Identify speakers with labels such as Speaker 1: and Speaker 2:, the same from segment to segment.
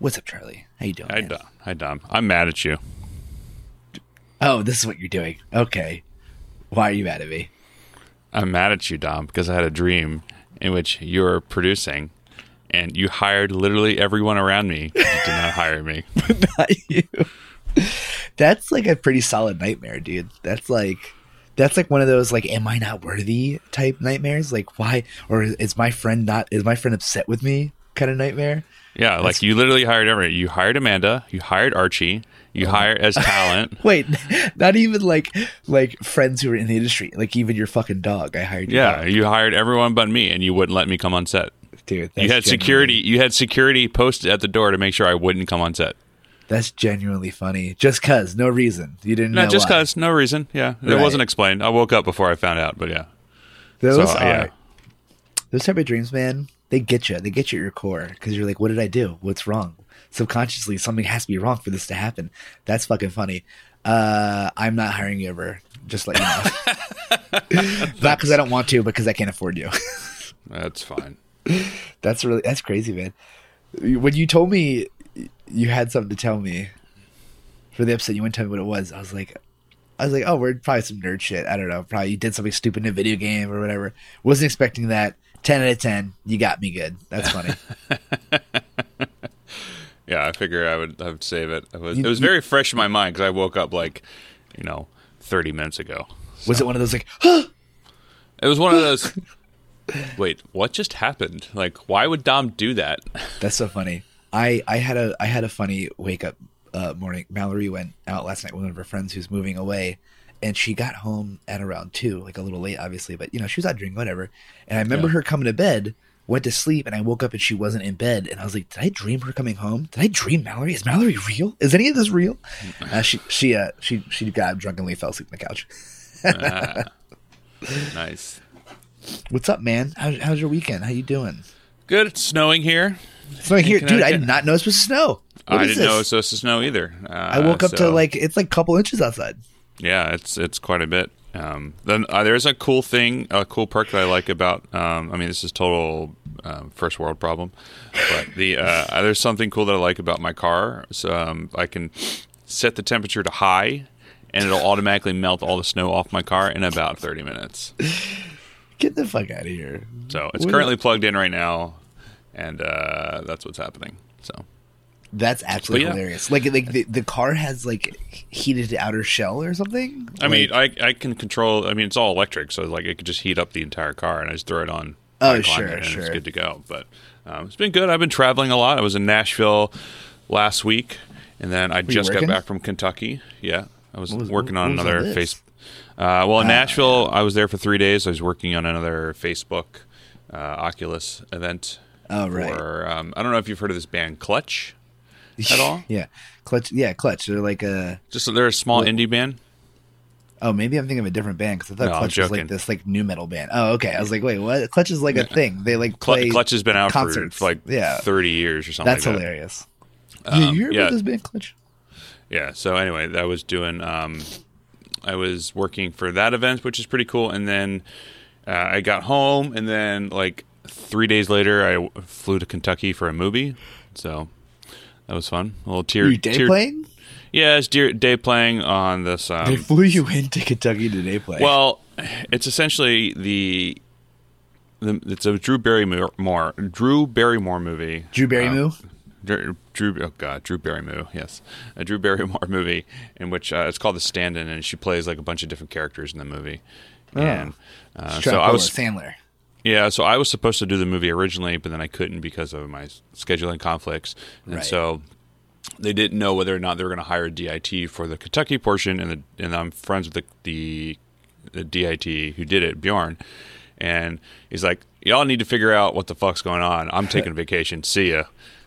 Speaker 1: What's up, Charlie? How you doing?
Speaker 2: Hi,
Speaker 1: man?
Speaker 2: Dom. Hi, Dom. I'm mad at you.
Speaker 1: Oh, this is what you're doing. Okay. Why are you mad at me?
Speaker 2: I'm mad at you, Dom, because I had a dream in which you were producing, and you hired literally everyone around me. You did not hire me.
Speaker 1: Not you. That's like a pretty solid nightmare, dude. That's like that's like one of those like am I not worthy type nightmares? Like why or is my friend not is my friend upset with me kind of nightmare?
Speaker 2: Yeah, like you literally hired everyone. You hired Amanda. You hired Archie. You oh. hired as talent.
Speaker 1: Wait, not even like like friends who are in the industry. Like even your fucking dog. I hired your
Speaker 2: Yeah,
Speaker 1: dog.
Speaker 2: you hired everyone but me, and you wouldn't let me come on set.
Speaker 1: dude.
Speaker 2: You had
Speaker 1: that's
Speaker 2: security. You had security posted at the door to make sure I wouldn't come on set.
Speaker 1: That's genuinely funny. Just cause, no reason. You didn't
Speaker 2: Not
Speaker 1: know
Speaker 2: just
Speaker 1: why.
Speaker 2: because, no reason. Yeah, it
Speaker 1: Right.
Speaker 2: wasn't explained. I woke up before I found out, but yeah.
Speaker 1: Those
Speaker 2: So,
Speaker 1: are
Speaker 2: yeah.
Speaker 1: those type of dreams, man. They get you. They get you at your core because you're like, what did I do? What's wrong? Subconsciously, something has to be wrong for this to happen. That's fucking funny. Uh, I'm not hiring you ever. Just let you know. not because I don't want to, because I can't afford you.
Speaker 2: That's fine.
Speaker 1: that's really that's crazy, man. When you told me you had something to tell me for the episode, you wouldn't tell me what it was. I was like, I was like, oh, we're probably some nerd shit. I don't know. Probably you did something stupid in a video game or whatever. Wasn't expecting that. Ten out of ten. You got me good. That's funny.
Speaker 2: Yeah, I figure I would I would save it. It was,
Speaker 1: You-
Speaker 2: it was
Speaker 1: you-
Speaker 2: very fresh in my mind because I woke up like, you know, thirty minutes ago.
Speaker 1: Was it one of those like, huh?
Speaker 2: It was one of those. Wait, what just happened? Like, why would Dom do that?
Speaker 1: that's so funny. I I had a I had a funny wake up uh, morning. Mallory went out last night with one of her friends who's moving away, and she got home at around two, like a little late, obviously. But you know, she was out drinking, whatever. And I remember
Speaker 2: Yeah.
Speaker 1: her coming to bed, went to sleep, and I woke up and she wasn't in bed. And I was like, did I dream her coming home? Did I dream Mallory? Is Mallory real? Is any of this real? Uh, she she uh she she got drunkenly fell asleep on the couch.
Speaker 2: Nice.
Speaker 1: What's up, man? How, how's your weekend? How you doing?
Speaker 2: Good. It's snowing here.
Speaker 1: Snowing here, dude. I did not know it was supposed to snow. What
Speaker 2: I didn't know it was supposed to snow either. Uh,
Speaker 1: I woke up to like it's like a couple inches outside.
Speaker 2: Yeah, it's it's quite a bit. Um, then uh, there's a cool thing, a cool perk that I like about. Um, I mean, this is total um, first world problem, but the uh, there's something cool that I like about my car. So um, I can set the temperature to high, and it'll automatically melt all the snow off my car in about 30 minutes.
Speaker 1: Get the fuck out of here.
Speaker 2: So it's
Speaker 1: What-
Speaker 2: currently plugged in right now, and uh, that's what's happening.
Speaker 1: That's absolutely
Speaker 2: yeah.
Speaker 1: hilarious. Like like the, the car has like heated outer shell or something.
Speaker 2: I mean, I I can control. I mean, it's all electric, so like it could just heat up the entire car, and I just throw it on.
Speaker 1: Oh, sure,
Speaker 2: and
Speaker 1: sure.
Speaker 2: It's good to go. But um, it's been good. I've been traveling a lot. I was in Nashville last week, and then I just got back from Kentucky. Yeah, I was,
Speaker 1: was-
Speaker 2: working on
Speaker 1: was
Speaker 2: another face. Uh, well, in
Speaker 1: Ah,
Speaker 2: Nashville, I was there for three days. I was working on another Facebook uh, Oculus event.
Speaker 1: Oh, right.
Speaker 2: For, um, I don't know if you've heard of this band Clutch at all.
Speaker 1: yeah, clutch. Yeah, clutch. They're like a.
Speaker 2: Just they're a small indie band.
Speaker 1: Oh, maybe I'm thinking of a different band because I thought
Speaker 2: No,
Speaker 1: Clutch was like this like new metal band. Oh, okay. I was like, wait, what? Clutch is like a thing. They like play.
Speaker 2: Clutch has been out for,
Speaker 1: concerts.
Speaker 2: for like
Speaker 1: Yeah.
Speaker 2: 30 years or something.
Speaker 1: That's
Speaker 2: like that.
Speaker 1: hilarious. yeah, you hear
Speaker 2: Um, yeah.
Speaker 1: about this band, Clutch?
Speaker 2: Yeah. So anyway, I was doing. Um, I was working for that event, which is pretty cool. And then uh, I got home, and then like three days later, I w- flew to Kentucky for a movie. So that was fun. A little tear.
Speaker 1: Were you day
Speaker 2: tear-
Speaker 1: playing?
Speaker 2: Yeah, it's dear, day playing on this.
Speaker 1: They
Speaker 2: Um,
Speaker 1: flew you into Kentucky to day play.
Speaker 2: well, it's essentially the. The, it's a Drew Barrymore, more Drew Barrymore movie.
Speaker 1: Drew Barrymore.
Speaker 2: Um, Drew, Drew, oh god, Drew Barrymore, yes, a Drew Barrymore movie in which uh, it's called The Stand-In, and she plays like a bunch of different characters in the movie. And uh, so I was,
Speaker 1: Sandler.
Speaker 2: Yeah, so I was supposed to do the movie originally, but then I couldn't because of my scheduling conflicts, and
Speaker 1: Right.
Speaker 2: so they didn't know whether or not they were going to hire a DIT for the Kentucky portion, and the, and I'm friends with the, the the DIT who did it, Bjorn, and he's like, "Y'all need to figure out what the fuck's going on. I'm taking a vacation. See ya."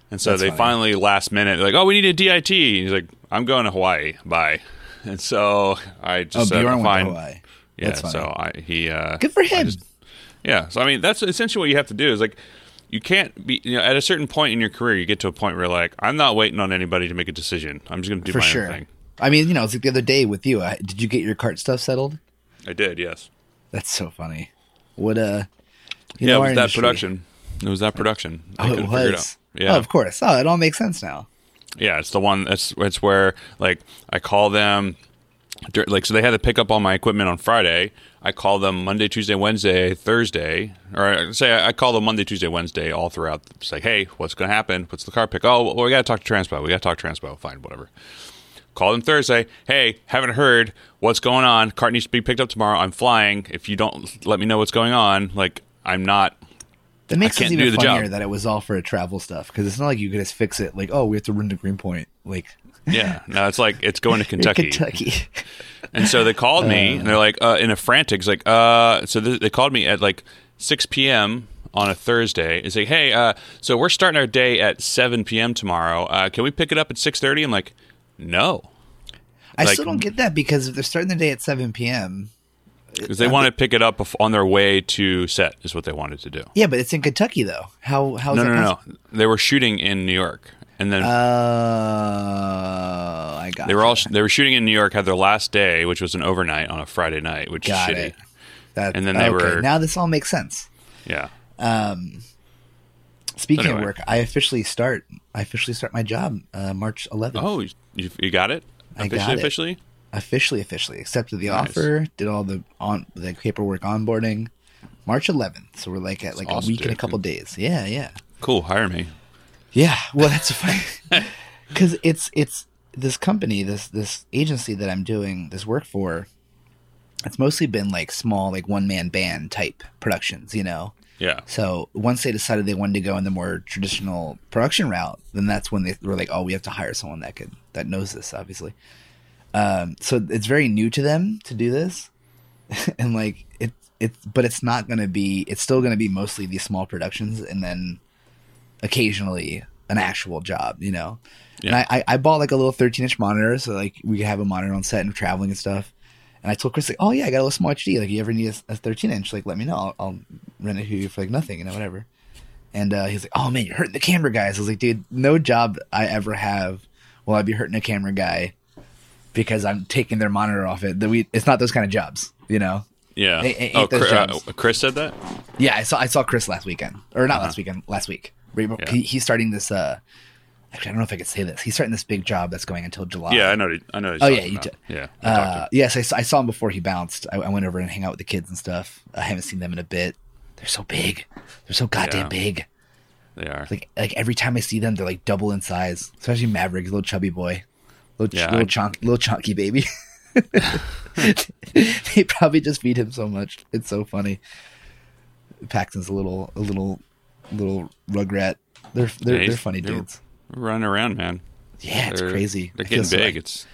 Speaker 2: And so
Speaker 1: That's
Speaker 2: they
Speaker 1: funny.
Speaker 2: finally last minute they're like, "Oh, we need a DIT." And He's like, "I'm going to Hawaii. Bye." And so I
Speaker 1: Oh,
Speaker 2: just said,
Speaker 1: Bjorn went
Speaker 2: "Fine."
Speaker 1: to Hawaii.
Speaker 2: Yeah, so I he uh,
Speaker 1: Good for
Speaker 2: I
Speaker 1: him.
Speaker 2: just- yeah, so I mean that's essentially what you have to do is like you can't be you know at a certain point in your career you get to a point where like I'm not waiting on anybody to make a decision. I'm just going to do
Speaker 1: for
Speaker 2: my
Speaker 1: sure.
Speaker 2: own thing.
Speaker 1: I mean, you know, it's like the other day with you. Uh, did you get your cart stuff settled?
Speaker 2: I did, yes.
Speaker 1: That's so funny. What uh? You
Speaker 2: yeah,
Speaker 1: know
Speaker 2: it was that
Speaker 1: industry-
Speaker 2: production. It was that production. I
Speaker 1: Oh, it
Speaker 2: couldn't figure it out.
Speaker 1: was.
Speaker 2: Yeah,
Speaker 1: Oh, of course. Oh, it all makes sense now.
Speaker 2: Yeah, it's the one. that's it's where like I call them, like so they had to pick up all my equipment on Friday. I call them Monday, Tuesday, Wednesday, Thursday, or I say I call them Monday, Tuesday, Wednesday, all throughout. It's like, hey, what's going to happen? What's the car pick? Oh, well, we got to talk to Transpo. We got to talk to Transpo. Fine, whatever. Call them Thursday. Hey, haven't heard. What's going on? Cart needs to be picked up tomorrow. I'm flying. If you don't let me know what's going on, like I'm not.
Speaker 1: That makes it even funnier
Speaker 2: job.
Speaker 1: that it was all for a travel stuff because it's not like you could just fix it. Like, oh, we have to run to Greenpoint. Like,
Speaker 2: Yeah, no, it's like it's going to Kentucky.
Speaker 1: Kentucky.
Speaker 2: And so they called me, and they're like, uh, in a frantic, it's like, uh, so th- they called me at like 6 p.m. on a Thursday. It's say, hey, uh, so we're starting our day at 7 p.m. tomorrow. Uh, can we pick it up at 6:30? I'm like, no,
Speaker 1: I
Speaker 2: Like-
Speaker 1: still don't get that because if they're starting the day at 7 p.m.
Speaker 2: because they want to pick it up bef- on their way to set, is what they wanted to do.
Speaker 1: Yeah, but it's in Kentucky though. How how is
Speaker 2: No,
Speaker 1: that
Speaker 2: no, no,
Speaker 1: possible?
Speaker 2: no. They were shooting in New York, and then
Speaker 1: Uh, I got
Speaker 2: they were all they were shooting in New York. Had their last day, which was an overnight on a Friday night, which
Speaker 1: got
Speaker 2: is shitty.
Speaker 1: it. That,
Speaker 2: And then they
Speaker 1: okay,
Speaker 2: were-
Speaker 1: now this all makes sense.
Speaker 2: Yeah.
Speaker 1: Um, Speaking
Speaker 2: Anyway.
Speaker 1: of work, I officially start. I officially start my job uh, March 11th.
Speaker 2: Oh, you, you got it
Speaker 1: I
Speaker 2: officially.
Speaker 1: got it.
Speaker 2: Officially.
Speaker 1: Officially, officially accepted the
Speaker 2: Nice.
Speaker 1: offer. Did all the on the paperwork onboarding. March 11th. So we're like at like a week and a couple days. Yeah, yeah.
Speaker 2: Cool. Hire me.
Speaker 1: Yeah, well, that's funny because it's it's this company, this this agency that I'm doing this work for. It's mostly been like small, like one man band type productions, you know.
Speaker 2: Yeah.
Speaker 1: So once they decided they wanted to go in the more traditional production route, then that's when they were like, "Oh, we have to hire someone that could that knows this." Obviously, um, so it's very new to them to do this, and like it it, but it's not going to be. It's still going to be mostly these small productions, and then occasionally an actual job, you know. And
Speaker 2: Yeah.
Speaker 1: I, I, I bought like a little 13 inch monitor, so like we could have a monitor on set and traveling and stuff. And I told Chris like, oh yeah, I got a little small HD. Like, you ever need a, a 13 inch? Like, let me know. I'll, I'll rent it to you for like nothing, you know, whatever. And uh, he's like, oh man, you're hurting the camera guys. I was like, dude, no job I ever have will I be hurting a camera guy because I'm taking their monitor off it. That we, it's not those kind of jobs, you know.
Speaker 2: Yeah. Oh, Chris, uh. Chris said that.
Speaker 1: Yeah, I saw I saw Chris last weekend, or not
Speaker 2: Uh-huh.
Speaker 1: last weekend, last week. He,
Speaker 2: Yeah.
Speaker 1: he's starting this. uh Actually, I don't know if I could say this. He's starting this big job that's going until July.
Speaker 2: Yeah, I know. I know.
Speaker 1: Oh, yeah, you did.
Speaker 2: Yeah. I talked to
Speaker 1: Uh, yes, I, saw- I saw him before he bounced. I, I went over and hang out with the kids and stuff. I haven't seen them in a bit. They're so big. They're so goddamn
Speaker 2: Yeah.
Speaker 1: big.
Speaker 2: They are.
Speaker 1: Like like every time I see them, they're like double in size. Especially Maverick, little chubby boy, little
Speaker 2: Yeah,
Speaker 1: little
Speaker 2: I-
Speaker 1: little chunky baby. they probably just feed him so much. It's so funny. Paxton's a little a little little rugrat. They're they're,
Speaker 2: Yeah,
Speaker 1: they're funny
Speaker 2: they're
Speaker 1: dudes.
Speaker 2: running around, man.
Speaker 1: Yeah, it's
Speaker 2: They're-
Speaker 1: crazy.
Speaker 2: They're getting big. It's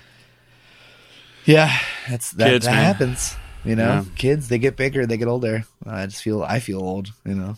Speaker 1: Yeah, that's that,
Speaker 2: Kids,
Speaker 1: that happens. You know,
Speaker 2: Yeah.
Speaker 1: kids they get bigger, they get older. I just feel I feel old. You know.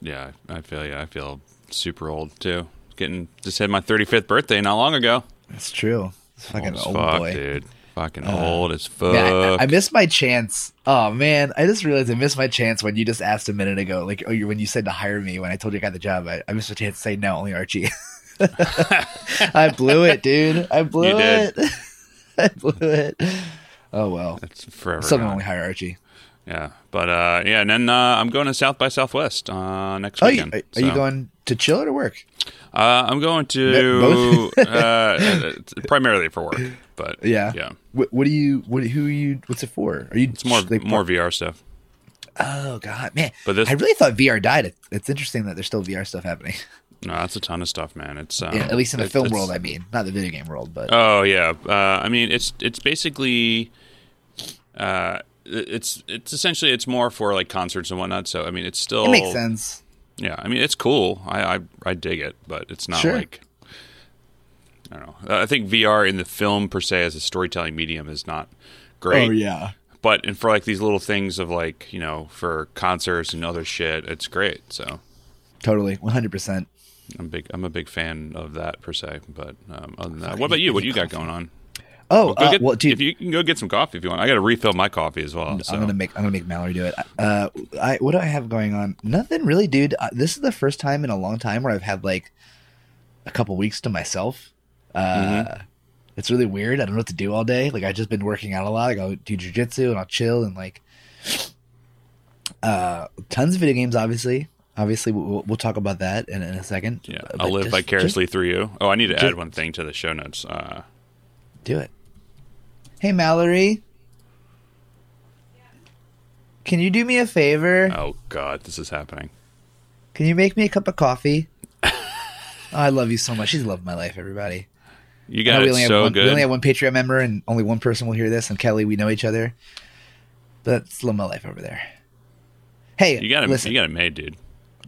Speaker 2: yeah. I feel yeah. I feel super old too. Getting just had my 35th birthday not long ago.
Speaker 1: That's true. It's fucking
Speaker 2: Old
Speaker 1: old
Speaker 2: fuck,
Speaker 1: boy.
Speaker 2: dude. Fucking old as fuck.
Speaker 1: Man, I, I missed my chance. Oh man, I just realized I missed my chance when you just asked a minute ago. Like, oh, you, when you said to hire me when I told you I got the job, I, I missed a chance to say no, only Archie. I blew it, dude. I blew
Speaker 2: You
Speaker 1: it.
Speaker 2: did.
Speaker 1: I blew it. Oh well.
Speaker 2: it's forever.
Speaker 1: Gonna only hire Archie.
Speaker 2: Yeah, but uh, yeah, and then uh, I'm going to South by Southwest uh, next
Speaker 1: Oh, you,
Speaker 2: weekend.
Speaker 1: are, are you going to chill or to work?
Speaker 2: Uh, I'm going to uh, primarily for work, but
Speaker 1: Yeah.
Speaker 2: yeah,
Speaker 1: What, what do you? What? Who are you? What's it for? Are you?
Speaker 2: it's more
Speaker 1: like,
Speaker 2: more VR stuff.
Speaker 1: Oh god, man!
Speaker 2: But this-
Speaker 1: I really thought VR died. It's interesting that there's still VR stuff happening.
Speaker 2: No, that's a ton of stuff, man. It's um,
Speaker 1: Yeah, at least in the
Speaker 2: it-
Speaker 1: film world, I mean, not the video game world, but
Speaker 2: Oh yeah, uh, I mean it's it's basically, uh, it's it's essentially it's more for like concerts and whatnot. So I mean it's still
Speaker 1: it makes sense.
Speaker 2: Yeah, I mean it's cool. I I, I dig it, but it's not
Speaker 1: Sure.
Speaker 2: like I don't know. I think VR in the film per se as a storytelling medium is not great.
Speaker 1: Oh yeah,
Speaker 2: But and for like these little things of like you know for concerts and other shit, it's great. So
Speaker 1: totally, one hundred percent.
Speaker 2: I'm big. I'm a big fan of that per se. But um, other than that, what about you? What do you got going on?
Speaker 1: Oh,
Speaker 2: Go
Speaker 1: uh,
Speaker 2: get,
Speaker 1: well, dude,
Speaker 2: if you can go get some coffee if you want. I got to refill my coffee as well. So.
Speaker 1: I'm gonna make I'm gonna make Mallory do it. Uh, I what do I have going on? Nothing really, dude. Uh, this is the first time in a long time where I've had like a couple weeks to myself. Uh,
Speaker 2: Mm-hmm.
Speaker 1: It's really weird. I don't know what to do all day. Like I just been working out a lot. Like I'll do jujitsu and I'll chill and like uh, tons of video games. Obviously, Obviously, we'll, we'll talk about that in, in a second.
Speaker 2: Yeah,
Speaker 1: But
Speaker 2: I'll live
Speaker 1: just-
Speaker 2: vicariously through you. Oh, I need to add one thing to the show notes. Uh,
Speaker 1: do it. Hey, Mallory. Can you do me a favor?
Speaker 2: oh God, this is happening.
Speaker 1: Can you make me a cup of coffee? oh, I love you so much. She's love my life, everybody.
Speaker 2: You got
Speaker 1: we
Speaker 2: it
Speaker 1: only have
Speaker 2: so
Speaker 1: one, We only have one Patreon member, and only one person will hear this. And Kelly, we know each other. But that's love my life over there. Hey,
Speaker 2: you got it.
Speaker 1: listen,
Speaker 2: You got it made, dude.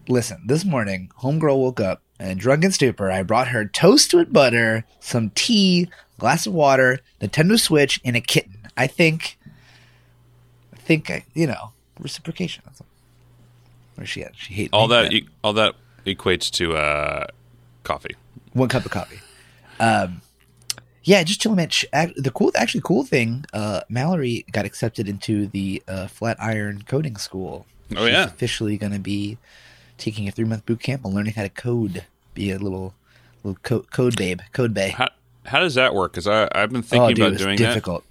Speaker 1: listen. This morning, homegirl woke up and in drunken stupor. I brought her toast with butter, some tea, glass of water, Nintendo Switch, and a kitten. I think, I think, I, you know, reciprocation. That's. Where's she at? She hates
Speaker 2: All that. All that equates to uh, coffee.
Speaker 1: one cup of coffee. Um, yeah, just chilling. Man. The cool, actually, cool thing. Uh, Mallory got accepted into the uh, Flatiron Coding School.
Speaker 2: Oh, yeah.
Speaker 1: officially going to be taking a three month boot camp and learning how to code. Be a little, little co- code babe, code bay.
Speaker 2: How how does that work? Because I I've been
Speaker 1: oh,
Speaker 2: thinking
Speaker 1: dude,
Speaker 2: about doing
Speaker 1: difficult.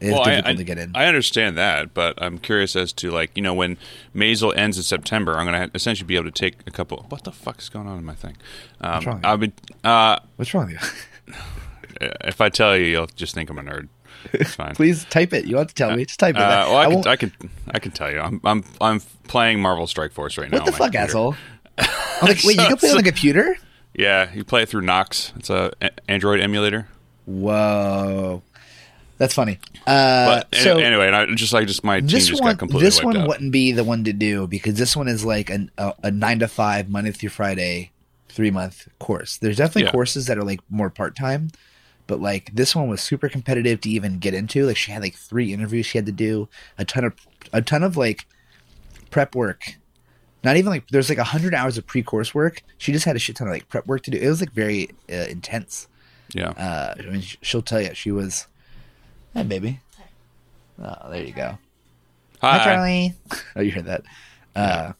Speaker 1: It's
Speaker 2: that. Well, I,
Speaker 1: difficult
Speaker 2: I,
Speaker 1: to get in.
Speaker 2: I understand that, but I'm curious as to like you know when Maisel ends in September, I'm going to essentially be able to take a couple. What the fuck is going on in my thing? Um,
Speaker 1: wrong?
Speaker 2: I've been. Uh,
Speaker 1: What's wrong with you?
Speaker 2: if I tell you, you'll just think I'm a nerd. It's fine.
Speaker 1: Please type it. You want to tell me? Just type it.
Speaker 2: Uh, well, I,
Speaker 1: won't-
Speaker 2: can, I can, I can tell you. I'm, I'm, I'm playing Marvel Strike Force right now.
Speaker 1: what the fuck,
Speaker 2: computer.
Speaker 1: asshole? I'm like, wait, you can play on the computer?
Speaker 2: Yeah, you play it through Nox. It's a Android emulator.
Speaker 1: Whoa, that's funny. Uh,
Speaker 2: But
Speaker 1: so
Speaker 2: anyway, and I just like just my team
Speaker 1: this
Speaker 2: just
Speaker 1: one,
Speaker 2: got completely
Speaker 1: this one
Speaker 2: out.
Speaker 1: wouldn't be the one to do because this one is like an, a, a nine to five Monday through Friday, three month course. There's definitely
Speaker 2: Yeah.
Speaker 1: courses that are like more part time, but like this one was super competitive to even get into. Like she had like three interviews she had to do, a ton of a ton of like prep work. Not even like there's like a hundred hours of pre course work. She just had a shit ton of like prep work to do. It was like very uh, intense.
Speaker 2: Yeah,
Speaker 1: Uh, I mean, she'll tell you she was. Hey, baby. Oh, there you go. Hi,
Speaker 2: Hi.
Speaker 1: Charlie. oh, you heard that. Uh,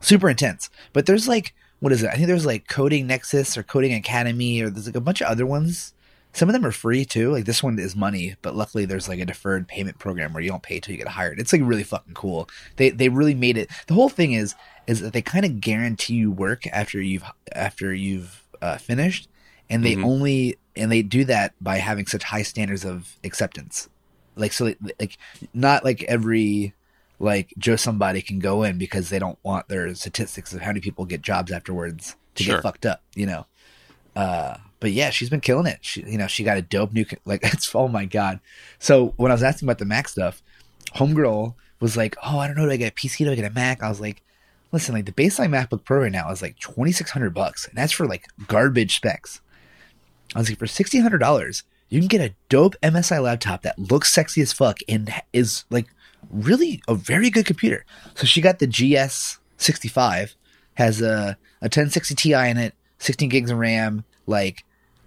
Speaker 1: super intense. But there's like, what is it? I think there's like Coding Nexus or Coding Academy, or there's like a bunch of other ones. Some of them are free too. Like this one is money, but luckily there's like a deferred payment program where you don't pay till you get hired. It's like really fucking cool. They they really made it. The whole thing is is that they kind of guarantee you work after you've after you've uh, finished, and they
Speaker 2: Mhm.
Speaker 1: only and they do that by having such high standards of acceptance. Like so, like, like not like every like Joe somebody can go in because they don't want their statistics of how many people get jobs afterwards to
Speaker 2: Sure.
Speaker 1: get fucked up, you know. Uh, but yeah, she's been killing it. She, you know, she got a dope new like oh my god. So when I was asking about the Mac stuff, homegirl was like, "Oh, I don't know, do I get a PC? Do I get a Mac?" I was like, "Listen, like the baseline MacBook Pro right now is like twenty six hundred bucks, and that's for like garbage specs." I was like, for sixteen hundred dollars, you can get a dope MSI laptop that looks sexy as fuck and is like really a very good computer. So she got the GS sixty five, has a a ten sixty Ti in it, sixteen gigs of RAM, like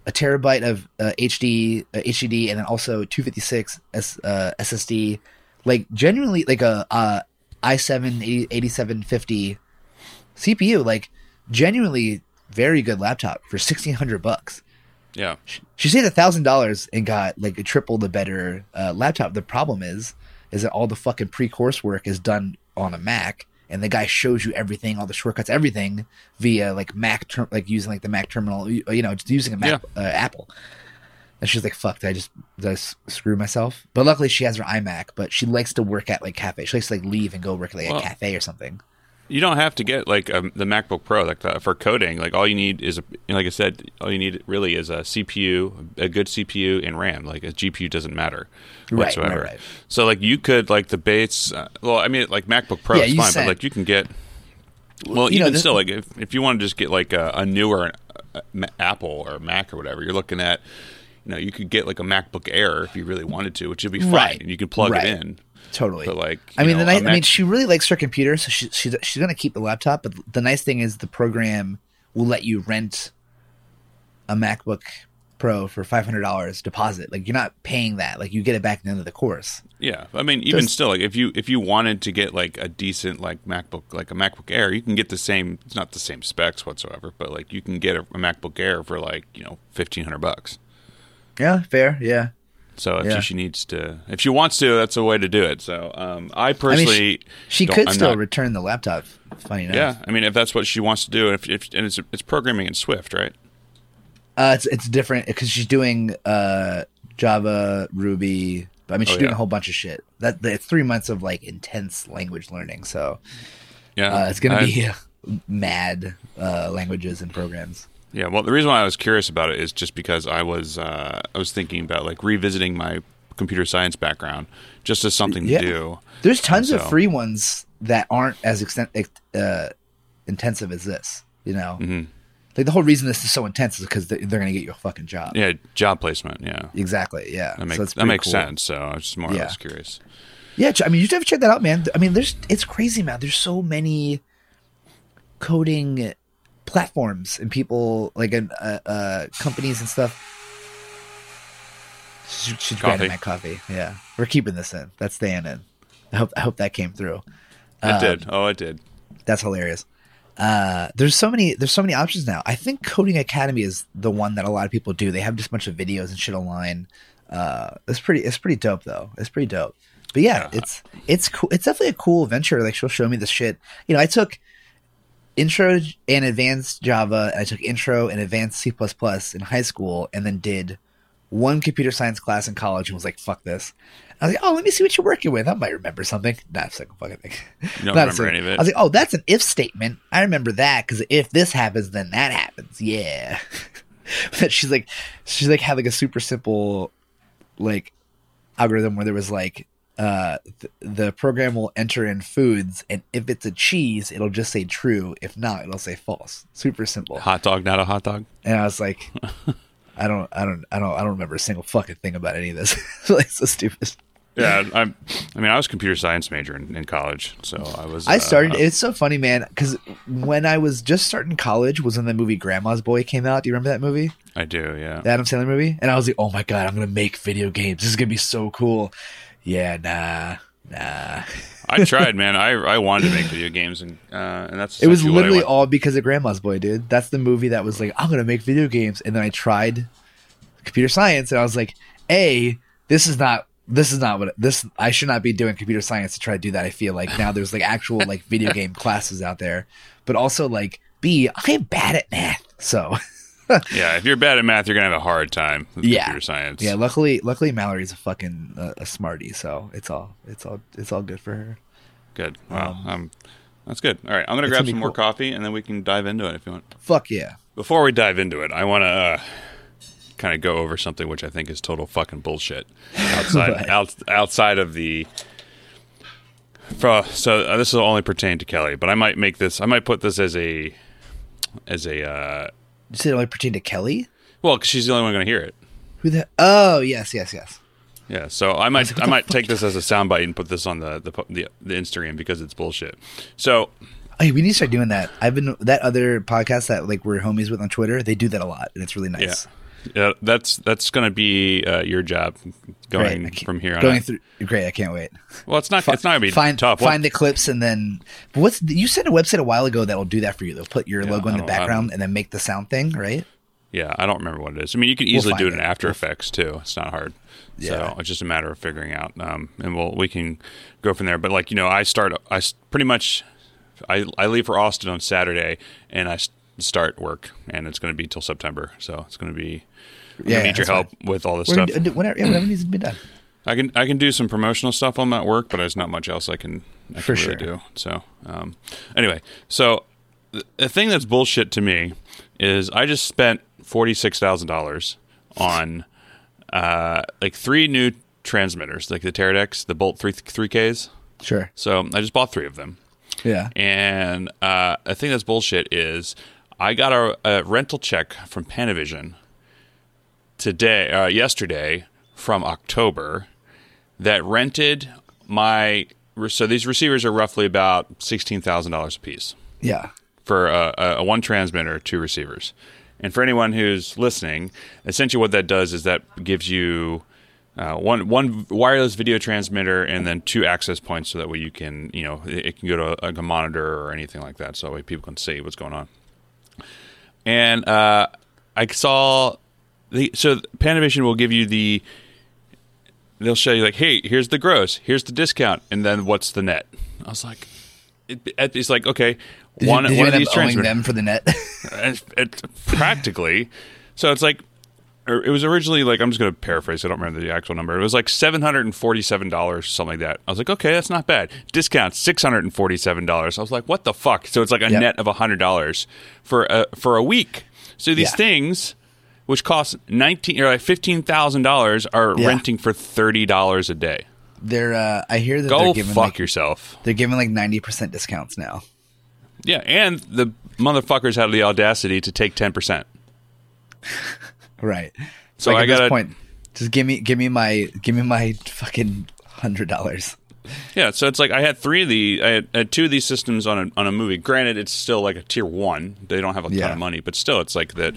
Speaker 1: a terabyte of uh, HD uh, HDD, and then also two fifty six uh, SSD. Like genuinely, like a uh, i7 8750 CPU. Like genuinely very good laptop for sixteen hundred bucks
Speaker 2: yeah,
Speaker 1: she saved a thousand dollars and got like a triple the better uh, laptop. The problem is, is that all the fucking pre-course work is done on a Mac, and the guy shows you everything, all the shortcuts, everything via like Mac, ter- like using like the Mac terminal, you know, just using a Mac uh, Apple. And she's like, "Fuck, did I just did I screw myself?" But luckily, she has her iMac. But she likes to work at like cafe. She likes to like leave and go work at like
Speaker 2: Well-
Speaker 1: a cafe or something.
Speaker 2: You don't have to get like um, the MacBook Pro like the, for coding. Like all you need is a, like I said, all you need really is a CPU, a good CPU and RAM. Like a GPU doesn't matter
Speaker 1: Right,
Speaker 2: whatsoever.
Speaker 1: right, right.
Speaker 2: So like you could like the base. Uh, well, I mean like MacBook Pro
Speaker 1: Yeah,
Speaker 2: is fine,
Speaker 1: said-
Speaker 2: but like you can get. Well,
Speaker 1: You know,
Speaker 2: even
Speaker 1: this-
Speaker 2: still, like if, if you want to just get like a, a newer uh, Apple or Mac or whatever, you're looking at. You know, you could get like a MacBook Air if you really wanted to, which would be fine,
Speaker 1: Right,
Speaker 2: and you could plug
Speaker 1: right.
Speaker 2: it in.
Speaker 1: Totally.
Speaker 2: But like,
Speaker 1: I mean,
Speaker 2: know,
Speaker 1: the nice, I mean, she really likes her computer, so she, she she's gonna keep the laptop. But the nice thing is, the program will let you rent a MacBook Pro for five hundred dollars deposit. Like you're not paying that. Like you get it back at the end of the course.
Speaker 2: Yeah, I mean, even
Speaker 1: Just-
Speaker 2: still, like if you if you wanted to get like a decent like MacBook, like a MacBook Air, you can get the same. It's not the same specs whatsoever, but like you can get a, a MacBook Air for like you know fifteen hundred bucks.
Speaker 1: Yeah, fair. Yeah.
Speaker 2: So if
Speaker 1: Yeah.
Speaker 2: she needs to, if she wants to, that's a way to do it. So um, I personally,
Speaker 1: She
Speaker 2: don't-
Speaker 1: could
Speaker 2: I'm
Speaker 1: still
Speaker 2: not-
Speaker 1: return the laptop. Funny enough.
Speaker 2: yeah. I mean, if that's what she wants to do, if, if and it's it's programming in Swift, right?
Speaker 1: Uh, it's it's different because she's doing uh, Java, Ruby. I mean, she's
Speaker 2: Oh,
Speaker 1: doing
Speaker 2: yeah.
Speaker 1: a whole bunch of shit. That it's three months of like intense language learning. So
Speaker 2: Yeah,
Speaker 1: uh, it's gonna
Speaker 2: I-
Speaker 1: be mad uh, languages and programs.
Speaker 2: Yeah, well, the reason why I was curious about it is just because I was uh, I was thinking about like revisiting my computer science background just as something
Speaker 1: Yeah.
Speaker 2: to do.
Speaker 1: There's tons of free ones that aren't as extent, uh, intensive as this. You know,
Speaker 2: Mhm.
Speaker 1: like the whole reason this is so intense is because they're, they're gonna get you a fucking job.
Speaker 2: Yeah, job placement. Yeah,
Speaker 1: Exactly. Yeah.
Speaker 2: that makes
Speaker 1: So
Speaker 2: that makes
Speaker 1: cool.
Speaker 2: sense. So I was just more or less curious.
Speaker 1: Yeah, I mean, you should have to check that out, man. I mean, there's it's crazy, man. There's so many coding platforms and people like uh, uh, companies and stuff. She's, she's
Speaker 2: Coffee.
Speaker 1: coffee. Yeah, we're keeping this in. That's staying in. I hope I hope that came through.
Speaker 2: It
Speaker 1: Um,
Speaker 2: did. Oh, it did.
Speaker 1: That's hilarious. Uh, there's so many there's so many options now. I think Coding Academy is the one that a lot of people do. They have just a bunch of videos and shit online. Uh, it's pretty it's pretty dope though. It's pretty dope. But yeah,
Speaker 2: Yeah.
Speaker 1: it's it's cool. It's definitely a cool venture. Like she'll show me this shit. You know, I took intro and advanced Java. I took intro and advanced C in high school, and then did one computer science class in college and was like, "Fuck this." I was like, "Oh, let me see what you're working with. I might remember something." Not a single fucking thing.
Speaker 2: You don't remember any of it.
Speaker 1: I was like, "Oh, that's an if statement. I remember that because if this happens, then that happens." Yeah. but she's like, she's like had like a super simple, like, algorithm where there was like, uh, th- the program will enter in foods, and if it's a cheese, it'll just say true. If not, it'll say false. Super simple.
Speaker 2: hot dog, not a hot dog.
Speaker 1: And I was like, I don't, I don't, I don't, I don't remember a single fucking thing about any of this. like so stupid.
Speaker 2: Yeah, I'm. I mean, I was a computer science major in, in college, so I was.
Speaker 1: I
Speaker 2: uh,
Speaker 1: started. It's so funny, man, because when I was just starting college was when the movie Grandma's Boy came out. Do you remember that movie,
Speaker 2: I do. Yeah.
Speaker 1: the Adam Sandler movie? And I was like, oh my god, I'm gonna make video games. This is gonna be so cool. Yeah, nah, nah.
Speaker 2: I tried, man. I I wanted to make video games, and uh, and that's
Speaker 1: It was
Speaker 2: essentially what I
Speaker 1: literally all because of Grandma's Boy, dude. That's the movie that was like, I'm gonna make video games, and then I tried computer science, and I was like, a, this is not. This is not what this. I should not be doing computer science to try to do that. I feel like now there's like actual like video game classes out there, but also like B. I am bad at math, so
Speaker 2: Yeah, if you're bad at math, you're gonna have a hard time with
Speaker 1: Yeah.
Speaker 2: computer science.
Speaker 1: yeah. Luckily, luckily Mallory's a fucking uh, a smarty, so it's all it's all it's all good for her.
Speaker 2: Good. Wow.
Speaker 1: Um,
Speaker 2: Um, that's good. All right, I'm gonna grab
Speaker 1: gonna
Speaker 2: some more coffee, and then we can dive into it if you want.
Speaker 1: Fuck yeah.
Speaker 2: Before we dive into it, I want to uh, kind of go over something which I think is total fucking bullshit outside
Speaker 1: Right.
Speaker 2: out, outside of the. For, so uh, this will only pertain to Kelly, but I might make this. I might put this as a, as a. Uh,
Speaker 1: Said it only pertain to Kelly.
Speaker 2: Well, because she's the only one going to hear it.
Speaker 1: Who the? Oh yes, yes, yes.
Speaker 2: Yeah, so I might I might take this as a soundbite and put this on the the, the the Instagram because it's bullshit. So
Speaker 1: Hey, we need to start doing that. I've been that other podcast that like we're homies with on Twitter. They do that a lot, and it's really nice.
Speaker 2: yeah, that's that's going to be uh, your job. Going
Speaker 1: I
Speaker 2: from here on.
Speaker 1: Going
Speaker 2: out.
Speaker 1: through, great. I can't wait.
Speaker 2: well, it's not it's not going to be
Speaker 1: find
Speaker 2: tough. What-
Speaker 1: find the clips and then. What's you sent a website a while ago that will do that for you? They'll put your
Speaker 2: Yeah,
Speaker 1: logo in the background and then make the sound thing, right?
Speaker 2: Yeah, I don't remember what it is. I mean, you can easily
Speaker 1: find
Speaker 2: do it in. After Effects too. It's not hard.
Speaker 1: Yeah.
Speaker 2: So it's just a matter of figuring out, um, and we'll we can go from there. But like you know, I start i pretty much I I leave for Austin on Saturday, and i start work, and it's going to be till September. So it's going to be. I'm
Speaker 1: Yeah,
Speaker 2: gonna need your help with all this
Speaker 1: We're
Speaker 2: stuff.
Speaker 1: do- whatever, yeah, whatever needs to be done.
Speaker 2: I can I can do some promotional stuff on that work, but there's not much else I can I
Speaker 1: For
Speaker 2: can really
Speaker 1: sure.
Speaker 2: do. So um, anyway, so the, the thing that's bullshit to me is I just spent forty six thousand dollars on uh, like three new transmitters, like the Teradeks, the Bolt three three Ks.
Speaker 1: Sure.
Speaker 2: So I just bought three of them.
Speaker 1: Yeah.
Speaker 2: And uh, the thing that's bullshit is I got a, a rental check from Panavision today, uh, yesterday, from October that rented my. So these receivers are roughly about sixteen thousand dollars a piece
Speaker 1: Yeah.
Speaker 2: for a, a, a one transmitter, two receivers. And for anyone who's listening, essentially what that does is that gives you uh, one one wireless video transmitter and then two access points, so that way you can you know it, it can go to a, a monitor or anything like that, so that way people can see what's going on. And uh, I saw the so Panavision will give you the they'll show you like, hey, here's the gross, here's the discount, and then what's the net? I was like, it, it's like okay,
Speaker 1: Did
Speaker 2: one
Speaker 1: you,
Speaker 2: one of these transfer
Speaker 1: them for the net?
Speaker 2: it's, it's practically. So it's like, or it was originally like I'm just going to paraphrase. I don't remember the actual number. It was like seven hundred and forty-seven dollars, something like that. I was like, okay, that's not bad. Discount six hundred and forty-seven dollars. I was like, what the fuck? So it's like a
Speaker 1: Yep.
Speaker 2: net of hundred dollars for a for a week. So these
Speaker 1: Yeah.
Speaker 2: things, which cost nineteen or like fifteen thousand dollars, are
Speaker 1: Yeah.
Speaker 2: renting for thirty dollars a day.
Speaker 1: they're uh, I hear that
Speaker 2: Go
Speaker 1: they're giving
Speaker 2: fuck
Speaker 1: like
Speaker 2: yourself.
Speaker 1: they're giving like ninety percent discounts now.
Speaker 2: Yeah, and the motherfuckers had the audacity to take ten percent.
Speaker 1: Right.
Speaker 2: So
Speaker 1: like
Speaker 2: I
Speaker 1: at
Speaker 2: gotta-
Speaker 1: point, just give me give me my give me my fucking hundred dollars.
Speaker 2: Yeah, so it's like I had three of the, I had, I had two of these systems on a on a movie. Granted, it's still like a tier one. They don't have a ton
Speaker 1: Yeah.
Speaker 2: of money, but still, it's like that.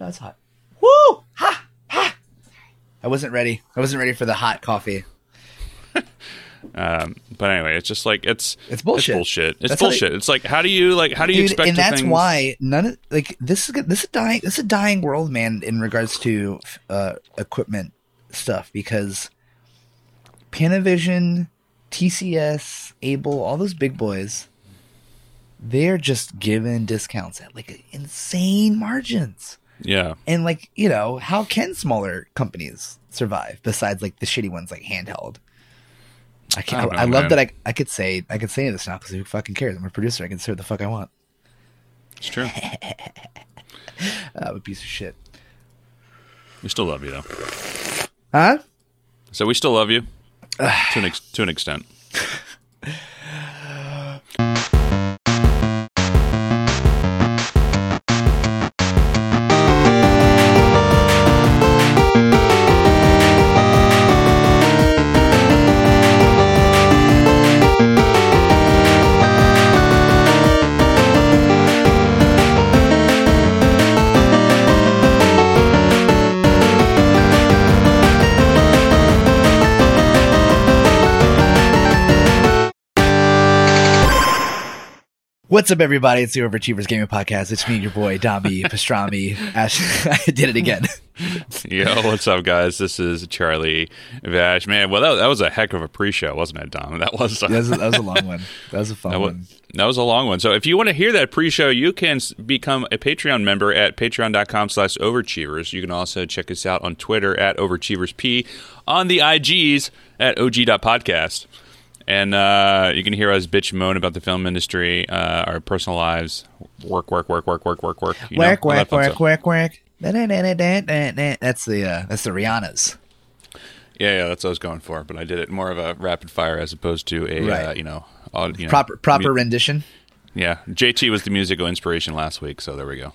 Speaker 1: No, it's hot. Woo! Ha! Ha! I wasn't ready. I wasn't ready for the hot coffee.
Speaker 2: Um, but anyway, it's just like it's
Speaker 1: It's bullshit.
Speaker 2: It's bullshit. It's bullshit. it's like how do you like how do you
Speaker 1: Dude,
Speaker 2: expect?
Speaker 1: and that's
Speaker 2: things-
Speaker 1: why none of like this is this is a dying this is a dying world, man. In regards to uh, equipment stuff, because Panavision, TCS, Abel, all those big boys, they're just giving discounts at like insane margins.
Speaker 2: Yeah,
Speaker 1: And like you know, how can smaller companies survive besides like the shitty ones like handheld? I
Speaker 2: I
Speaker 1: can't. I,
Speaker 2: know,
Speaker 1: love
Speaker 2: man.
Speaker 1: that I I could say I could say this now because who fucking cares? I'm a producer. I can say what the fuck I want.
Speaker 2: it's true.
Speaker 1: I'm a piece of shit.
Speaker 2: we still love you though.
Speaker 1: Huh?
Speaker 2: So we still love you to an ex- to an extent.
Speaker 1: What's up, everybody? It's the Overachievers Gaming Podcast. It's me, your boy, Dami Pastrami. Ash, I did it again.
Speaker 2: Yo, what's up, guys? This is Charlie Vash. Man, well, that, that was a heck of a pre-show, wasn't it, Dom? That was.
Speaker 1: That was, that was a long one. That was a fun
Speaker 2: That was,
Speaker 1: one.
Speaker 2: that was a long one. So if you want to hear that pre-show, you can become a Patreon member at patreon.com slash overachievers. You can also check us out on Twitter at overachieversp, on the IGs at og.podcast. And uh, you can hear us bitch moan about the film industry, uh, our personal lives, work, work, work, work, work, work, work. you know,
Speaker 1: Work,
Speaker 2: all
Speaker 1: work, work, work, work. That's the uh, that's the Rihanna's.
Speaker 2: Yeah, yeah, that's what I was going for. But I did it more of a rapid fire as opposed to a, uh, you know, all, you know,
Speaker 1: Proper proper
Speaker 2: mu-
Speaker 1: rendition.
Speaker 2: yeah, JT was the musical inspiration last week, so there we go.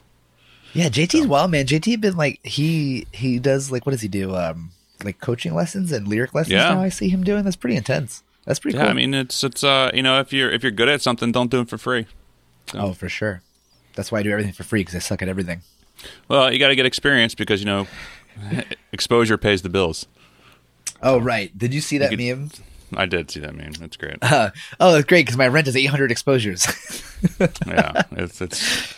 Speaker 1: Yeah, JT's wild, man. JT been like he he does like what does he do? Um, like coaching lessons and lyric lessons.
Speaker 2: Yeah.
Speaker 1: Now I see him doing. That's pretty intense. That's pretty
Speaker 2: Yeah,
Speaker 1: cool.
Speaker 2: I mean, it's it's uh, you know, if you're if you're good at something, don't do it for free.
Speaker 1: oh, for sure. That's why I do everything for free because I suck at everything.
Speaker 2: Well, you got to get experience because you know, exposure pays the bills.
Speaker 1: Oh right. Did you see that
Speaker 2: could-
Speaker 1: meme?
Speaker 2: I did see that meme. That's great.
Speaker 1: Uh, oh, it's great because my rent is 800 exposures.
Speaker 2: yeah, it's it's.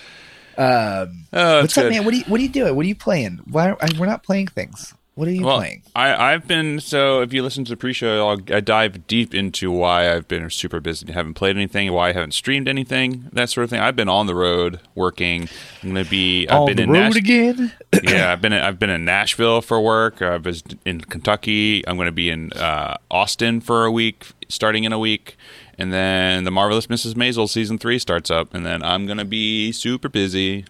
Speaker 1: um,
Speaker 2: Oh,
Speaker 1: what's
Speaker 2: it's
Speaker 1: up, man? What are you What are you doing? What are you playing? Why I, we're not playing things? What are you
Speaker 2: Well,
Speaker 1: playing?
Speaker 2: I, I've been so. If you listen to the pre-show, I'll, I dive deep into why I've been super busy, haven't played anything, why I haven't streamed anything, that sort of thing. I've been on the road working. I'm gonna be. I've
Speaker 1: On
Speaker 2: been
Speaker 1: the
Speaker 2: in
Speaker 1: road
Speaker 2: Nash-
Speaker 1: again?
Speaker 2: yeah, I've been I've been in Nashville for work. I was in Kentucky. I'm going to be in uh, Austin for a week, starting in a week, and then the marvelous Mrs. Maisel season three starts up, and then I'm going to be super busy.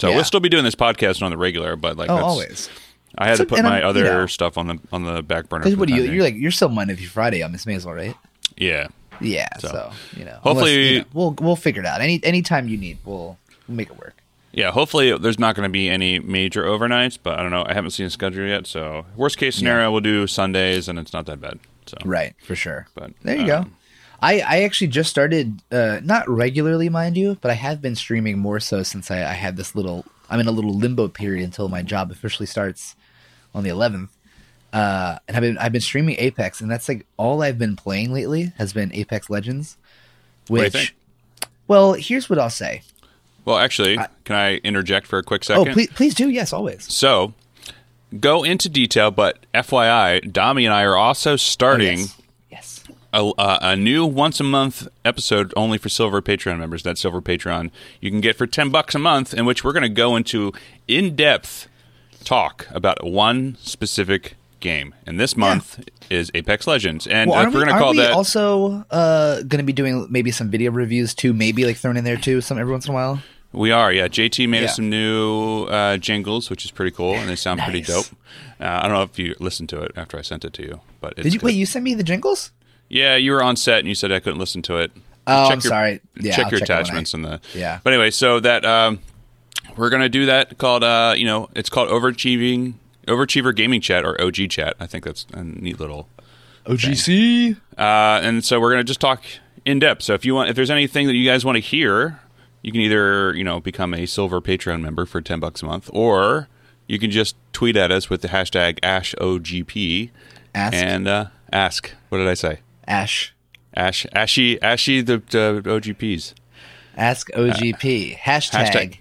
Speaker 2: So
Speaker 1: Yeah.
Speaker 2: we'll still be doing this podcast on the regular, but like
Speaker 1: Oh,
Speaker 2: that's-
Speaker 1: always.
Speaker 2: I had
Speaker 1: So-
Speaker 2: to put my
Speaker 1: you
Speaker 2: other
Speaker 1: know-
Speaker 2: stuff on the on the back burner.
Speaker 1: What do you? You're like you're still Monday through Friday on Miss Maisel, right?
Speaker 2: yeah.
Speaker 1: Yeah. So,
Speaker 2: So,
Speaker 1: you know,
Speaker 2: hopefully-
Speaker 1: unless, you know, we'll we'll figure it out. Any anytime you need, we'll, we'll make it work.
Speaker 2: Yeah, hopefully there's not going to be any major overnights, but I don't know. I haven't seen a schedule yet, so worst case scenario, we'll do Sundays, and it's not that bad. So
Speaker 1: Right, for sure.
Speaker 2: But,
Speaker 1: there you go.
Speaker 2: um,
Speaker 1: I, I actually just started, uh, not regularly, mind you, but I have been streaming more so since I, I had this little. I'm in a little limbo period until my job officially starts on the 11th. Uh, and I've been I've been streaming Apex, and that's like all I've been playing lately has been Apex Legends. Which, well, here's what I'll say.
Speaker 2: Well, actually, can I interject for a quick second?
Speaker 1: Oh, please, please do. Yes, always.
Speaker 2: So, go into detail, but FYI, Dami and I are also starting
Speaker 1: yes. yes.
Speaker 2: a, a, a new once a month episode only for Silver Patreon members. That Silver Patreon you can get for ten bucks a month, in which we're going to go into in depth talk about one specific game. And this month is Apex Legends, and
Speaker 1: Well,
Speaker 2: uh, we're going to call
Speaker 1: we
Speaker 2: that.
Speaker 1: also uh, going to be doing maybe some video reviews too? Maybe like thrown in there too, some every once in a while.
Speaker 2: We are, yeah. JT made us some new uh, jingles, which is pretty cool, and they sound pretty dope. Uh, I don't know if you listened to it after I sent it to you, but it's
Speaker 1: Did you
Speaker 2: good.
Speaker 1: wait? You sent me the jingles?
Speaker 2: Yeah, you were on set and you said I couldn't listen to it.
Speaker 1: Oh,
Speaker 2: Check
Speaker 1: I'm
Speaker 2: your-
Speaker 1: sorry. Yeah,
Speaker 2: check
Speaker 1: I'll
Speaker 2: your
Speaker 1: check I-
Speaker 2: attachments and the.
Speaker 1: Yeah.
Speaker 2: But anyway, so that um, we're gonna do that called uh, you know, it's called overachieving overachiever gaming chat or OG chat. I think that's a neat little.
Speaker 1: OGC.
Speaker 2: Uh, and so we're gonna just talk in depth. So if you want, if there's anything that you guys want to hear, you can either you know become a silver Patreon member for ten bucks a month, or you can just tweet at us with the hashtag AshOGP
Speaker 1: Ask.
Speaker 2: and uh, ask. What did I say?
Speaker 1: Ash.
Speaker 2: Ash, Ashy, Ashy, the uh, OGPs.
Speaker 1: Ask OGP. hashtag.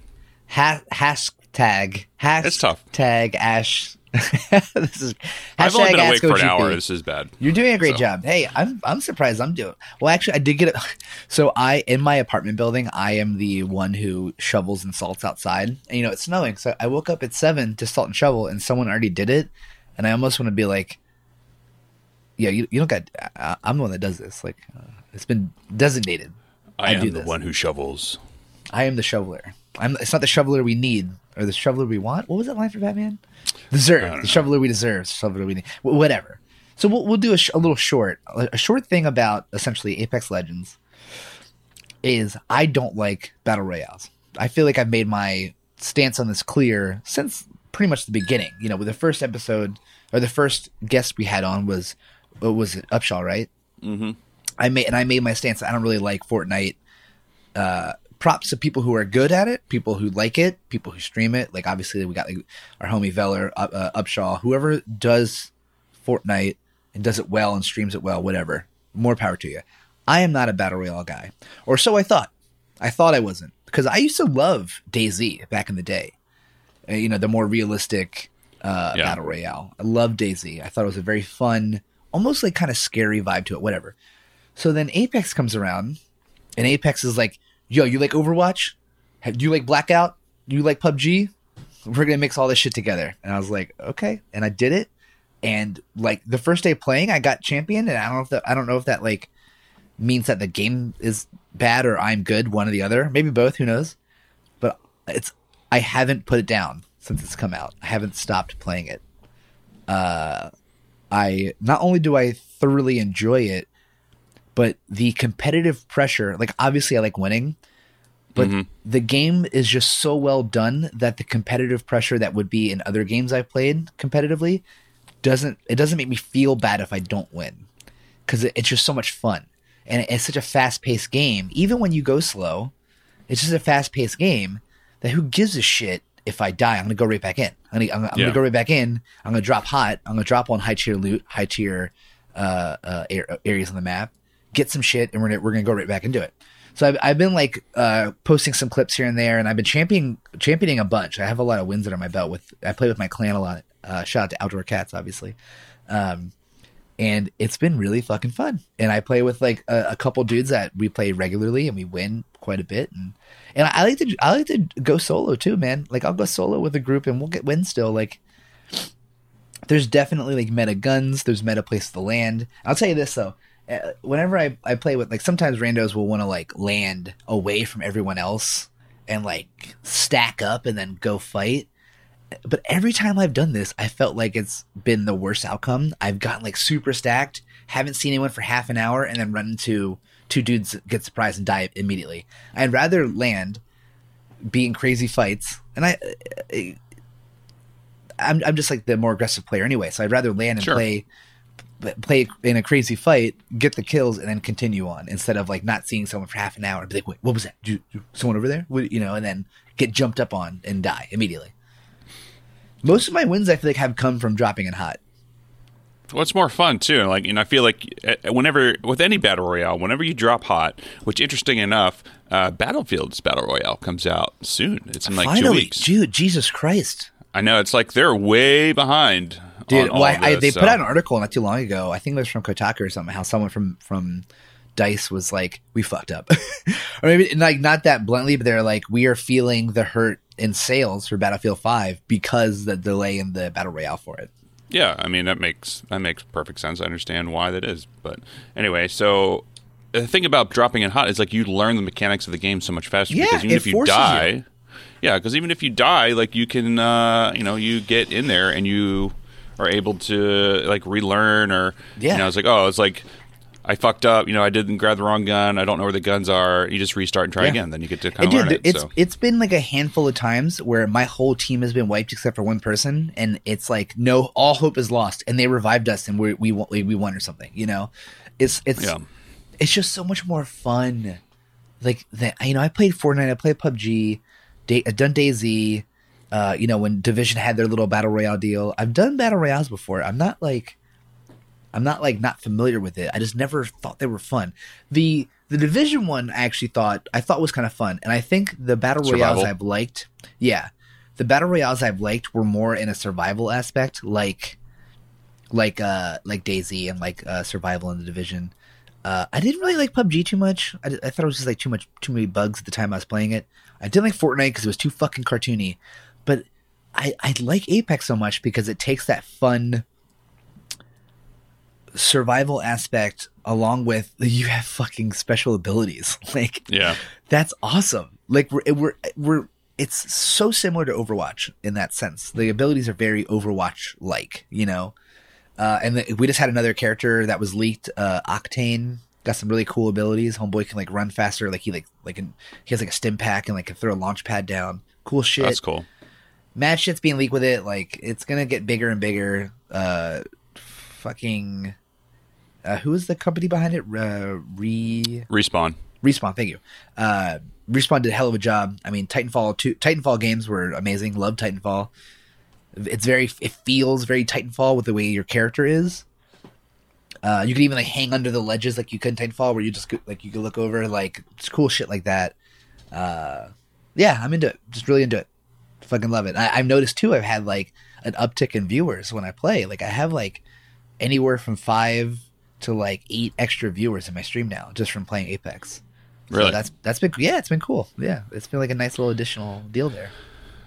Speaker 1: Ha- hashtag. Hashtag.
Speaker 2: It's tough.
Speaker 1: Tag Ash. this is.
Speaker 2: I've only been awake for an hour. This is bad.
Speaker 1: You're doing a great
Speaker 2: So-
Speaker 1: job. Hey, I'm I'm surprised I'm doing. Well, actually, I did get it. So I in my apartment building, I am the one who shovels and salts outside. And you know, it's snowing, so I woke up at seven to salt and shovel, and someone already did it. And I almost want to be like, "Yeah, you, you don't got. I, I'm the one that does this. Like, uh, it's been designated.
Speaker 2: I,
Speaker 1: I
Speaker 2: am the one who shovels.
Speaker 1: I am the shoveler. I'm. It's not the shoveler we need or the shoveler we want. What was that line for Batman? Deserve the shoveler we deserve. Shoveler we need. Wh- whatever. So we'll we'll do a, sh- a little short, a short thing about essentially Apex Legends. Is I don't like battle royales. I feel like I've made my stance on this clear since pretty much the beginning. You know, with the first episode or the first guest we had on was was it Upshaw, right?
Speaker 2: Mm-hmm.
Speaker 1: I made and I made my stance. I don't really like Fortnite. Uh, props to people who are good at it, people who like it, people who stream it. Like obviously we got like our homie Veller, uh, uh, Upshaw, whoever does Fortnite and does it well and streams it well, whatever. More power to you. I am not a battle royale guy, or so I thought. I thought I wasn't because I used to love DayZ back in the day. Uh, you know, the more realistic uh,
Speaker 2: Yeah.
Speaker 1: battle royale. I love DayZ. I thought it was a very fun, almost like kind of scary vibe to it. Whatever. So then Apex comes around, and Apex is like, "Yo, you like Overwatch? Do you like Blackout? Do you like PUBG? We're gonna mix all this shit together." And I was like, "Okay," and I did it. And like the first day playing, I got champion, and I don't know if that I don't know if that like means that the game is bad or I'm good, one or the other, maybe both. Who knows? But it's I haven't put it down since it's come out. I haven't stopped playing it. Uh, I not only do I thoroughly enjoy it, but the competitive pressure. Like obviously, I like winning, but
Speaker 2: Mhm.
Speaker 1: the game is just so well done that the competitive pressure that would be in other games I've played competitively doesn't it doesn't make me feel bad if I don't win because it, it's just so much fun and it's such a fast paced game. Even when you go slow, it's just a fast paced game that who gives a shit if I die? I'm gonna go right back in. I'm gonna, I'm, I'm
Speaker 2: Yeah.
Speaker 1: gonna go right back in. I'm gonna drop hot. I'm gonna drop on high tier loot, high tier uh, uh, areas on the map, get some shit, and we're gonna, we're gonna go right back and do it. So I've, I've been like uh, posting some clips here and there, and I've been championing championing a bunch. I have a lot of wins under my belt. With I play with my clan a lot. Uh, shout out to Outdoor Cats, obviously. Um, and it's been really fucking fun. And I play with like a, a couple dudes that we play regularly, and we win quite a bit. And and I like to I like to go solo too, man. Like I'll go solo with a group, and we'll get wins still. Like there's definitely like meta guns. There's meta place to land. I'll tell you this though. Uh, Whenever I, I play with like sometimes randos will want to like land away from everyone else and like stack up and then go fight but every time I've done this, I felt like it's been the worst outcome. I've gotten like super stacked, haven't seen anyone for half an hour, and then run into two dudes get surprised and die immediately. I'd rather land, be in crazy fights, and I, I'm I'm just like the more aggressive player anyway. So I'd rather land and
Speaker 2: Sure.
Speaker 1: play play in a crazy fight, get the kills, and then continue on instead of like not seeing someone for half an hour and be like, wait, what was that? You- someone over there? What- You know, and then get jumped up on and die immediately. Most of my wins, I feel like, have come from dropping in hot.
Speaker 2: What's more fun too? Like, you know, I feel like uh, whenever with any battle royale, whenever you drop hot, which interesting enough, uh, Battlefield's battle royale comes out soon. It's in like two weeks.
Speaker 1: dude, Jesus Christ!
Speaker 2: I know it's like they're way behind.
Speaker 1: Dude, well, I,
Speaker 2: this,
Speaker 1: they
Speaker 2: so-
Speaker 1: put out an article not too long ago. I think it was from Kotaku or something. How someone from from Dice was like, "We fucked up," or maybe like not that bluntly, but they're like, "We are feeling the hurt in sales for Battlefield Five because the delay in the battle royale for it."
Speaker 2: Yeah, I mean that makes that makes perfect sense. I understand why that is, but anyway, so the thing about dropping in hot is like you learn the mechanics of the game so much faster.
Speaker 1: Yeah,
Speaker 2: because even
Speaker 1: it
Speaker 2: if you die,
Speaker 1: you.
Speaker 2: yeah, because even if you die, like you can, uh, you know, you get in there and you are able to like relearn or
Speaker 1: Yeah.
Speaker 2: you know, it's like oh, it's like. I fucked up. You know, I didn't grab the wrong gun. I don't know where the guns are. You just restart and try
Speaker 1: Yeah.
Speaker 2: again. Then you get to kind of learn it.
Speaker 1: it's
Speaker 2: so.
Speaker 1: it's been like a handful of times where my whole team has been wiped except for one person, and it's like no, all hope is lost, and they revived us, and we we won- we won or something. You know, it's it's
Speaker 2: Yeah.
Speaker 1: it's just so much more fun. Like that, you know, I played Fortnite, I played PUBG, Day, I've done DayZ. Uh, you know, when Division had their little battle royale deal, I've done battle royales before. I'm not like, I'm not like not familiar with it. I just never thought they were fun. The the Division one, I actually thought I thought was kind of fun, and I think the battle royales I've liked, yeah, the battle royales I've liked were more in a survival aspect, like like uh like DayZ and like uh survival in the division. Uh, I didn't really like PUBG too much. I, I thought it was just like too much, too many bugs at the time I was playing it. I didn't like Fortnite because it was too fucking cartoony. But I, I like Apex so much because it takes that fun survival aspect along with you have fucking special abilities. Like
Speaker 2: yeah.
Speaker 1: that's awesome. Like we're we're we're it's so similar to Overwatch in that sense. The abilities are very Overwatch like, you know. Uh, and the, we just had another character that was leaked. Uh, Octane got some really cool abilities. Homeboy can like run faster. Like he like like an, he has like a stim pack and like can throw a launch pad down. Cool shit.
Speaker 2: That's cool.
Speaker 1: Mad shit's being leaked with it. Like it's gonna get bigger and bigger. Uh, fucking. Uh, who is the company behind it? Uh, Re
Speaker 2: Respawn.
Speaker 1: Respawn, thank you. Uh, Respawn did a hell of a job. I mean, Titanfall two, Titanfall games were amazing. Love Titanfall. It's very, it feels very Titanfall with the way your character is. Uh, you can even like hang under the ledges like you could in Titanfall, where you just like you could look over like it's cool shit like that. Uh, yeah, I'm into it. Just really into it. Fucking love it. I, I've noticed too. I've had like an uptick in viewers when I play. Like I have like anywhere from five to like eight extra viewers in my stream now just from playing Apex. So
Speaker 2: Really?
Speaker 1: that's that's been yeah, it's been cool. Yeah, it's been like a nice little additional deal there.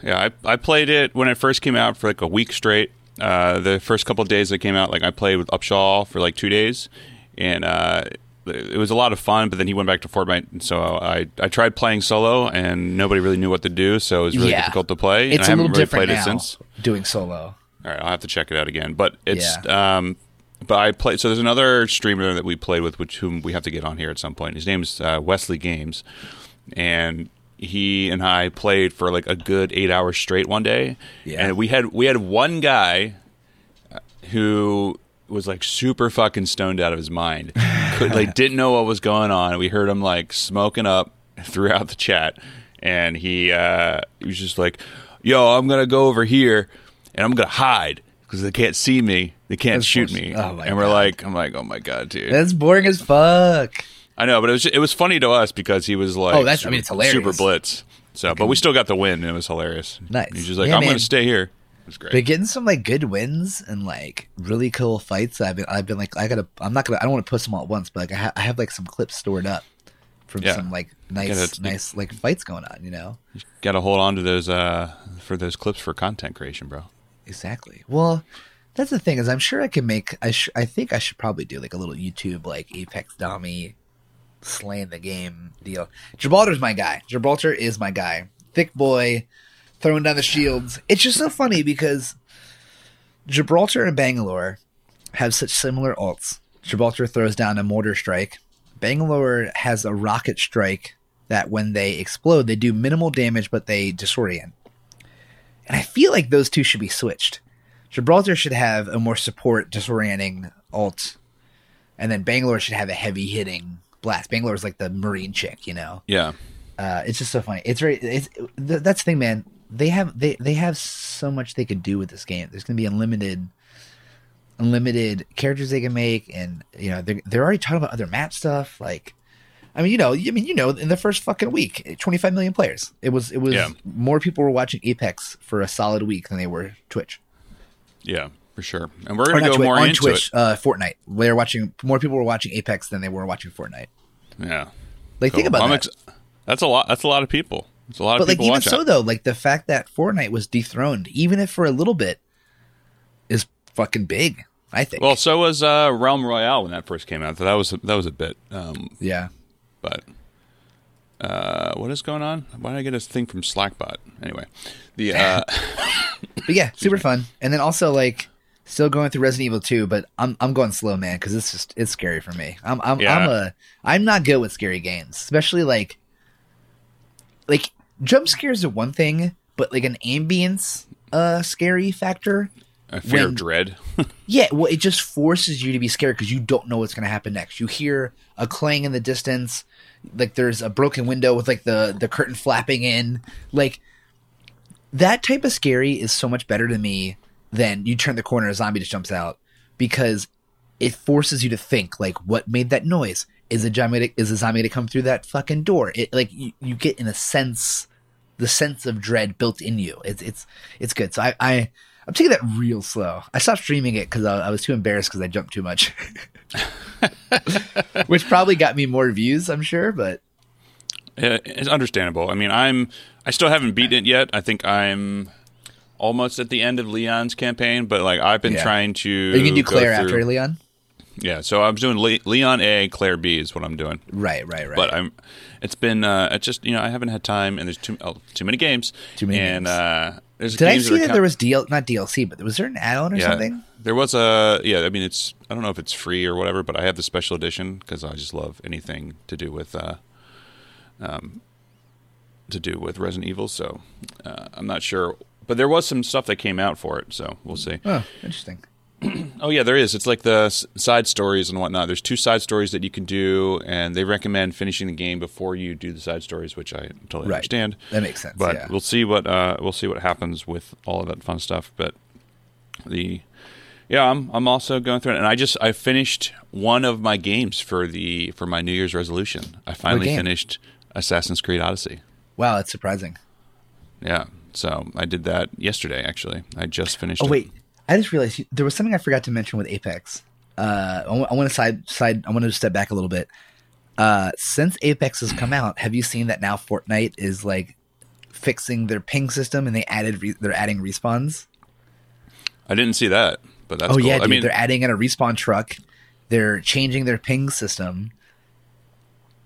Speaker 2: Yeah, I, I played it when it first came out for like a week straight. Uh, the first couple of days it came out, like I played with Upshaw for like two days, and uh, it was a lot of fun. But then he went back to Fortnite, and so I I tried playing solo, and nobody really knew what to do, so it was really
Speaker 1: Yeah.
Speaker 2: difficult to play. and
Speaker 1: It's
Speaker 2: I
Speaker 1: a
Speaker 2: haven't
Speaker 1: little
Speaker 2: really
Speaker 1: different
Speaker 2: played
Speaker 1: now
Speaker 2: it since.
Speaker 1: doing solo.
Speaker 2: All right, I'll have to check it out again. But it's um, but I played. So there's another streamer that we played with, which whom we have to get on here at some point. His name's uh, Wesley Games, and he and I played for like a good eight hours straight one day.
Speaker 1: Yeah.
Speaker 2: and we had we had one guy who was like super fucking stoned out of his mind. Could, like didn't know what was going on. We heard him like smoking up throughout the chat, and he uh, he was just like, "Yo, I'm gonna go over here, and I'm gonna hide because they can't see me, they can't
Speaker 1: That's
Speaker 2: shoot me."
Speaker 1: Oh
Speaker 2: and we're
Speaker 1: God.
Speaker 2: like, "I'm like, oh my god, dude."
Speaker 1: That's boring as fuck.
Speaker 2: I know, but it was it was funny to us because he was like,
Speaker 1: Oh, that's- I
Speaker 2: super,
Speaker 1: mean, it's hilarious.
Speaker 2: super blitz. So, but we still got the win, and it was hilarious.
Speaker 1: Nice.
Speaker 2: He's just like,
Speaker 1: Yeah,
Speaker 2: "I'm
Speaker 1: man.
Speaker 2: gonna stay here." Was great.
Speaker 1: But getting some like good wins and like really cool fights. I've been I've been like I gotta I'm not gonna I don't want to post them all at once, but like I, ha- I have like some clips stored up from
Speaker 2: Yeah.
Speaker 1: some like nice
Speaker 2: Gotta-
Speaker 1: nice like fights going on. You know you
Speaker 2: Got to hold on to those uh for those clips for content creation, bro.
Speaker 1: exactly. Well, that's the thing is I'm sure I can make I sh- I think I should probably do like a little YouTube like Apex Dummy slaying the game deal. Gibraltar's my guy. Gibraltar is my guy. Thick boy, throwing down the shields. It's just so funny because Gibraltar and Bangalore have such similar ults. Gibraltar throws down a mortar strike. Bangalore has a rocket strike that when they explode, they do minimal damage, but they disorient. And I feel like those two should be switched. Gibraltar should have a more support disorienting ult, and then Bangalore should have a heavy hitting blast. Bangalore is like the marine chick, you know.
Speaker 2: Yeah,
Speaker 1: Uh, it's just so funny. It's very. It's th- that's the thing, man. They have they they have so much they could do with this game. There's going to be unlimited, unlimited characters they can make, and you know they're they're already talking about other map stuff. Like, I mean, you know, I mean, you know, in the first fucking week, 25 million players. It was, it was
Speaker 2: Yeah.
Speaker 1: more people were watching Apex for a solid week than they were Twitch.
Speaker 2: Yeah, for sure. And we're gonna go
Speaker 1: Twitch,
Speaker 2: more
Speaker 1: on
Speaker 2: into
Speaker 1: Twitch, uh, Fortnite. They're watching more people were watching Apex than they were watching Fortnite.
Speaker 2: Yeah.
Speaker 1: Like, think about
Speaker 2: I'm
Speaker 1: that.
Speaker 2: ex- that's a lot. That's a lot of people. It's a lot
Speaker 1: but
Speaker 2: of
Speaker 1: like
Speaker 2: people
Speaker 1: even
Speaker 2: watching.
Speaker 1: so though, like the fact that Fortnite was dethroned, even if for a little bit, is fucking big. I think.
Speaker 2: well, so was uh, Realm Royale when that first came out. So that was that was a bit. Um,
Speaker 1: yeah.
Speaker 2: but uh, what is going on? Why did I get a thing from Slackbot? Anyway, the uh,
Speaker 1: But yeah, super fun. And then also like still going through Resident Evil 2, but I'm I'm going slow, man, because it's just it's scary for me. I'm I'm
Speaker 2: Yeah.
Speaker 1: I'm a I'm not good with scary games, especially like like jump scares are one thing, but like an ambience uh scary factor.
Speaker 2: a fear
Speaker 1: When-
Speaker 2: of dread.
Speaker 1: Yeah, well, it just forces you to be scared because you don't know what's going to happen next. You hear a clang in the distance, like there's a broken window with like the the curtain flapping in, like that type of scary is so much better to me than you turn the corner, a zombie just jumps out because it forces you to think like what made that noise. Is a zombie is a zombie to come through that fucking door? It like you, you get in a sense the sense of dread built in you. It's it's it's good. So I, I I'm taking that real slow. I stopped streaming it because I, I was too embarrassed because I jumped too much, which probably got me more views. I'm sure, but
Speaker 2: Yeah, it's understandable. I mean, I'm I still haven't beaten it yet. I think I'm almost at the end of Leon's campaign, but like I've been
Speaker 1: Yeah.
Speaker 2: trying to.
Speaker 1: are you gonna do Claire after Leon?
Speaker 2: Yeah, so I'm doing Le- Leon A, Claire B is what I'm doing.
Speaker 1: Right, right, right.
Speaker 2: But I'm. It's been. Uh, it's just you know I haven't had time, and there's too oh, too many games.
Speaker 1: Too many
Speaker 2: and,
Speaker 1: games.
Speaker 2: uh, there's
Speaker 1: Did I see that
Speaker 2: count-
Speaker 1: there was DL not DLC, but was there an add-on or
Speaker 2: yeah,
Speaker 1: something?
Speaker 2: There was a yeah. I mean, it's I don't know if it's free or whatever, but I have the special edition because I just love anything to do with uh, um, to do with Resident Evil. So uh, I'm not sure, but there was some stuff that came out for it. So we'll see.
Speaker 1: Oh, interesting.
Speaker 2: Oh yeah, there is. It's like the side stories and whatnot. There's two side stories that you can do, and they recommend finishing the game before you do the side stories, which I totally
Speaker 1: Right.
Speaker 2: understand.
Speaker 1: That makes sense.
Speaker 2: But
Speaker 1: yeah.
Speaker 2: we'll see what uh, we'll see what happens with all of that fun stuff. But the yeah, I'm I'm also going through it, and I just I finished one of my games for the for my New Year's resolution. I finally finished Assassin's Creed Odyssey.
Speaker 1: Wow, that's surprising.
Speaker 2: Yeah, so I did that yesterday. Actually, I just finished.
Speaker 1: Oh
Speaker 2: it.
Speaker 1: wait, I just realized there was something I forgot to mention with Apex. Uh, I want to side side. I want to step back a little bit. Uh, since Apex has come out, have you seen that now Fortnite is like fixing their ping system and they added re- they're adding respawns?
Speaker 2: I didn't see that, but that's
Speaker 1: oh
Speaker 2: cool.
Speaker 1: yeah, dude,
Speaker 2: I mean,
Speaker 1: they're adding in a respawn truck. They're changing their ping system.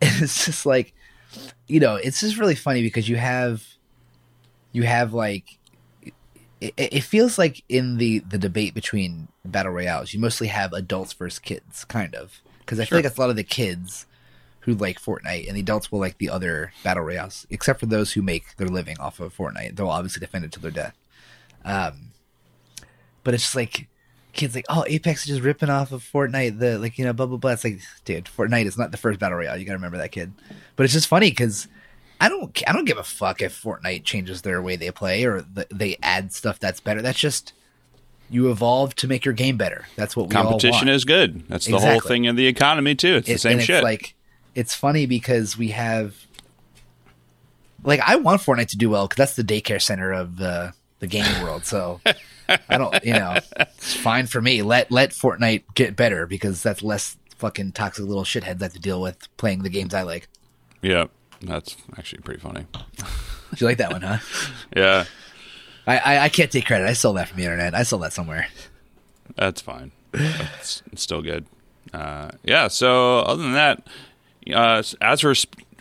Speaker 1: It's just like, you know, it's just really funny because you have, you have like, it, it feels like in the the debate between battle royales, you mostly have adults versus kids, kind of, because I
Speaker 2: Sure.
Speaker 1: feel like it's a lot of the kids who like Fortnite, and the adults will like the other battle royales, except for those who make their living off of Fortnite. They'll obviously defend it to their death. Um, but it's just like kids like, oh, Apex is just ripping off of Fortnite. The like, you know, blah blah blah. It's like, dude, Fortnite is not the first battle royale. You gotta remember that kid. But it's just funny because I don't, I don't give a fuck if Fortnite changes their way they play or th- they add stuff that's better. That's just you evolve to make your game better. That's what we
Speaker 2: competition
Speaker 1: all want.
Speaker 2: is good. That's the whole thing in the economy too. It's the same shit.
Speaker 1: It's like it's funny because we have like I want Fortnite to do well because that's the daycare center of the the gaming world. So I don't, you know, it's fine for me. Let let Fortnite get better because that's less fucking toxic little shitheads I have to deal with playing the games I like.
Speaker 2: yeah, that's actually pretty funny.
Speaker 1: You like that one, huh?
Speaker 2: Yeah,
Speaker 1: I, I I can't take credit. I stole that from the internet. I stole that somewhere.
Speaker 2: that's fine. It's, it's still good. Uh, yeah. So other than that, uh, as we're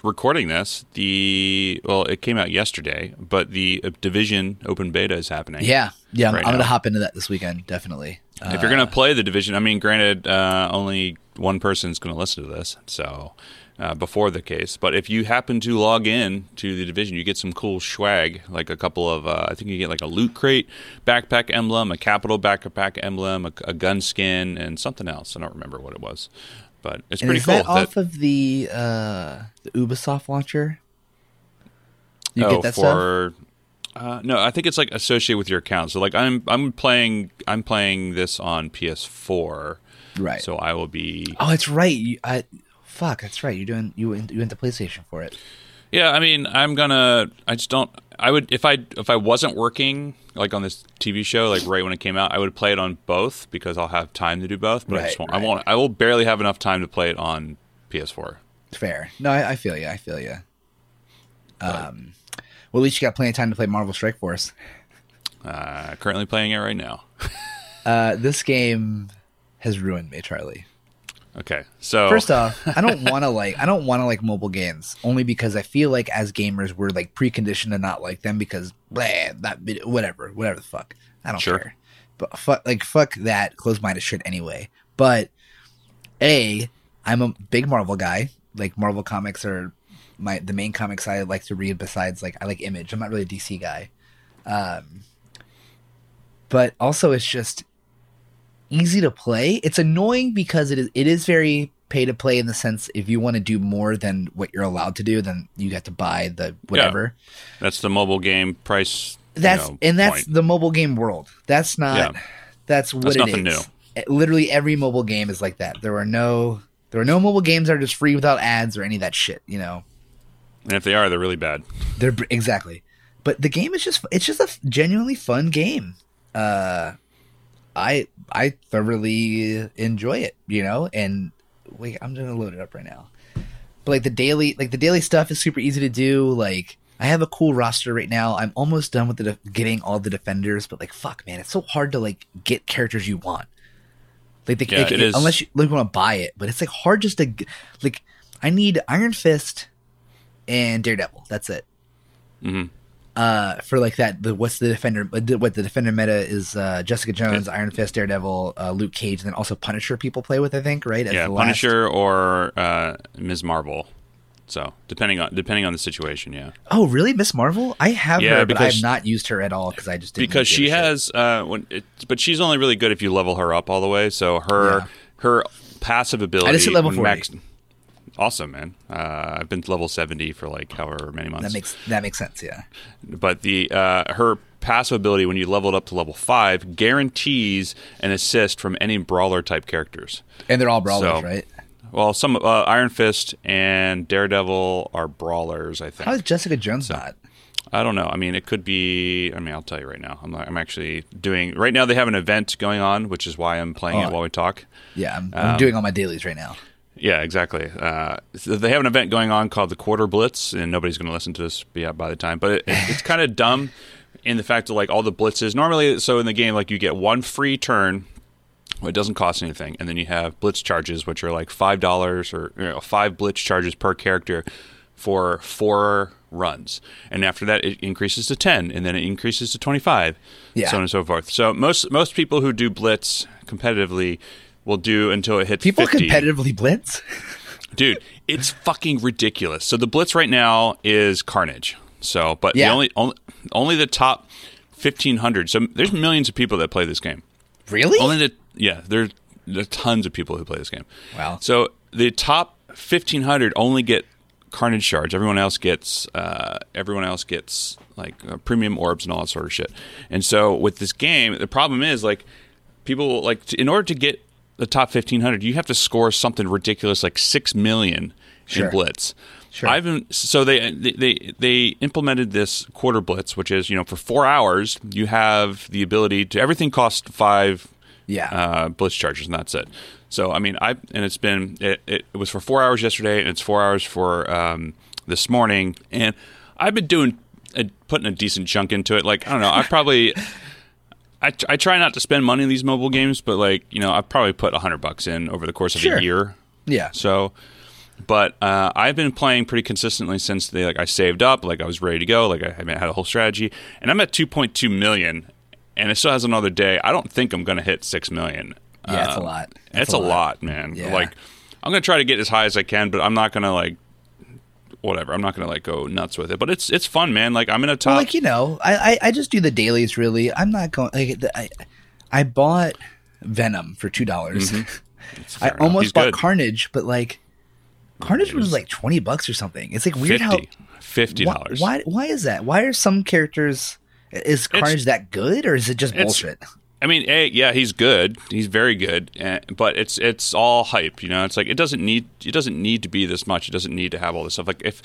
Speaker 2: recording this, the well, it came out yesterday, but the uh, division open beta is happening.
Speaker 1: Yeah, yeah. I'm, I'm gonna hop into that this weekend. Definitely.
Speaker 2: If you're gonna play the division, I mean, granted, uh, only one person's gonna listen to this, so uh, before the case. But if you happen to log in to the division, you get some cool swag, like a couple of, uh, I think you get like a loot crate backpack emblem, a capital backpack emblem, a, a gun skin, and something else. I don't remember what it was, but it's
Speaker 1: And
Speaker 2: pretty
Speaker 1: is
Speaker 2: cool.
Speaker 1: that off of the uh, the Ubisoft launcher? You
Speaker 2: oh,
Speaker 1: get that stuff?
Speaker 2: for. Uh, no, I think it's like associated with your account. So like I'm I'm playing I'm playing this on PS4,
Speaker 1: Right.
Speaker 2: so I will be
Speaker 1: Oh, it's right. You, I, fuck, that's right. You're doing you went, you went to PlayStation for it.
Speaker 2: Yeah, I mean, I'm gonna. I just don't. I would if I if I wasn't working like on this TV show like right when it came out, I would play it on both because I'll have time to do both. But I just won't. I won't. I will barely have enough time to play it on PS4.
Speaker 1: Fair. No, I, I feel you. I feel you. Um, well, at least you got plenty of time to play Marvel Strike Force.
Speaker 2: Uh, currently playing it right now.
Speaker 1: Uh, this game has ruined me, Charlie.
Speaker 2: Okay, so
Speaker 1: First off, I don't want to like I don't want to like mobile games only because I feel like as gamers we're like preconditioned to not like them because blah, that whatever whatever the fuck I don't
Speaker 2: Sure.
Speaker 1: care. But fuck like fuck that close minded shit anyway. But a I'm a big Marvel guy. Like Marvel comics are my the main comics I like to read. Besides like I like Image. I'm not really a DC guy. Um, but also it's just easy to play. It's annoying because it is it is very pay to play in the sense if you want to do more than what you're allowed to do, then you have to buy the whatever. Yeah.
Speaker 2: that's the mobile game price. you
Speaker 1: That's
Speaker 2: know,
Speaker 1: and that's
Speaker 2: point.
Speaker 1: the mobile game world. That's not
Speaker 2: Yeah.
Speaker 1: that's what
Speaker 2: That's
Speaker 1: it
Speaker 2: nothing
Speaker 1: is.
Speaker 2: new.
Speaker 1: Literally every mobile game is like that. There are no there are no mobile games that are just free without ads or any of that shit, you know.
Speaker 2: and if they are, they're really bad.
Speaker 1: They're exactly. But the game is just it's just a genuinely fun game. Uh I I thoroughly enjoy it, you know, and wait, I'm going to load it up right now. But like the daily like the daily stuff is super easy to do, like I have a cool roster right now. I'm almost done with the de- getting all the defenders, but like fuck man, it's so hard to like get characters you want. Like, they,
Speaker 2: Yeah,
Speaker 1: like
Speaker 2: it is.
Speaker 1: unless you like, want to buy it, but it's like hard just to like I need Iron Fist and Daredevil. That's it
Speaker 2: hmm
Speaker 1: uh for like that the what's the defender what the defender meta is uh jessica jones iron fist daredevil uh luke cage and then also punisher people play with i think right As
Speaker 2: Yeah,
Speaker 1: the last-
Speaker 2: Punisher or uh, Ms. Marvel. So depending on depending on the situation, yeah.
Speaker 1: oh really miss marvel i have
Speaker 2: Yeah,
Speaker 1: her but I've not used her at all because i just didn't
Speaker 2: because she has uh when it, but she's only really good if you level her up all the way so her
Speaker 1: Yeah.
Speaker 2: her passive ability
Speaker 1: just hit level 40.
Speaker 2: max- awesome man uh i've been to level 70 for like however many months
Speaker 1: that makes that makes sense yeah
Speaker 2: but the uh her passive ability when you level it up to level 5 guarantees an assist from any brawler type characters
Speaker 1: and they're all brawlers
Speaker 2: So-
Speaker 1: right
Speaker 2: well some uh, iron fist and daredevil are brawlers i think
Speaker 1: how is jessica jones not
Speaker 2: I don't know. I mean, it could be. I mean, I'll tell you right now. I'm, I'm actually doing right now. They have an event going on, which is why I'm playing
Speaker 1: Oh.
Speaker 2: it while we talk.
Speaker 1: yeah i'm,
Speaker 2: Um,
Speaker 1: I'm doing all my dailies right now
Speaker 2: Yeah, exactly. Uh, so they have an event going on called the Quarter Blitz, and nobody's going to listen to this by the time. But it, it, it's kind of dumb in the fact that like all the blitzes normally. So in the game, like you get one free turn. It doesn't cost anything, and then you have blitz charges, which are like five dollars or you know, five blitz charges per character for four runs, and after that it increases to ten, and then it increases to twenty-five,
Speaker 1: Yeah.
Speaker 2: so on and so forth. So most most people who do blitz competitively will do until it hits
Speaker 1: people
Speaker 2: 50.
Speaker 1: competitively blitz
Speaker 2: Dude, it's fucking ridiculous. So the blitz right now is Carnage. So, but
Speaker 1: Yeah.
Speaker 2: the only, only only the top fifteen hundred. So there's millions of people that play this game.
Speaker 1: really
Speaker 2: Only the yeah, there's there's tons of people who play this game.
Speaker 1: Wow.
Speaker 2: So the top fifteen hundred only get Carnage shards. Everyone else gets uh, everyone else gets like uh, premium orbs and all that sort of shit. And so with this game, the problem is like people like to, in order to get the top 1500 you have to score something ridiculous like 6 million
Speaker 1: Sure.
Speaker 2: in blitz
Speaker 1: Sure.
Speaker 2: i've been so they, they they implemented this quarter blitz which is you know for 4 hours you have the ability to everything costs 5
Speaker 1: yeah
Speaker 2: uh, blitz charges and that's it so i mean i and it's been it, it, was for 4 hours yesterday and it's 4 hours for um, this morning and i've been doing uh, putting a decent chunk into it like i don't know i probably I, I try not to spend money on these mobile games, but like you know, I've probably put a hundred bucks in over the course of
Speaker 1: Sure.
Speaker 2: a year.
Speaker 1: yeah
Speaker 2: So, but uh, I've been playing pretty consistently since they like I saved up, like I was ready to go, like I had had a whole strategy, and I'm at two point two million, and it still has another day. I don't think I'm going to hit six million.
Speaker 1: Yeah, it's a
Speaker 2: Um,
Speaker 1: lot.
Speaker 2: It's,
Speaker 1: It's
Speaker 2: a
Speaker 1: a
Speaker 2: lot,
Speaker 1: lot.
Speaker 2: man.
Speaker 1: Yeah.
Speaker 2: Like I'm going to try to get as high as I can, but I'm not going to like whatever. I'm not going to like go nuts with it. But it's it's fun, man. Like I'm in a top.
Speaker 1: Well, like you know, I, I I just do the dailies. Really, I'm not going. Like, the- I I bought Venom for two dollars. I
Speaker 2: Mm-hmm. fair enough.
Speaker 1: almost
Speaker 2: He's
Speaker 1: bought
Speaker 2: good.
Speaker 1: Carnage, but like Carnage was like twenty bucks or something. It's like weird
Speaker 2: 50
Speaker 1: how
Speaker 2: fifty
Speaker 1: why,
Speaker 2: dollars.
Speaker 1: why why is that? Why are some characters? Is Carnage that good or is it just
Speaker 2: it's-
Speaker 1: bullshit?
Speaker 2: I mean, a, yeah, he's good. He's very good, eh, but it's it's all hype. You know, it's like it doesn't need it doesn't need to be this much. It doesn't need to have all this stuff. Like if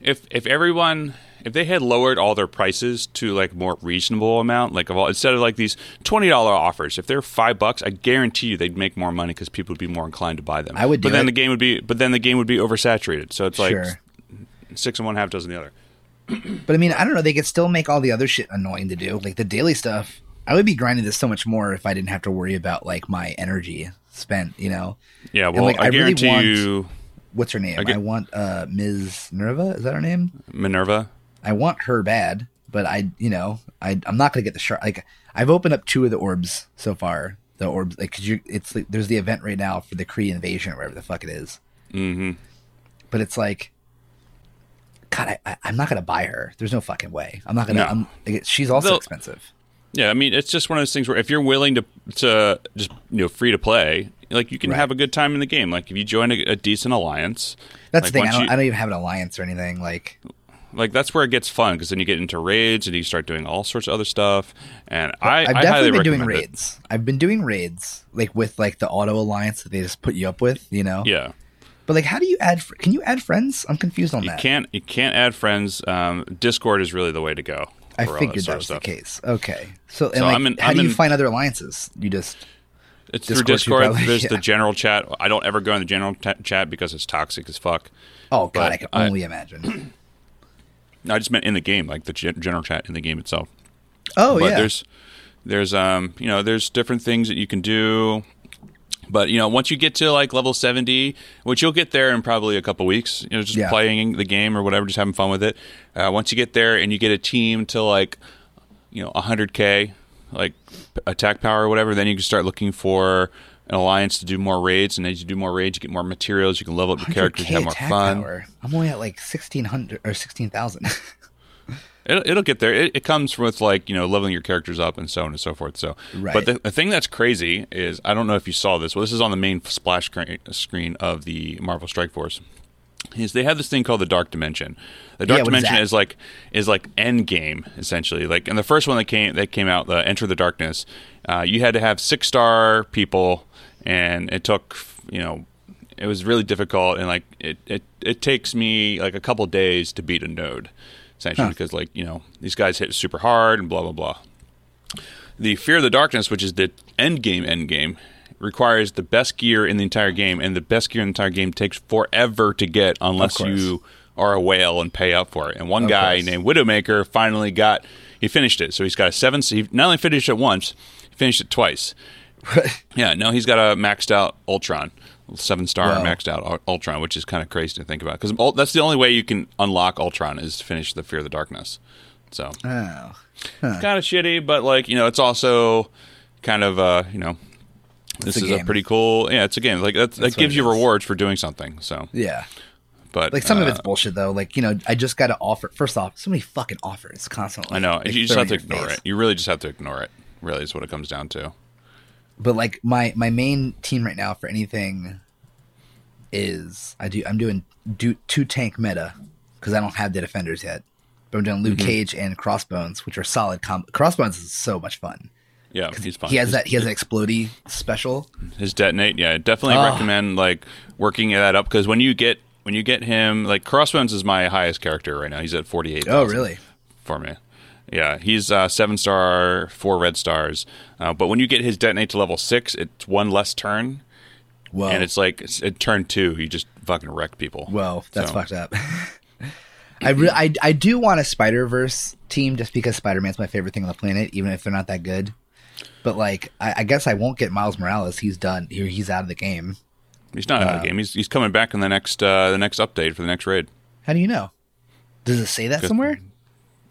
Speaker 2: if if everyone if they had lowered all their prices to like more reasonable amount, like of all instead of like these twenty dollar offers, if they're five bucks, I guarantee you they'd make more money because people would be more inclined to buy them.
Speaker 1: I would
Speaker 2: but then
Speaker 1: it.
Speaker 2: the game would be but then the game would be oversaturated. So it's like
Speaker 1: Sure.
Speaker 2: six and one half dozen the other.
Speaker 1: But I mean, I don't know. They could still make all the other shit annoying to do, like the daily stuff. I would be grinding this so much more if I didn't have to worry about like my energy spent. You know,
Speaker 2: Yeah, well,
Speaker 1: like,
Speaker 2: I,
Speaker 1: I really
Speaker 2: guarantee
Speaker 1: want-
Speaker 2: you,
Speaker 1: what's her name? I,
Speaker 2: get-
Speaker 1: want uh Ms. Nerva. Is that her name?
Speaker 2: Minerva.
Speaker 1: I want her bad, but I, you know, I I'm not gonna get the shark. Like I've opened up two of the orbs so far. The orbs, like, cause you, it's like there's the event right now for the Kree invasion or whatever the fuck it is.
Speaker 2: hmm
Speaker 1: But it's like, God, I, I, I'm not gonna buy her. There's no fucking way. I'm not gonna.
Speaker 2: No.
Speaker 1: I'm, like, she's also
Speaker 2: They'll-
Speaker 1: expensive.
Speaker 2: Yeah, I mean, it's just one of those things where if you're willing to to just you know free to play, like you can
Speaker 1: Right.
Speaker 2: have a good time in the game. Like if you join a, a decent alliance,
Speaker 1: That's
Speaker 2: like,
Speaker 1: the thing. I don't,
Speaker 2: you-
Speaker 1: I don't even have an alliance or anything. Like,
Speaker 2: like that's where it gets fun because then you get into raids and you start doing all sorts of other stuff. And I,
Speaker 1: I've definitely been doing
Speaker 2: it.
Speaker 1: raids. I've been doing raids, like with like the auto alliance that they just put you up with. You know.
Speaker 2: Yeah,
Speaker 1: But like, how do you add? Can you add friends? I'm confused on
Speaker 2: you
Speaker 1: that.
Speaker 2: can't you can't add friends. Um, Discord is really the way to go.
Speaker 1: I figured that
Speaker 2: of
Speaker 1: was the case. Okay. So, and
Speaker 2: So
Speaker 1: like,
Speaker 2: in-
Speaker 1: how
Speaker 2: I'm
Speaker 1: do you
Speaker 2: in-
Speaker 1: find other alliances? You just
Speaker 2: It's
Speaker 1: Discord,
Speaker 2: through Discord.
Speaker 1: probably-
Speaker 2: There's the general chat. I don't ever go in the general t- chat because it's toxic as fuck.
Speaker 1: oh god,
Speaker 2: But
Speaker 1: I can
Speaker 2: I-
Speaker 1: only imagine.
Speaker 2: I just meant in the game, like the gen- general chat in the game itself.
Speaker 1: Oh
Speaker 2: but
Speaker 1: yeah,
Speaker 2: there's there's um you know there's different things that you can do but you know once you get to like level 70 which you'll get there in probably a couple weeks you know just
Speaker 1: Yeah.
Speaker 2: playing the game or whatever just having fun with it uh, once you get there and you get a team to like you know 100k like attack power or whatever then you can start looking for an alliance to do more raids and as you do more raids you get more materials you can level up your characters
Speaker 1: 100K
Speaker 2: have more fun
Speaker 1: power. I'm only at like sixteen hundred or sixteen thousand.
Speaker 2: It'll, it'll get there. It, it comes with like you know leveling your characters up and so on and so forth. So,
Speaker 1: Right.
Speaker 2: but the, the thing that's crazy is I don't know if you saw this. Well, this is on the main splash screen, of the Marvel Strike Force. Is they have this thing called the Dark Dimension. The Dark
Speaker 1: Yeah, what is
Speaker 2: Dimension is, like is like end game essentially. Like in the first one that came that came out, the Enter the Darkness, uh, you had to have six star people, and it took you know it was really difficult and like it, it, it takes me like a couple days to beat a node essentially
Speaker 1: Huh.
Speaker 2: because like you know these guys hit super hard and blah blah blah. The fear of the darkness which is the end game end game requires the best gear in the entire game and the best gear in the entire game takes forever to get unless you are a whale and pay up for it. And one
Speaker 1: Of
Speaker 2: guy
Speaker 1: course.
Speaker 2: named widowmaker finally got he finished it. So he's got a seven he not only finished it once he finished it twice. Yeah, no, he's got a maxed out Ultron, seven star
Speaker 1: Wow.
Speaker 2: maxed out Ultron, which is kind of crazy to think about because that's the only way you can unlock Ultron is to finish the Fear of the Darkness. So
Speaker 1: oh,
Speaker 2: kind of shitty, but like you know, it's also kind of uh, you know, this
Speaker 1: a
Speaker 2: is a pretty cool. Yeah, it's a game. Like that's, that gives you
Speaker 1: is.
Speaker 2: rewards for doing something. So,
Speaker 1: yeah.
Speaker 2: but
Speaker 1: Like some of
Speaker 2: uh,
Speaker 1: it's bullshit though. Like you know, I just got to offer. First off, so many fucking offers constantly.
Speaker 2: I know
Speaker 1: Like,
Speaker 2: you just have to ignore
Speaker 1: face.
Speaker 2: it. You really just have to ignore it. Really, is what it comes down to.
Speaker 1: But like my my main team right now for anything is I do I'm doing do two tank meta because I don't have the defenders yet. But I'm doing Luke
Speaker 2: Mm-hmm.
Speaker 1: Cage and Crossbones, which are solid. Com- Crossbones is so much fun.
Speaker 2: Yeah, he's fun.
Speaker 1: He has
Speaker 2: His-
Speaker 1: that he has an explodey special.
Speaker 2: his detonate yeah definitely
Speaker 1: Ah.
Speaker 2: recommend like working that up because when you get when you get him like crossbones is my highest character right now he's at 48
Speaker 1: Oh really?
Speaker 2: for me yeah he's uh, seven star four red stars uh, but when you get his detonate to level six it's one less turn
Speaker 1: Well,
Speaker 2: and it's like it's, at turn two you just fucking wreck people
Speaker 1: well that's
Speaker 2: So-
Speaker 1: fucked up. I, re- I I do want a Spider Verse team just because Spider Man's my favorite thing on the planet, even if they're not that good. But like, I, I guess I won't get Miles Morales. He's done. Here, he's out of the game.
Speaker 2: he's not out of the game he's, he's coming back in the next uh, the next update for the next raid
Speaker 1: How do you know? Does it say that somewhere?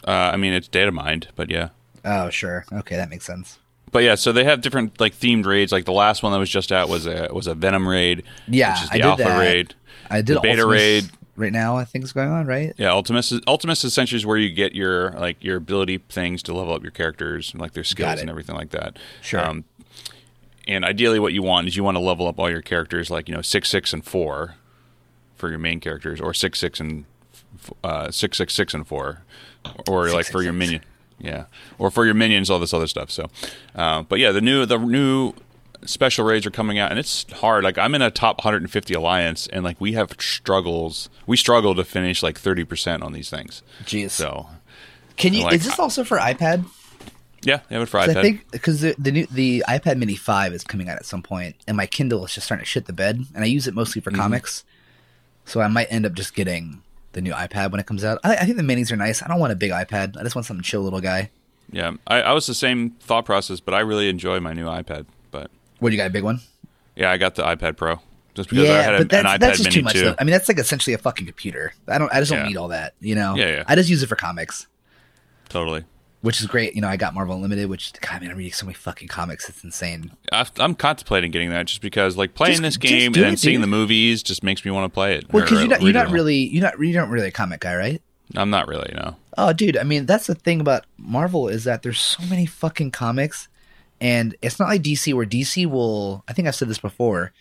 Speaker 2: Uh, i mean it's data mined but yeah
Speaker 1: Oh, sure. Okay, that makes sense.
Speaker 2: But yeah, so they have different like themed raids. Like the last one that was just out was a was a Venom raid.
Speaker 1: Yeah,
Speaker 2: which is the
Speaker 1: I did
Speaker 2: Alpha
Speaker 1: that.
Speaker 2: raid.
Speaker 1: I did
Speaker 2: The beta
Speaker 1: Ultimus
Speaker 2: raid.
Speaker 1: right now. I think is going on right.
Speaker 2: Yeah, Ultimus is Ultimus essentially is where you get your like your ability things to level up your characters and like their skills and everything like that.
Speaker 1: Sure.
Speaker 2: and ideally, what you want is you want to level up all your characters like you know six six and four for your main characters, or six six and uh, six six six and four, or like
Speaker 1: Six,
Speaker 2: for
Speaker 1: six,
Speaker 2: your minion. Yeah, or for your minions, all this other stuff. So, uh, but yeah, the new the new special raids are coming out, and it's hard. Like I'm in a top 150 alliance, and like we have struggles. We struggle to finish like 30 percent on these things.
Speaker 1: Jeez.
Speaker 2: So,
Speaker 1: Can you?
Speaker 2: like,
Speaker 1: is this also for iPad?
Speaker 2: yeah, they have it for iPad.
Speaker 1: I think because the the, new, the iPad Mini Five is coming out at some point, and my Kindle is just starting to shit the bed, and I use it mostly for
Speaker 2: Mm-hmm.
Speaker 1: comics. So I might end up just getting the new iPad when it comes out. I, I think the minis are nice. I don't want a big iPad. I just want something chill, little guy.
Speaker 2: yeah, I, I was the same thought process, but I really enjoy my new iPad. But
Speaker 1: What you got? A big one?
Speaker 2: yeah, I got the iPad Pro just because I had a,
Speaker 1: but that's,
Speaker 2: an iPad
Speaker 1: that's just
Speaker 2: Mini
Speaker 1: too much.
Speaker 2: too.
Speaker 1: Though. I mean, that's like essentially a fucking computer. I don't. I just don't
Speaker 2: Yeah.
Speaker 1: need all that. You know.
Speaker 2: Yeah, yeah.
Speaker 1: I just use it for comics,
Speaker 2: Totally.
Speaker 1: Which is great. You know, I got Marvel Unlimited, which God, man, I'm reading so many fucking comics. It's insane.
Speaker 2: I, I'm contemplating getting that just because like playing
Speaker 1: Just-
Speaker 2: this game and then
Speaker 1: it,
Speaker 2: seeing
Speaker 1: dude.
Speaker 2: the movies just makes me want to play it.
Speaker 1: Well, because you're not, you're not really you're not you don't really a comic guy, right?
Speaker 2: I'm not really. No.
Speaker 1: Oh, dude. I mean, that's the thing about Marvel is that there's so many fucking comics, and it's not like DC where DC will. I think I've said this before,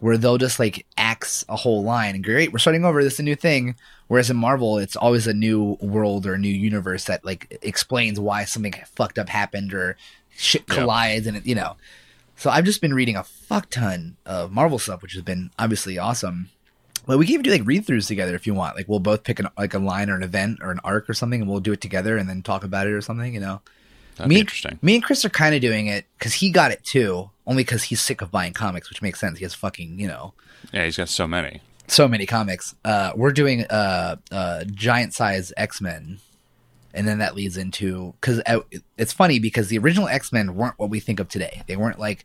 Speaker 1: where they'll just like axe a whole line and great, we're starting over. This is a new thing. Whereas in Marvel, it's always a new world or a new universe that like explains why something fucked up happened or shit
Speaker 2: Yeah.
Speaker 1: collides, and it, you know. So I've just been reading a fuck ton of Marvel stuff, which has been obviously awesome. But we can even do like read throughs together if you want. Like we'll both pick an like a line or an event or an arc or something, and we'll do it together and then talk about it or something. You know,
Speaker 2: That'd
Speaker 1: me
Speaker 2: be interesting.
Speaker 1: me and Chris are kind of doing it because he got it too, only because he's sick of buying comics, which makes sense. He has fucking you know
Speaker 2: Yeah, he's got so many.
Speaker 1: so many comics. Uh, we're doing uh, uh, giant size X Men, and then that leads into because it's funny because the original X Men weren't what we think of today. They weren't like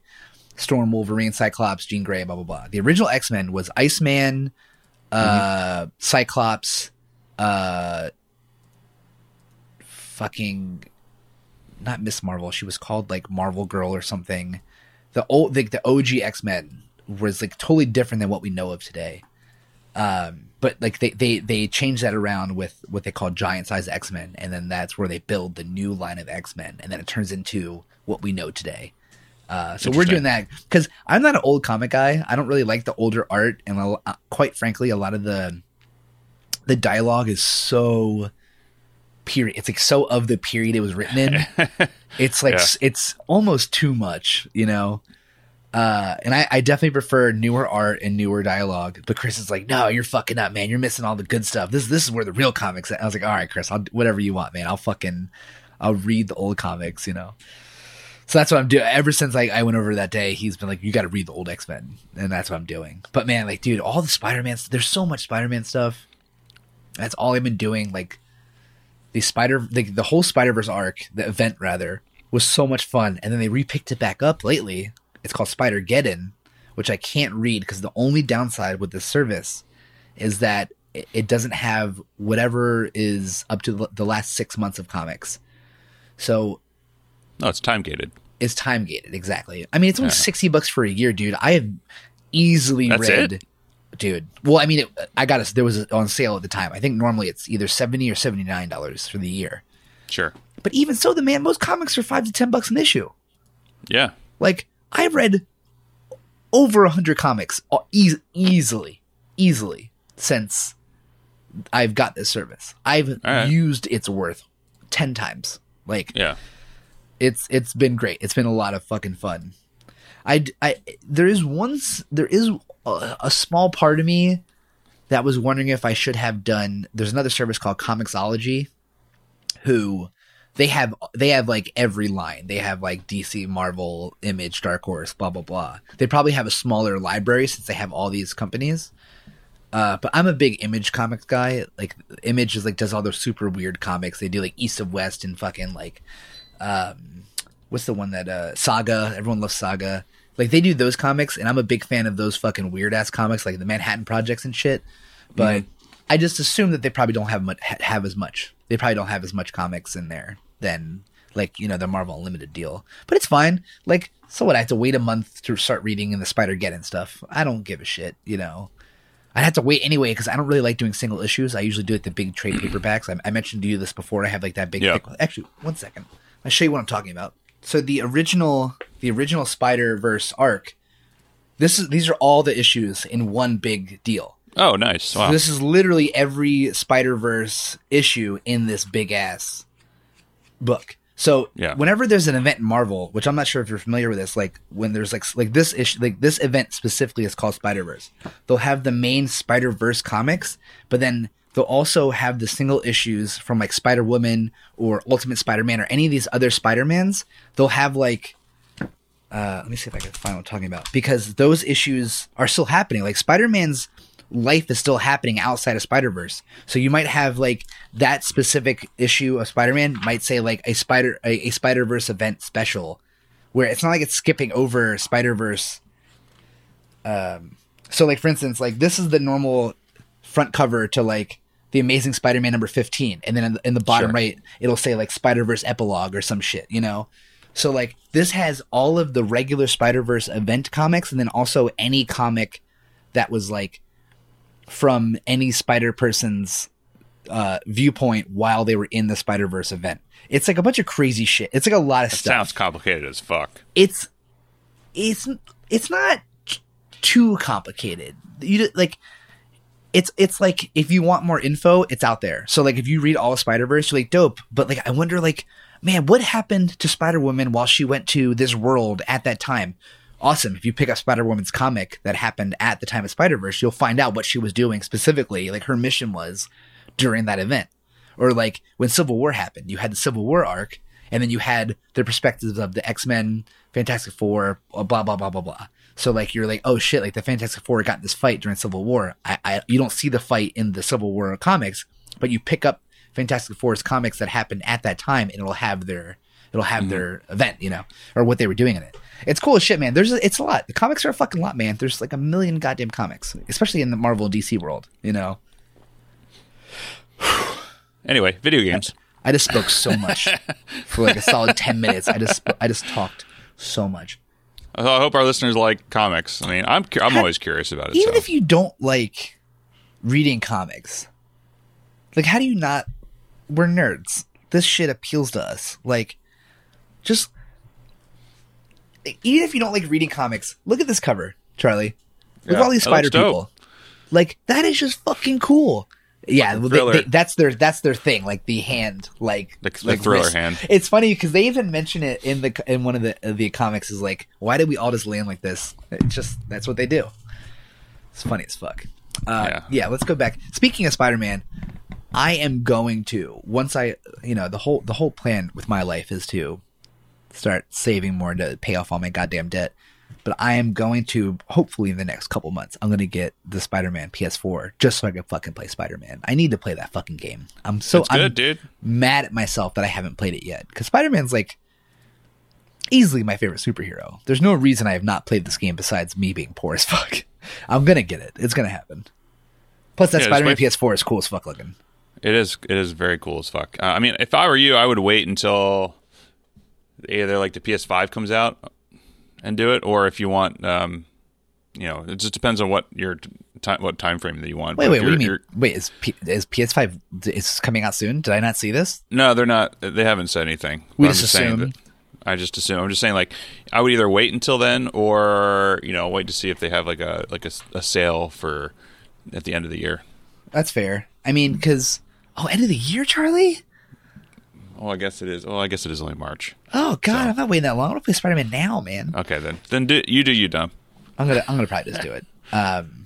Speaker 1: Storm, Wolverine, Cyclops, Jean Grey, blah blah blah. The original X Men was Iceman, uh, Cyclops, uh, fucking not Miss Marvel. She was called like Marvel Girl or something. The old like the OG X Men was like totally different than what we know of today. Um, but like they, they they changed that around with what they call giant size X Men, and then that's where they build the new line of X Men, and then it turns into what we know today. Uh, so we're doing that because I'm not an old comic guy. I don't really like the older art, and uh, quite frankly, a lot of the the dialogue is so period. It's like so of the period it was written in. it's like
Speaker 2: Yeah.
Speaker 1: it's almost too much, you know. Uh, and I, I definitely prefer newer art and newer dialogue. But Chris is like, no, you're fucking up, man. You're missing all the good stuff. This this is where the real comics. At. I was like, all right, Chris, I'll whatever you want, man. I'll fucking I'll read the old comics, you know. So that's what I'm doing. Ever since like I went over that day, he's been like, "You got to read the old X Men," and that's what I'm doing. But man, like, dude, all the Spider Man. There's so much Spider Man stuff. That's all I've been doing. Like the Spider, the, the whole Spider Verse arc, the event rather, was so much fun. And then they repicked it back up lately. It's called Spider Geddon, which I can't read because the only downside with this service is that it, it doesn't have whatever is up to the- last six months of comics. So
Speaker 2: No, it's time gated.
Speaker 1: it's time gated exactly. I mean, it's only
Speaker 2: Yeah.
Speaker 1: sixty bucks for a year, dude. I have easily
Speaker 2: That's
Speaker 1: read,
Speaker 2: it?
Speaker 1: Dude. Well, I mean, it, I got us. There was a, on sale at the time. I think normally it's either seventy or seventy nine dollars for the year.
Speaker 2: Sure.
Speaker 1: But even so, the man, most comics are five to ten bucks an issue.
Speaker 2: Yeah.
Speaker 1: Like I've read over a hundred comics uh, eas easily, easily since I've got this service. I've
Speaker 2: right.
Speaker 1: used its worth ten times. Like
Speaker 2: Yeah.
Speaker 1: it's it's been great. It's been a lot of fucking fun. I, I there is one s- there is a, small part of me that was wondering if I should have done. There's another service called Comixology, who they have they have like every line. They have like DC, Marvel, Image, Dark Horse, blah blah blah. They probably have a smaller library since they have all these companies. Uh, but I'm a big Image comics guy. Like Image is like does all those super weird comics. They do like East of West and fucking like um what's the one that uh saga everyone loves saga like they do those comics and i'm a big fan of those fucking weird ass comics like the manhattan projects and shit but mhm. i just assume that they probably don't have much have as much they probably don't have as much comics in there than like you know the marvel unlimited deal but it's fine like so what i have to wait a month to start reading in the Spider Geddon stuff i don't give a shit you know I'd have to wait anyway because I don't really like doing single issues. I usually do it the big trade paperbacks. I, I mentioned to you this before. I have like that big.
Speaker 2: Yeah.
Speaker 1: Actually, one second. I'll show you what I'm talking about. So the original, the original Spider Verse arc. This is these are all the issues in one big deal.
Speaker 2: Oh, nice. Wow.
Speaker 1: This is literally every Spider Verse issue in this big ass book. So
Speaker 2: Yeah.
Speaker 1: whenever there's an event in Marvel, which I'm not sure if you're familiar with this, like when there's like like this issue, like this event specifically is called Spider Verse. They'll have the main Spider Verse comics, but then they'll also have the single issues from like Spider Woman or Ultimate Spider Man or any of these other Spider Mans. They'll have like uh, let me see if I can find what I'm talking about because those issues are still happening. Like Spider Man's life is still happening outside of Spider Verse. So you might have like that specific issue of Spider Man might say like a Spider a, a Spider Verse event special, where it's not like it's skipping over Spider Verse. Um, so like for instance, like this is the normal front cover to like the Amazing Spider Man number fifteen, and then in the, in the bottom
Speaker 2: Sure.
Speaker 1: right it'll say like Spider Verse epilogue or some shit, you know. So like this has all of the regular Spider Verse event comics, and then also any comic that was like from any Spider Person's uh, viewpoint while they were in the Spider Verse event. It's like a bunch of crazy shit. It's like a lot of stuff.
Speaker 2: Sounds complicated as fuck.
Speaker 1: It's it's it's not too complicated. You like it's it's like if you want more info, it's out there. So like if you read all of Spider Verse, you're like dope. But like I wonder like man, what happened to Spider Woman while she went to this world at that time? Awesome. If you pick up Spider Woman's comic that happened at the time of Spider Verse, you'll find out what she was doing specifically, like her mission was during that event. Or like when Civil War happened, you had the Civil War arc, and then you had the perspectives of the X Men, Fantastic Four, blah blah blah blah blah. So like you're like, oh shit, like the Fantastic Four got in this fight during Civil War. I, I you don't see the fight in the Civil War comics, but you pick up Fantastic Four's comics that happened at that time, and it'll have their it'll have mm-hmm. their event, you know, or what they were doing in it. It's cool as shit, man. There's a, it's a lot. The comics are a fucking lot, man. There's like a million goddamn comics, especially in the Marvel DC world. You know,
Speaker 2: Anyway, video games.
Speaker 1: I just spoke so much for like a solid ten minutes. I just I just talked so much.
Speaker 2: I hope our listeners like comics. I mean, I'm cu- I'm always curious about it.
Speaker 1: Even
Speaker 2: so.
Speaker 1: if you don't like reading comics, like how do you not? We're nerds. This shit appeals to us. Like, just even if you don't like reading comics, look at this cover, Charlie. Look at all these spider people. Like that is just fucking cool. Yeah, well, they, they, that's their that's their thing. Like the hand, like
Speaker 2: The- the
Speaker 1: like
Speaker 2: thriller
Speaker 1: wrist.
Speaker 2: hand.
Speaker 1: It's funny because they even mention it in the in one of the of the comics. Is like, why did we all just land like this? It's just that's what they do. It's funny as fuck. Uh,
Speaker 2: Yeah.
Speaker 1: yeah. let's go back. Speaking of Spider Man, I am going to once I you know the whole the whole plan with my life is to start saving more to pay off all my goddamn debt. But I am going to hopefully in the next couple months I'm going to get the Spider-Man PS4 just so I can fucking play Spider-Man. I need to play that fucking game. I'm so
Speaker 2: good,
Speaker 1: I'm
Speaker 2: dude.
Speaker 1: mad at myself that I haven't played it yet cuz Spider-Man's like easily my favorite superhero. There's no reason I have not played this game besides me being poor as fuck. I'm going to get it. It's going to happen. Plus that
Speaker 2: Yeah,
Speaker 1: Spider-Man
Speaker 2: my-
Speaker 1: PS4 is cool as fuck looking.
Speaker 2: It is. It is very cool as fuck. Uh, I mean, if I were you, I would wait until either like the PS5 comes out and do it, or if you want, um, you know, it just depends on what your time, what time frame that you want.
Speaker 1: Wait,
Speaker 2: But
Speaker 1: wait, what do you mean? Wait, is P- is PS5 is coming out soon? Did I not see this?
Speaker 2: No, they're not. They haven't said anything.
Speaker 1: We
Speaker 2: I'm
Speaker 1: just assume.
Speaker 2: I just assume. I'm just saying, like, I would either wait until then, or you know, wait to see if they have like a like a sale for at the end of the year.
Speaker 1: That's fair. I mean, because oh, end of the year, Charlie.
Speaker 2: Oh, I guess it is. Oh, I guess it is only March.
Speaker 1: Oh God,
Speaker 2: So-
Speaker 1: I'm not waiting that long. I want to play Spider Man now, man.
Speaker 2: Okay, then then do, you do you dumb.
Speaker 1: I'm gonna I'm gonna probably just do it. Um,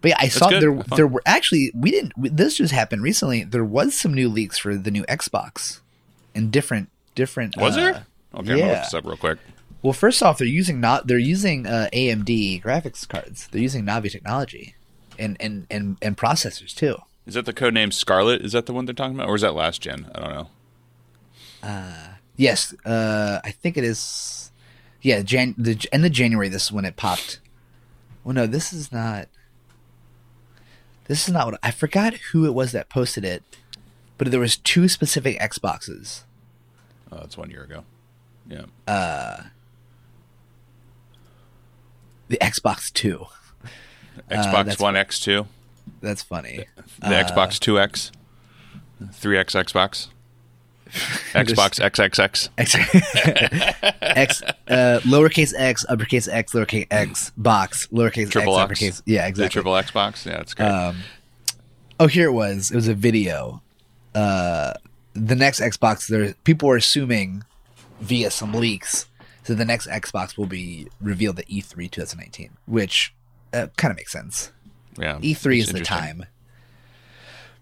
Speaker 1: but yeah, I saw
Speaker 2: good.
Speaker 1: there
Speaker 2: fun.
Speaker 1: there were actually we didn't we- this just happened recently. There was some new leaks for the new Xbox and different different.
Speaker 2: Was
Speaker 1: uh,
Speaker 2: there? Okay, I'm gonna look this up real quick.
Speaker 1: Well, first off, they're using not they're using uh, AMD graphics cards. They're using Navi technology and and and and processors too.
Speaker 2: Is that the code name Scarlett? Is that the one they're talking about, or is that last gen? I don't know.
Speaker 1: Yes, uh, I think it is. Yeah, Jan the end of January. This is when it popped. Well, no, this is not. This is not what I forgot who it was that posted it, but there was two specific Xboxes.
Speaker 2: Oh, that's one year ago. Yeah, Uh,
Speaker 1: The Xbox Two.
Speaker 2: Xbox
Speaker 1: Uh,
Speaker 2: One X two,
Speaker 1: That's funny.
Speaker 2: the Xbox Two X, three X Xbox, Xbox XXX.
Speaker 1: X, X uh, lowercase x, uppercase x, lowercase x, box, lowercase
Speaker 2: Triple
Speaker 1: x,
Speaker 2: X.
Speaker 1: uppercase. Yeah,
Speaker 2: The
Speaker 1: exactly.
Speaker 2: triple Xbox. Yeah, that's great.
Speaker 1: Um, oh, here it was. It was a video. Uh, the next Xbox, there people are assuming via some leaks that the next Xbox will be revealed at E E3 2019, which uh, kind of makes sense.
Speaker 2: Yeah,
Speaker 1: E3 is the time.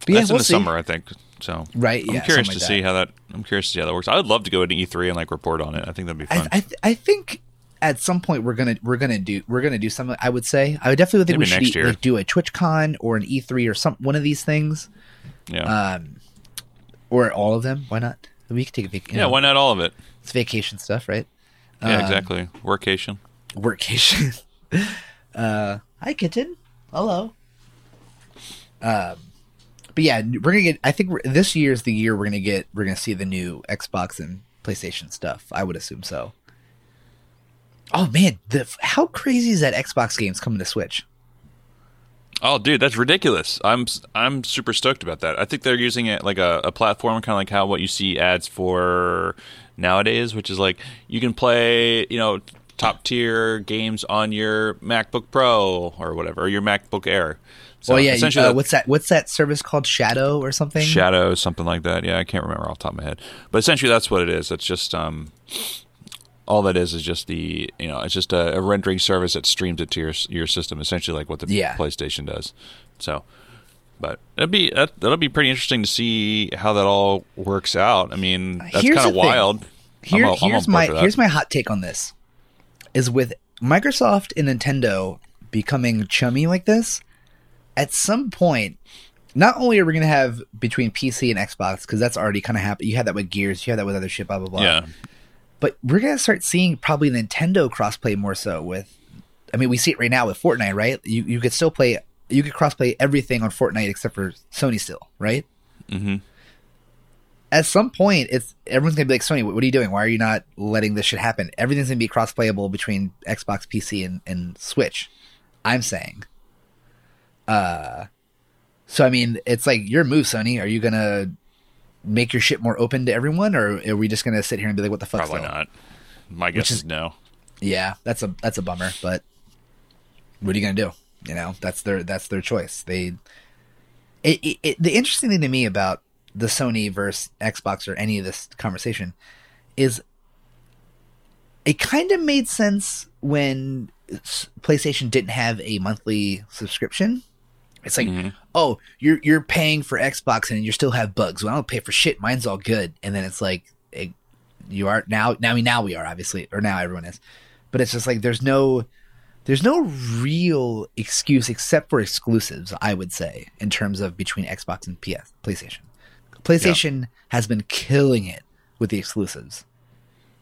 Speaker 1: But yeah,
Speaker 2: That's in
Speaker 1: we'll
Speaker 2: the
Speaker 1: see.
Speaker 2: summer, I think. So
Speaker 1: Right,
Speaker 2: I'm
Speaker 1: yeah,
Speaker 2: curious to
Speaker 1: like
Speaker 2: see how that. I'm curious to see how that works. I would love to go to E3 and like report on it. I think that'd be fun.
Speaker 1: I, I think at some point we're gonna we're gonna do we're gonna do something. I would say I would definitely think we should like, do a TwitchCon or an E3 or some one of these things,
Speaker 2: yeah,
Speaker 1: um, or all of them. Why not? We could take a vac- you
Speaker 2: yeah.
Speaker 1: know,
Speaker 2: Why not all of it?
Speaker 1: It's vacation stuff, right?
Speaker 2: Yeah,
Speaker 1: Um,
Speaker 2: exactly. Workation.
Speaker 1: Workation. uh, hi, kitten. Hello. Um, but yeah, we're gonna get. I think this year's the year we're gonna get. We're gonna see the new Xbox and PlayStation stuff. I would assume so. Oh man, the how crazy is that Xbox games coming to Switch?
Speaker 2: Oh, dude, that's ridiculous. I'm I'm super stoked about that. I think they're using it like a, a platform, kind of like how what you see ads for nowadays, which is like you can play, you know, top tier games on your MacBook Pro or whatever, or your MacBook Air. So
Speaker 1: well, yeah.
Speaker 2: essentially,
Speaker 1: uh, what's that? What's that service called? Shadow or something?
Speaker 2: Shadow, something like that. Yeah, I can't remember off the top of my head, but essentially that's what it is. It's just um, all that is is just the you know it's just a, a rendering service that streams it to your your system, essentially like what the
Speaker 1: Yeah.
Speaker 2: PlayStation does. So, but it'd be that, that'll be pretty interesting to see how that all works out. I mean, that's kind of wild.
Speaker 1: Here,
Speaker 2: I'm
Speaker 1: here's my here's my hot take on this: is with Microsoft and Nintendo becoming chummy like this, at some point, not only are we going to have between PC and Xbox because that's already kind of happened. You had that with Gears, you had that with other shit, blah blah blah.
Speaker 2: yeah,
Speaker 1: But we're going to start seeing probably Nintendo crossplay more so with. I mean, we see it right now with Fortnite, right? You you could still play, you could crossplay everything on Fortnite except for Sony still, right?
Speaker 2: Mm-hmm.
Speaker 1: at some point it's everyone's gonna be like sony what, are you doing why are you not letting this shit happen everything's gonna be cross playable between xbox pc and, and switch i'm saying uh so i mean it's like your move sony are you gonna make your shit more open to everyone or are we just gonna sit here and be like what the fuck
Speaker 2: probably not. My guess
Speaker 1: is-
Speaker 2: is no.
Speaker 1: yeah that's a that's a bummer but what are you gonna do you know that's their that's their choice they it, it, it, the interesting thing to me about the sony versus xbox or any of this conversation is it kind of made sense when playstation didn't have a monthly subscription it's like
Speaker 2: Mhm.
Speaker 1: oh you're you're paying for xbox and you still have bugs. Well i don't pay for shit. Mine's all good. And then it's like it, you are now now I mean now we are obviously or now everyone is. But it's just like there's no there's no real excuse except for exclusives i would say in terms of between xbox and ps playstation. Playstation has been killing it with the exclusives.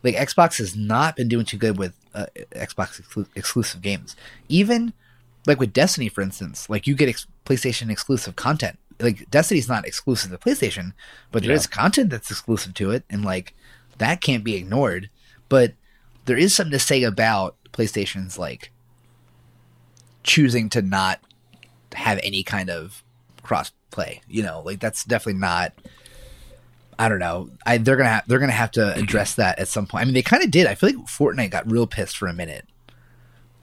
Speaker 1: Like xbox has not been doing too good with uh, xbox exclu- exclusive games. Even like with destiny for instance like you get ex- playstation exclusive content like destiny's not exclusive to playstation but there
Speaker 2: Yeah.
Speaker 1: is content that's exclusive to it and like that can't be ignored but there is something to say about playstation's like choosing to not have any kind of cross play you know like that's definitely not I don't know. I they're gonna have, they're gonna have to address that at some point. I mean, they kind of did. I feel like Fortnite got real pissed for a minute,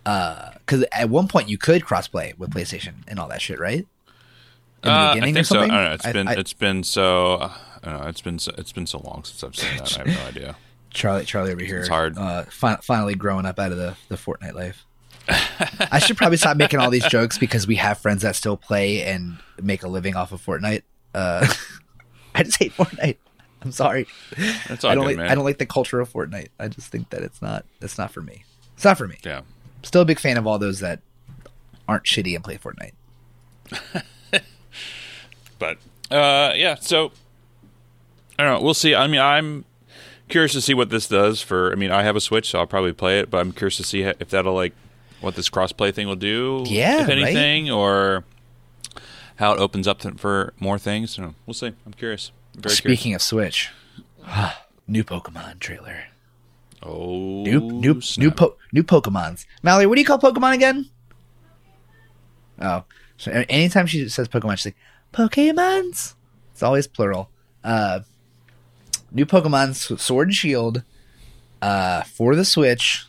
Speaker 1: because at one point you could crossplay with PlayStation and all that shit, right? In the
Speaker 2: Uh, I think
Speaker 1: or
Speaker 2: so. I don't know. It's
Speaker 1: I-
Speaker 2: been
Speaker 1: I-
Speaker 2: it's been so. uh, I don't know. It's been so, it's been so long since I've seen that. I have no idea.
Speaker 1: Charlie, Charlie over here.
Speaker 2: It's hard.
Speaker 1: Uh, fi- finally growing up out of the the Fortnite life. I should probably stop making all these jokes because we have friends that still play and make a living off of Fortnite. Uh, I just hate Fortnite. I'm sorry.
Speaker 2: That's all
Speaker 1: I don't
Speaker 2: good,
Speaker 1: like
Speaker 2: man.
Speaker 1: I don't like the culture of Fortnite. I just think that it's not it's not for me. It's not for me.
Speaker 2: yeah.
Speaker 1: Still a big fan of all those that aren't shitty and play Fortnite.
Speaker 2: But uh, yeah, so I don't know. We'll see. I mean, I'm curious to see what this does for. I mean, I have a Switch, so I'll probably play it. But I'm curious to see if that'll like what this crossplay thing will do.
Speaker 1: Yeah,
Speaker 2: if
Speaker 1: right?
Speaker 2: anything, or how it opens up to, for more things. I don't know. We'll see. I'm curious. Very
Speaker 1: Speaking of Switch, new Pokemon trailer.
Speaker 2: Oh,
Speaker 1: New new new po- new Pokemons. Mallory, what do you call Pokemon again? Oh, so anytime she says Pokemon, she's like Pokemons. It's always plural. Uh, new Pokemon Sword and Shield uh, for the Switch.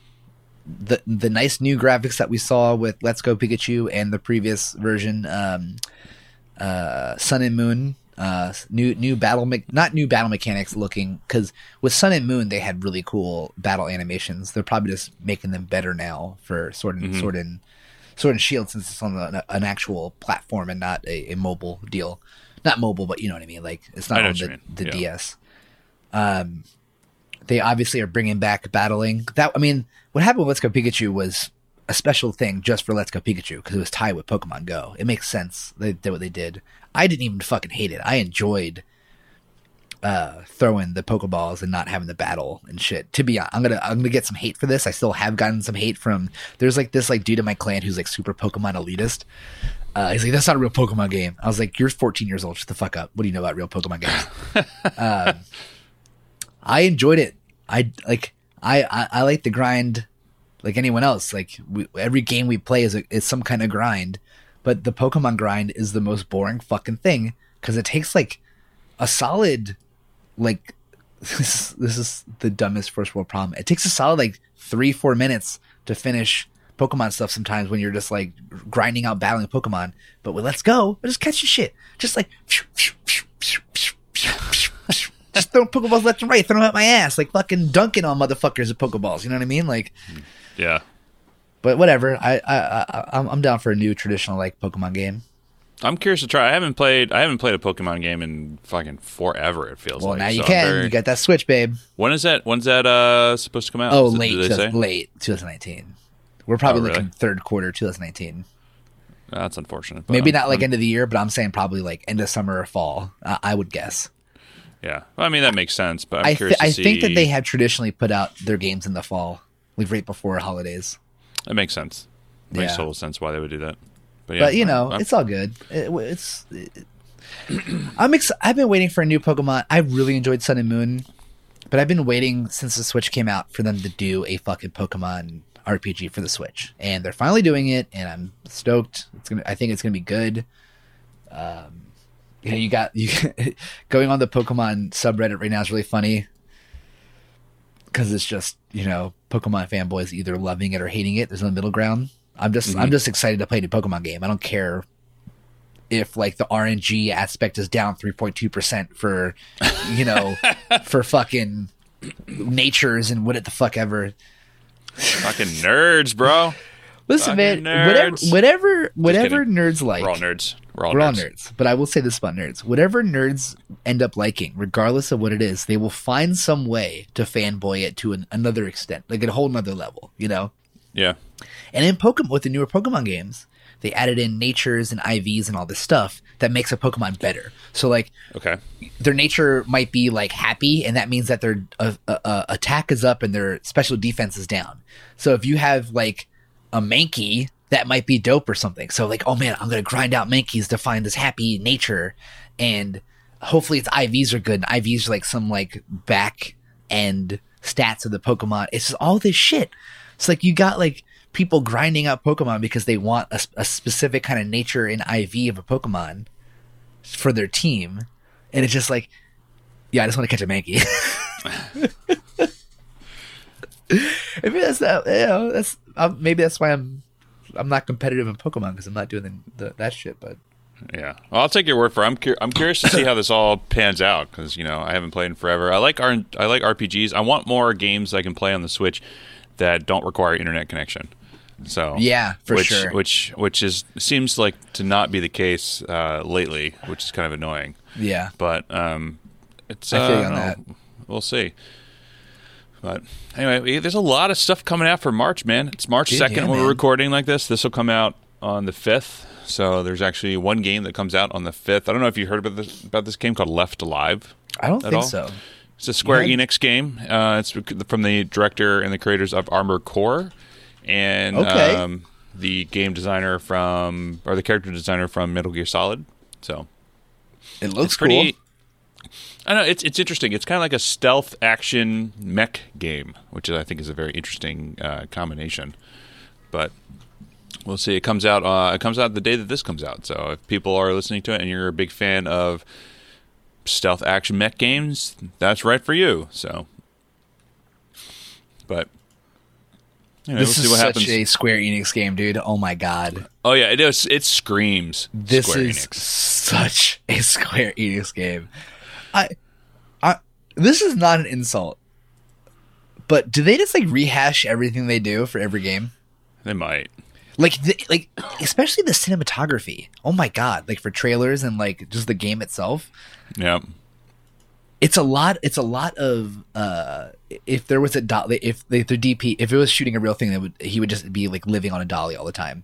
Speaker 1: The the nice new graphics that we saw with Let's Go Pikachu and the previous version, um, uh, Sun and Moon Uh, new new battle me- not new battle mechanics looking because with Sun and Moon they had really cool battle animations. They're probably just making them better now for Sword and Sword and Sword and Shield since it's on an, an actual platform and not a, a mobile deal. Not mobile, but you know what I mean. Like it's not on the, the
Speaker 2: Yeah.
Speaker 1: DS. Um, they obviously are bringing back battling. That I mean, what happened with Let's Go Pikachu was a special thing just for Let's Go Pikachu because it was tied with Pokemon Go. It makes sense. They did what they did. I didn't even fucking hate it. I enjoyed uh, throwing the Pokeballs and not having the battle and shit. To be honest, I'm gonna I'm gonna get some hate for this. I still have gotten some hate from. There's like this like dude in my clan who's like super Pokemon elitist. Uh, he's like, that's not a real Pokemon game. I was like, you're 14 years old. Shut the fuck up. What do you know about real Pokemon games? um, I enjoyed it. I like. I, I I like the grind, like anyone else. Like we, every game we play is a, is some kind of grind, but the Pokemon grind is the most boring fucking thing because it takes like a solid, like this is, this is the dumbest first world problem. It takes a solid like three four minutes to finish Pokemon stuff sometimes when you're just like grinding out battling Pokemon. But with Let's Go, just catch your shit. Just like just throwing Pokeballs left and right, throwing them at my ass, like fucking dunking on motherfuckers with Pokeballs. You know what I mean? Like,
Speaker 2: Yeah.
Speaker 1: but whatever. I I, I I'm, I'm down for a new traditional like Pokemon game.
Speaker 2: I'm curious to try. I haven't played. I haven't played a Pokemon game in fucking forever. It feels
Speaker 1: Well,
Speaker 2: like.
Speaker 1: now you
Speaker 2: So
Speaker 1: can.
Speaker 2: very-
Speaker 1: You got that Switch, babe.
Speaker 2: when is that? When's that uh supposed to come out?
Speaker 1: Oh,
Speaker 2: Is
Speaker 1: late,
Speaker 2: say?
Speaker 1: late 2019. We're probably
Speaker 2: Oh, really?
Speaker 1: looking third quarter 2019.
Speaker 2: That's unfortunate.
Speaker 1: Maybe
Speaker 2: I'm-
Speaker 1: not like
Speaker 2: I'm-
Speaker 1: end of the year, but I'm saying probably like end of summer or fall. I I would guess.
Speaker 2: Yeah. Well, I mean that makes sense, but I'm
Speaker 1: I th-
Speaker 2: to
Speaker 1: I
Speaker 2: see.
Speaker 1: think that they have traditionally put out their games in the fall, like right before holidays.
Speaker 2: That makes sense. Makes
Speaker 1: Yeah.
Speaker 2: total sense why they would do that. But, yeah,
Speaker 1: but you know,
Speaker 2: I'm-
Speaker 1: it's all good. It, it's. It, I'm ex- I've been waiting for a new Pokemon. I really enjoyed Sun and Moon, but I've been waiting since the Switch came out for them to do a fucking Pokemon RPG for the Switch, and they're finally doing it, and I'm stoked. It's gonna. I think it's gonna be good. Um, you know, you got you going on the Pokemon subreddit right now is really funny because it's just you know Pokemon fanboys either loving it or hating it. There's no middle ground. I'm just I'm mhm. just excited to play a Pokemon game. I don't care if like the RNG aspect is down 3.2 percent for you know for fucking natures and what it the fuck ever.
Speaker 2: fucking nerds, bro.
Speaker 1: Listen, man, whatever
Speaker 2: nerds.
Speaker 1: whatever whatever
Speaker 2: kidding.
Speaker 1: nerds like.
Speaker 2: We're all nerds. We're all
Speaker 1: We're all
Speaker 2: nerds.
Speaker 1: nerds, but I will say this about nerds: whatever nerds end up liking, regardless of what it is, they will find some way to fanboy it to an, another extent, like at a whole nother level, you know.
Speaker 2: Yeah.
Speaker 1: And in Pokemon, with the newer Pokemon games, they added in natures and IVs and all this stuff that makes a Pokemon better. So, like,
Speaker 2: Okay.
Speaker 1: their nature might be like happy, and that means that their uh, uh, uh, attack is up and their special defense is down. So, if you have like a Mankey, that might be dope or something. So, like, oh man, I'm gonna grind out Mankeys to find this happy nature, and hopefully its IVs are good. And IVs are like some like back end stats of the Pokemon. It's just all this shit. It's like you got like people grinding out Pokemon because they want a, a specific kind of nature and IV of a Pokemon for their team, and it's just like, yeah, I just want to catch a Mankey. maybe that's that. You know, that's um, maybe that's why I'm I'm not competitive in Pokemon because I'm not doing the, the, that shit. But
Speaker 2: Yeah. Well, I'll take your word for. it. I'm cur- I'm curious to see how this all pans out because you know I haven't played in forever. I like R- I like RPGs. I want more games I can play on the Switch that don't require internet connection. So
Speaker 1: Yeah, for
Speaker 2: which,
Speaker 1: sure.
Speaker 2: Which which is seems like to not be the case uh, lately, which is kind of annoying.
Speaker 1: yeah,
Speaker 2: But um, it's
Speaker 1: I feel
Speaker 2: uh,
Speaker 1: on that.
Speaker 2: We'll see. But anyway, there's a lot of stuff coming out for March, man. It's March
Speaker 1: Dude,
Speaker 2: second
Speaker 1: yeah,
Speaker 2: when we're recording like this. This will come out on the fifth. So there's actually one game that comes out on the fifth. I don't know if you heard about this about this game called Left Alive.
Speaker 1: I don't think
Speaker 2: all?
Speaker 1: so.
Speaker 2: It's a Square
Speaker 1: Yeah.
Speaker 2: Enix game. Uh, it's from the director and the creators of Armored Core, and
Speaker 1: Okay.
Speaker 2: um, the game designer from or the character designer from Metal Gear Solid. So
Speaker 1: It looks
Speaker 2: it's pretty.
Speaker 1: cool.
Speaker 2: I know it's it's interesting. It's kind of like a stealth action mech game, which I think is a very interesting uh, combination. But we'll see. It comes out. Uh, it comes out the day that this comes out. So if people are listening to it and you're a big fan of stealth action mech games, that's right for you. So, but You know,
Speaker 1: This
Speaker 2: we'll
Speaker 1: is
Speaker 2: what
Speaker 1: such
Speaker 2: happens.
Speaker 1: a Square Enix game, dude. Oh my god.
Speaker 2: oh yeah, it is. It screams.
Speaker 1: This
Speaker 2: Square
Speaker 1: is
Speaker 2: Enix.
Speaker 1: such a Square Enix game. I, I, this is not an insult, but do they just like rehash everything they do for every game?
Speaker 2: They might.
Speaker 1: Like, the, like especially the cinematography. Oh my god! Like for trailers and like just the game itself.
Speaker 2: Yeah.
Speaker 1: It's a lot. It's a lot of. uh If there was a dolly, if the, the DP, if it was shooting a real thing, that would he would just be like living on a dolly all the time.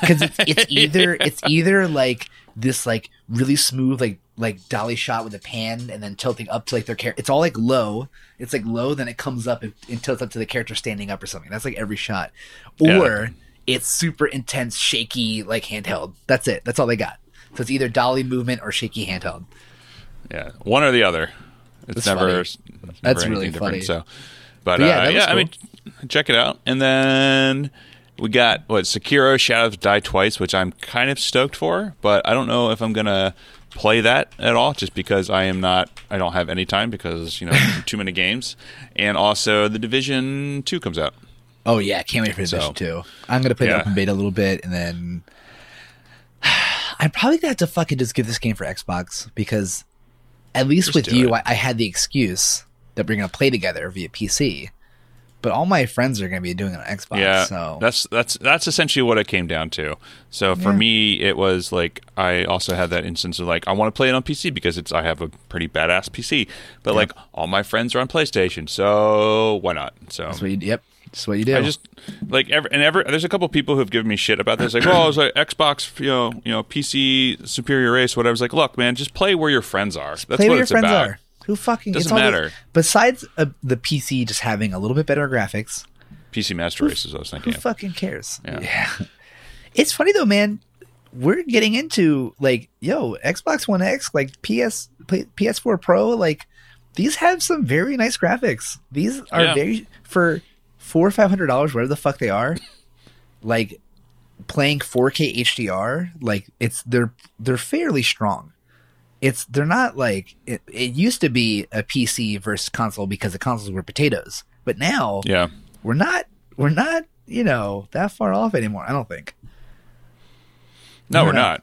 Speaker 1: Because it's, it's either it's either like this like really smooth like like dolly shot with a pan and then tilting up to like their character. It's all like low. It's like low, then it comes up and, and tilts up to the character standing up or something. That's like every shot.
Speaker 2: Yeah.
Speaker 1: Or it's super intense, shaky, like handheld. That's it. That's all they got. So it's either dolly movement or shaky handheld.
Speaker 2: Yeah. One or the other. It's
Speaker 1: That's
Speaker 2: never. it's never
Speaker 1: That's really
Speaker 2: different,
Speaker 1: funny.
Speaker 2: So, but,
Speaker 1: But yeah,
Speaker 2: uh, yeah, I mean, check it out. And then we got what Sekiro: Shadows Die Twice, which I'm kind of stoked for, but I don't know if I'm gonna play that at all, just because I am not. I don't have any time because you know too many games, and also the Division Two comes out.
Speaker 1: Oh yeah, can't wait for Division
Speaker 2: So-
Speaker 1: Two. I'm gonna play the
Speaker 2: Yeah.
Speaker 1: open beta a little bit, and then I'm probably gonna have to fucking just give this game for Xbox because at least
Speaker 2: Just
Speaker 1: with you. I, I had the excuse that we're gonna play together via PC, but all my friends are gonna be doing it on Xbox.
Speaker 2: Yeah,
Speaker 1: so
Speaker 2: that's that's that's essentially what it came down to. So for
Speaker 1: Yeah.
Speaker 2: me, it was like I also had that instance of like I want to play it on PC because it's I have a pretty badass PC, but like all my friends are on PlayStation, so why not? So
Speaker 1: that's what you. Yep, that's what you do.
Speaker 2: I just like every and every there's a couple people who've given me shit about this, like oh, I was like Xbox, you know, you know, PC superior race, whatever. It's like, look, man, just play where your friends are. That's
Speaker 1: play
Speaker 2: what
Speaker 1: where your
Speaker 2: it's
Speaker 1: friends
Speaker 2: about.
Speaker 1: are. Who fucking
Speaker 2: Doesn't
Speaker 1: it's all the-
Speaker 2: matter.
Speaker 1: besides uh, the PC just having a little bit better graphics,
Speaker 2: PC Master Races, I was thinking.
Speaker 1: who
Speaker 2: thinking.
Speaker 1: fucking cares?
Speaker 2: Yeah. yeah.
Speaker 1: It's funny though, man. We're getting into like, yo, Xbox One X, like PS, PS4 Pro, like these have some very nice graphics. These are
Speaker 2: Yeah.
Speaker 1: very for four or five hundred dollars, whatever the fuck they are. Like playing 4K HDR, like it's they're they're fairly strong. It's they're not like it, it used to be a PC versus console because the consoles were potatoes, but now
Speaker 2: Yeah.
Speaker 1: we're not we're not you know that far off anymore. I don't think.
Speaker 2: No, we're
Speaker 1: don't
Speaker 2: not.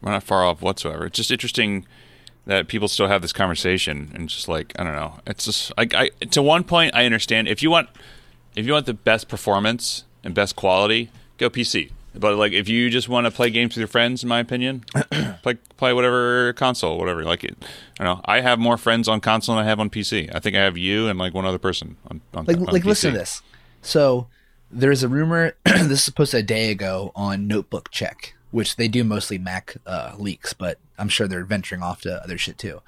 Speaker 2: We're not far off whatsoever. It's just interesting that people still have this conversation and just like I don't know. It's just like I to one point I understand if you want if you want the best performance and best quality, go PC. But like if you just want to play games with your friends, in my opinion, play play whatever console, whatever. You like it, I don't know. I have more friends on console than I have on PC. I think I have you and like one other person on, on
Speaker 1: like
Speaker 2: on
Speaker 1: like
Speaker 2: PC.
Speaker 1: listen to this. So there's a rumor. this is posted a day ago on Notebook Check, which they do mostly Mac uh, leaks, but I'm sure they're venturing off to other shit too.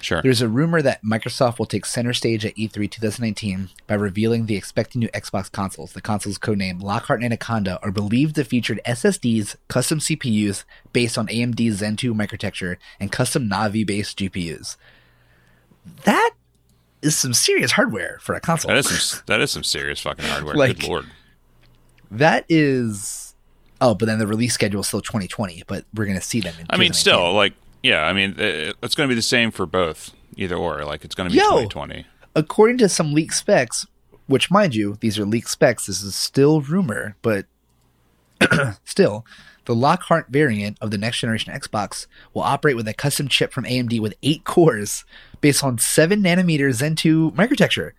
Speaker 2: Sure.
Speaker 1: There's a rumor that Microsoft will take center stage at E E3 2019 by revealing the expected new Xbox consoles. The consoles codenamed Lockhart and Anaconda are believed to feature SSDs, custom CPUs based on AMD's Zen 2 microarchitecture, and custom Navi based GPUs. That is some serious hardware for a console.
Speaker 2: That is some that is some serious fucking hardware.
Speaker 1: Like-
Speaker 2: Good lord.
Speaker 1: That is. Oh, but then the release schedule is still 2020, but we're going to see them in
Speaker 2: I mean, still, like, yeah, I mean, it's going to be the same for both, either or. Like, it's going to be
Speaker 1: Yo!
Speaker 2: 2020.
Speaker 1: according to some leaked specs, which mind you, these are leaked specs, this is still rumor, but still, the Lockhart variant of the next generation Xbox will operate with a custom chip from AMD with eight cores based on seven nanometer Zen 2 microarchitecture.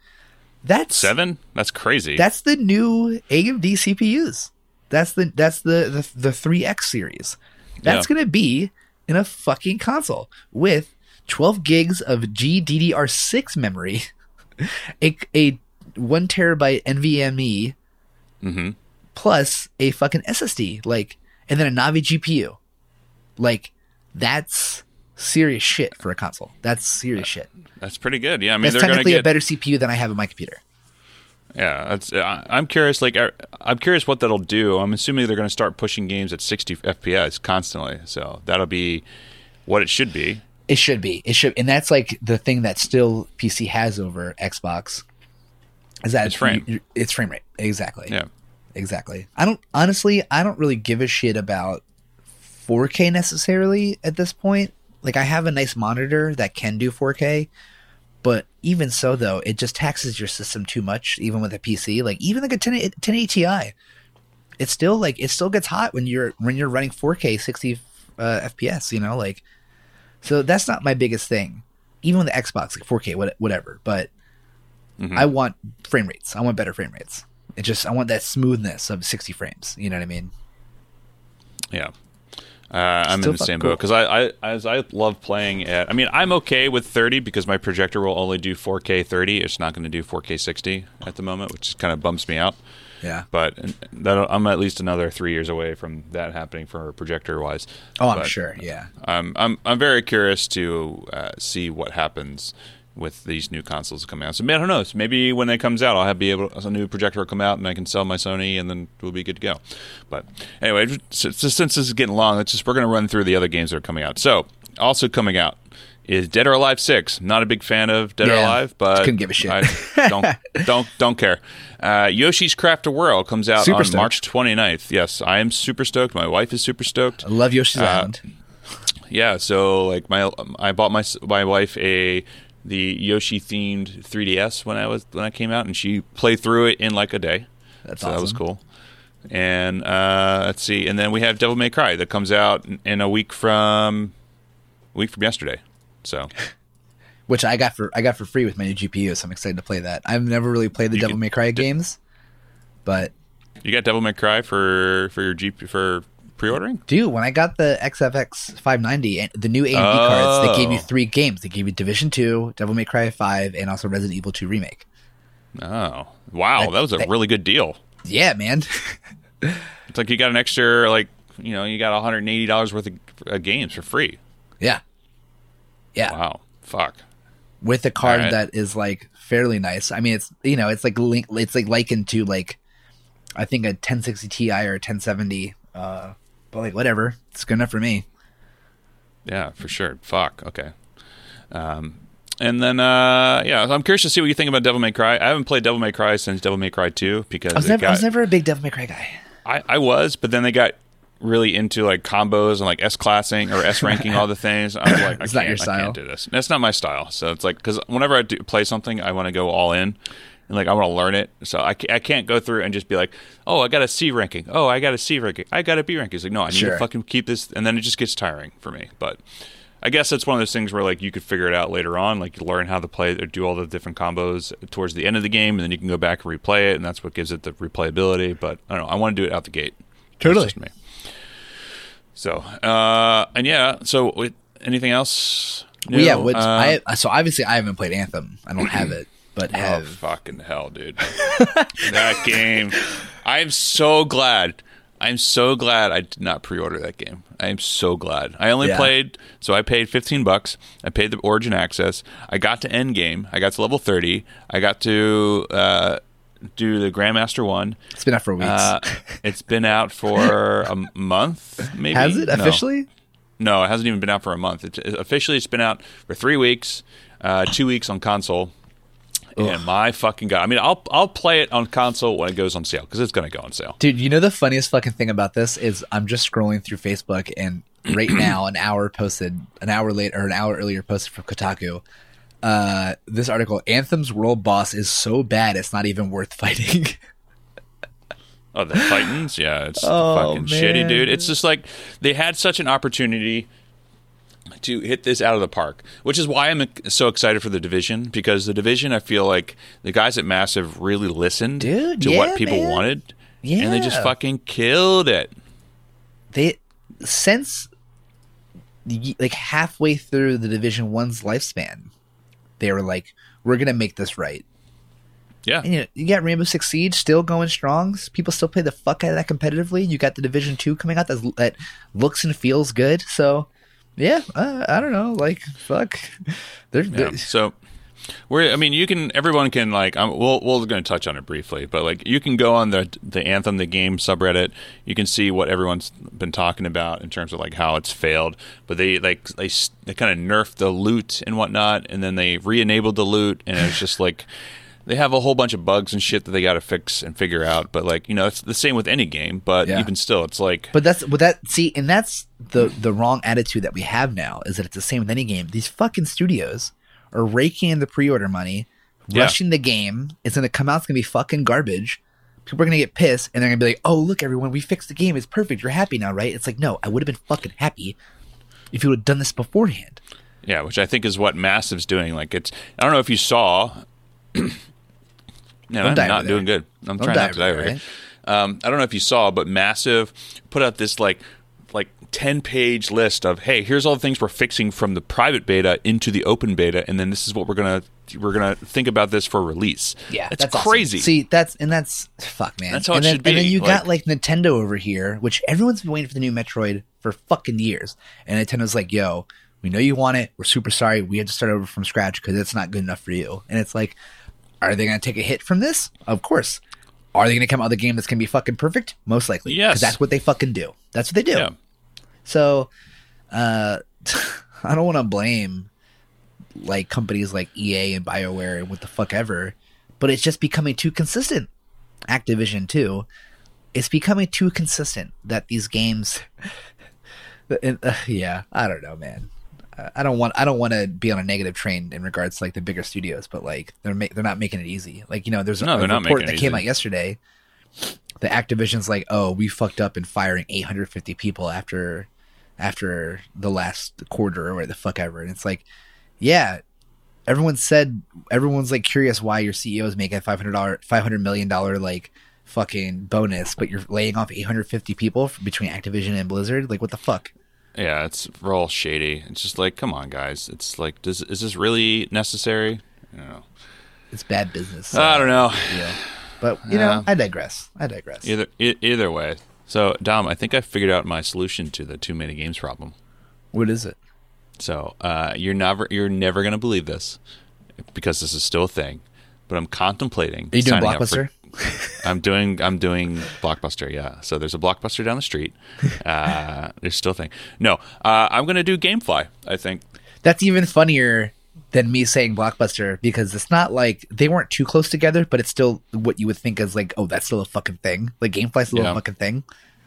Speaker 1: That's
Speaker 2: Seven? That's crazy.
Speaker 1: that's the new AMD CPUs. That's the that's the the, the 3X series. That's
Speaker 2: Yeah.
Speaker 1: gonna be in a fucking console with 12 gigs of GDDR6 memory, a, a one terabyte NVMe
Speaker 2: hmm
Speaker 1: plus a fucking SSD, like, and then a Navi GPU. Like, that's serious shit for a console. That's serious shit.
Speaker 2: That's pretty good. Yeah, I mean,
Speaker 1: That's
Speaker 2: they're
Speaker 1: technically
Speaker 2: get.
Speaker 1: a better CPU than I have in my computer.
Speaker 2: Yeah, that's, uh, I'm curious. Like, I- I'm curious what that'll do. I'm assuming they're going to start pushing games at 60 FPS constantly. So that'll be what it should be.
Speaker 1: It should be. It should, and that's like the thing that still PC has over Xbox. Is that
Speaker 2: It's frame.
Speaker 1: you- It's frame rate. Exactly.
Speaker 2: Yeah.
Speaker 1: Exactly. I don't honestly. I don't really give a shit about 4K necessarily at this point. Like I have a nice monitor that can do 4K, But even so, though, it just taxes your system too much, even with a PC. Like even like a 10 1080 Ti, it still like it still gets hot when you're when you're running 4K 60 uh, FPS. You know, like so that's not my biggest thing. Even with the Xbox, like 4K, what, whatever. But I want frame rates. I want better frame rates. It just I want that smoothness of 60 frames. You know what I mean?
Speaker 2: Yeah. Uh, I'm
Speaker 1: Still
Speaker 2: in the same
Speaker 1: cool.
Speaker 2: boat because I, I, as I love playing at. I mean, I'm okay with 30 because my projector will only do 4K 30. It's not going to do 4K 60 at the moment, which kind of bumps me out.
Speaker 1: Yeah.
Speaker 2: But that I'm at least another three years away from that happening for projector wise.
Speaker 1: Oh, I'm
Speaker 2: But
Speaker 1: sure. Yeah.
Speaker 2: I'm I'm I'm very curious to uh, see what happens with these new consoles coming out. So man, who knows? Maybe when it comes out, I'll have be able a new projector will come out and I can sell my Sony, and then we'll be good to go. But anyway, since, since this is getting long, let's just we're going to run through the other games that are coming out. So also coming out is Dead or Alive Six. Not a big fan of Dead or Alive, but
Speaker 1: couldn't give a shit.
Speaker 2: I don't don't don't care. Uh, Yoshi's Crafted World comes out
Speaker 1: Super
Speaker 2: on
Speaker 1: stoked.
Speaker 2: March 29th. Yes, I am super stoked. My wife is super stoked.
Speaker 1: I love Yoshi's
Speaker 2: Uh,
Speaker 1: Island.
Speaker 2: Yeah, so like my I bought my my wife a the Yoshi themed 3DS when I was when I came out, and she played through it in like a day.
Speaker 1: That's
Speaker 2: so that was cool. And uh, let's see, and then we have Devil May Cry that comes out in- a week from a week from yesterday. So
Speaker 1: which I got for I got for free with my new GPU, so I'm excited to play that. I've never really played the
Speaker 2: You
Speaker 1: Devil May Cry games, but
Speaker 2: you got Devil May Cry for for your GP for pre-ordering.
Speaker 1: dude, when I got the XFX 590 and the new AMD cards, they gave you
Speaker 2: Oh.
Speaker 1: three games. They gave you Division 2, Devil May Cry 5, and also Resident Evil 2 remake.
Speaker 2: Oh wow,
Speaker 1: That-
Speaker 2: that was a
Speaker 1: that-
Speaker 2: really good deal.
Speaker 1: Yeah, man.
Speaker 2: It's like you got an extra like you know you got 180 dollars worth of uh, games for free.
Speaker 1: yeah, yeah.
Speaker 2: Wow, fuck.
Speaker 1: With a card
Speaker 2: Alright.
Speaker 1: that is like fairly nice. I mean, it's you know, it's like link, it's like likened to like I think a 1060 Ti or a 1070. Uh, but like whatever, it's good enough for me.
Speaker 2: Yeah, for sure. Fuck. Okay. Um, and then uh, yeah, I'm curious to see what you think about Devil May Cry. I haven't played Devil May Cry since Devil May Cry 2 because
Speaker 1: I was never, I was never a big Devil May Cry guy.
Speaker 2: I, I was, but then they got really into like combos and like S classing or S ranking all the things. I was like, I can't, I can't do this. That's not my style. So it's like because whenever I do play something, I want to go all in. And like I want to learn it, so I, I can't go through and just be like, oh, I got a C ranking, oh, I got a C ranking, I got a B ranking. It's like, no, I need
Speaker 1: Sure.
Speaker 2: to fucking keep this, and then it just gets tiring for me. But I guess that's one of those things where like you could figure it out later on, like you learn how to play or do all the different combos towards the end of the game, and then you can go back and replay it, and that's what gives it the replayability. But I don't know, I want to do it out the gate.
Speaker 1: Totally.
Speaker 2: me. So, uh, and yeah, so anything else?
Speaker 1: Well, yeah, which
Speaker 2: Uh,
Speaker 1: I so obviously I haven't played Anthem. I don't have it, but
Speaker 2: Oh
Speaker 1: have
Speaker 2: fucking hell, dude! that game. I'm so glad. I'm so glad I did not pre-order that game. I am so glad. I only
Speaker 1: Yeah.
Speaker 2: played, so I paid 15 bucks. I paid the Origin access. I got to end game. I got to level 30. I got to uh, do the Grandmaster one.
Speaker 1: it's been out for weeks.
Speaker 2: Uh, it's been out for a month, maybe.
Speaker 1: has it
Speaker 2: No.
Speaker 1: officially?
Speaker 2: No, it hasn't even been out for a month. It's, it, officially, it's been out for three weeks, uh, two weeks on console. And my fucking god! I mean, I'll I'll play it on console when it goes on sale because it's gonna go on sale.
Speaker 1: Dude, you know the funniest fucking thing about this is I'm just scrolling through Facebook and right now an hour posted an hour late or an hour earlier posted from Kotaku. Uh, this article, Anthem's world boss is so bad it's not even worth fighting.
Speaker 2: Oh, the Titans, yeah, it's
Speaker 1: Oh,
Speaker 2: fucking shitty, dude. It's just like they had such an opportunity to hit this out of the park, which is why I'm so excited for the division because the division, I feel like the guys at Massive really listened
Speaker 1: Dude,
Speaker 2: to
Speaker 1: yeah,
Speaker 2: what people
Speaker 1: man.
Speaker 2: wanted, and they just fucking killed it.
Speaker 1: they since like halfway through the Division One's lifespan, they were like, "We're gonna make this right."
Speaker 2: Yeah,
Speaker 1: And you, know, you got Rainbow Six Siege still going strong. People still play the fuck out of that competitively. You got the Division Two coming out that that looks and feels good. So, yeah, uh, I don't know. Like, fuck. They're,
Speaker 2: Yeah. So we're I mean you can everyone can like um, we'll we're going to touch on it briefly, but like you can go on the the Anthem the game subreddit, you can see what everyone's been talking about in terms of like how it's failed, but they like they they kind of nerfed the loot and whatnot and then they re-enabled the loot and it's just like they have a whole bunch of bugs and shit that they got to fix and figure out, but like, you know, it's the same with any game, but
Speaker 1: Yeah.
Speaker 2: even still it's like
Speaker 1: But that's but that see, and that's the the wrong attitude that we have now is that it's the same with any game. These fucking studios are raking in the pre-order money,
Speaker 2: Yeah.
Speaker 1: rushing the game. It's gonna come out. It's gonna be fucking garbage. People are gonna get pissed, and they're gonna be like, "Oh, look, everyone, we fixed the game. It's perfect. You're happy now, right?" It's like, no, I would have been fucking happy if you would have done this beforehand.
Speaker 2: Yeah, which I think is what Massive's doing. Like it's I don't know if you saw No, I'm not doing good. I'm
Speaker 1: Don't
Speaker 2: trying not to die
Speaker 1: over
Speaker 2: over here. Um, I don't know if you saw, but Massive put out this like like 10 page list of hey, here's all the things we're fixing from the private beta into the open beta and then this is what we're going to we're going to think about this for release.
Speaker 1: Yeah,
Speaker 2: it's
Speaker 1: that's awesome.
Speaker 2: crazy.
Speaker 1: See, that's and that's fuck, man.
Speaker 2: That's how
Speaker 1: and
Speaker 2: it
Speaker 1: then,
Speaker 2: should
Speaker 1: And then you
Speaker 2: like-
Speaker 1: got like Nintendo over here, which everyone's been waiting for the new Metroid for fucking years, and Nintendo's like, "Yo, we know you want it. We're super sorry. We had to start over from scratch because it's not good enough for you." And it's like, are they going to take a hit from this? Of course. Are they going to come out with a game that's going to be fucking perfect? Most likely.
Speaker 2: Yes.
Speaker 1: Because that's what they fucking do. That's what they do.
Speaker 2: yeah.
Speaker 1: So, uh, I don't want to blame like companies like EA and BioWare and what the fuck ever, but it's just becoming too consistent. Activision too. It's becoming too consistent that these games. and, uh, yeah, I don't know, man. I- don't want. I don't want to be on a negative train in regards to like the bigger studios, but like they're ma- they're not making it easy. Like you know, there's
Speaker 2: No,
Speaker 1: a
Speaker 2: not
Speaker 1: report that came
Speaker 2: easy.
Speaker 1: out yesterday. The Activision's like, oh, we fucked up in firing 850 people after after the last quarter or the fuck ever, and it's like, yeah, everyone said everyone's like curious why your CEO is making a 500 dollar 500 million dollar like fucking bonus, but you're laying off 850 people between Activision and Blizzard. Like, what the fuck?
Speaker 2: Yeah, it's real shady. It's just like, come on, guys. It's like, does is this really necessary? I don't know.
Speaker 1: It's bad business.
Speaker 2: I don't know.
Speaker 1: Yeah. But you know. I digress. I digress.
Speaker 2: Either e- either way. So, Dom, I think I figured out my solution to the too many games problem.
Speaker 1: What is it?
Speaker 2: So, uh, you're never you're never gonna believe this because this is still a thing. But I'm contemplating.
Speaker 1: Are you doing Blockbuster?
Speaker 2: for- I'm doing I'm doing Blockbuster. Yeah. So there's a Blockbuster down the street. Uh, there's still a thing. No, uh, I'm gonna do GameFly. I think.
Speaker 1: That's even funnier than me saying Blockbuster because it's not like they weren't too close together, but it's still what you would think is like, oh, that's still a fucking thing. Like Gamefly's still
Speaker 2: Yeah.
Speaker 1: a fucking thing.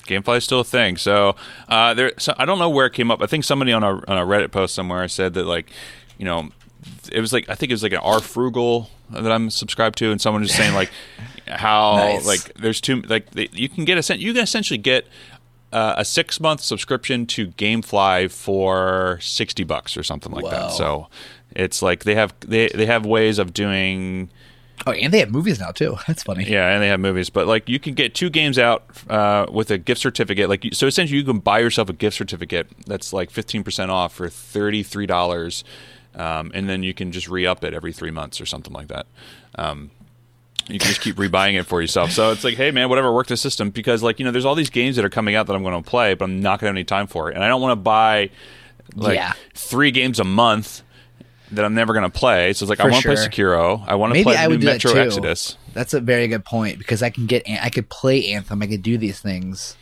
Speaker 2: GameFly is still a thing. So uh, there, so I don't know where it came up. I think somebody on a on a Reddit post somewhere said that like, you know, it was like I think it was like an R Frugal that I'm subscribed to, and someone was saying like how
Speaker 1: Nice.
Speaker 2: like there's two like they, you can get a you can essentially get. Uh, a six month subscription to GameFly for sixty bucks or something like
Speaker 1: Whoa.
Speaker 2: that. So it's like they have they they have ways of doing
Speaker 1: Oh, and they have movies now too. That's funny.
Speaker 2: yeah, and they have movies, but like you can get two games out uh, with a gift certificate. Like so, essentially, you can buy yourself a gift certificate that's like fifteen percent off for thirty three dollars, um, and then you can just re up it every three months or something like that. Um, you can just keep rebuying it for yourself. So it's like, hey man, whatever, work the system because like you know, there's all these games that are coming out that I'm going to play, but I'm not going to have any time for it, and I don't want to buy like
Speaker 1: Yeah.
Speaker 2: three games a month that I'm never going to play. So it's like I want to
Speaker 1: sure.
Speaker 2: play Sekiro, I want to play
Speaker 1: I would
Speaker 2: new Metro
Speaker 1: that.
Speaker 2: Exodus.
Speaker 1: That's a very good point because I can get, I could play Anthem, I could do these things.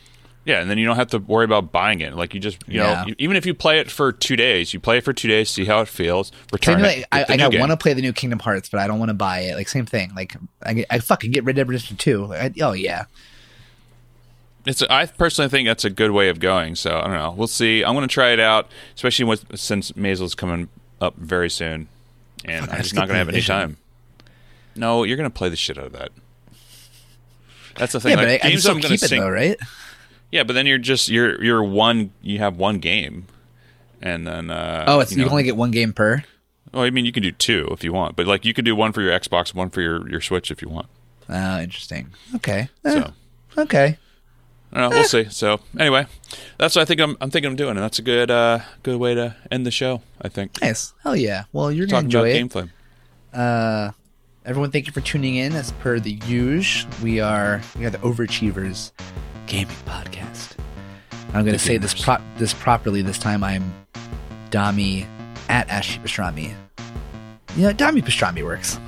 Speaker 2: Yeah, and then you don't have to worry about buying it. Like you just, you
Speaker 1: Yeah.
Speaker 2: know, even if you play it for two days, you play it for two days, see how it feels, return it.
Speaker 1: I,
Speaker 2: the
Speaker 1: I want to play the new Kingdom Hearts, but I don't want to buy it. Like same thing. Like I, get- I fucking get Red Dead Redemption 2. Like, I, oh yeah,
Speaker 2: It's. I personally think that's a good way of going. So I don't know. We'll see. I'm going to try it out, especially with since Maisel's coming up very soon, and
Speaker 1: Fuck, I
Speaker 2: I'm
Speaker 1: just
Speaker 2: just not going to have any time. No, you're going to play the shit out of that. That's the thing.
Speaker 1: yeah,
Speaker 2: like,
Speaker 1: but I, I
Speaker 2: games
Speaker 1: still
Speaker 2: I'm
Speaker 1: keep it
Speaker 2: sing.
Speaker 1: though, right?
Speaker 2: Yeah, but then you're just you're you're one. You have one game, and then uh,
Speaker 1: Oh, it's you,
Speaker 2: know,
Speaker 1: can only get one game per.
Speaker 2: Well, I mean, you can do two if you want, but like you could do one for your Xbox, one for your, your Switch if you want.
Speaker 1: Oh, interesting. Okay. Eh,
Speaker 2: So
Speaker 1: okay.
Speaker 2: I don't we'll see. So anyway, that's what I think I'm I'm thinking I'm doing, and that's a good uh good way to end the show. I think
Speaker 1: Nice. Hell yeah. Well, you're
Speaker 2: talking about
Speaker 1: enjoy it.
Speaker 2: gameplay.
Speaker 1: Uh, everyone, thank you for tuning in. As per the usual, we are we are the Overachievers Gaming Podcast. I'm going to say this pro- this properly this time. I'm Dami at Ashley Pastrami. You know, Dami Pastrami works.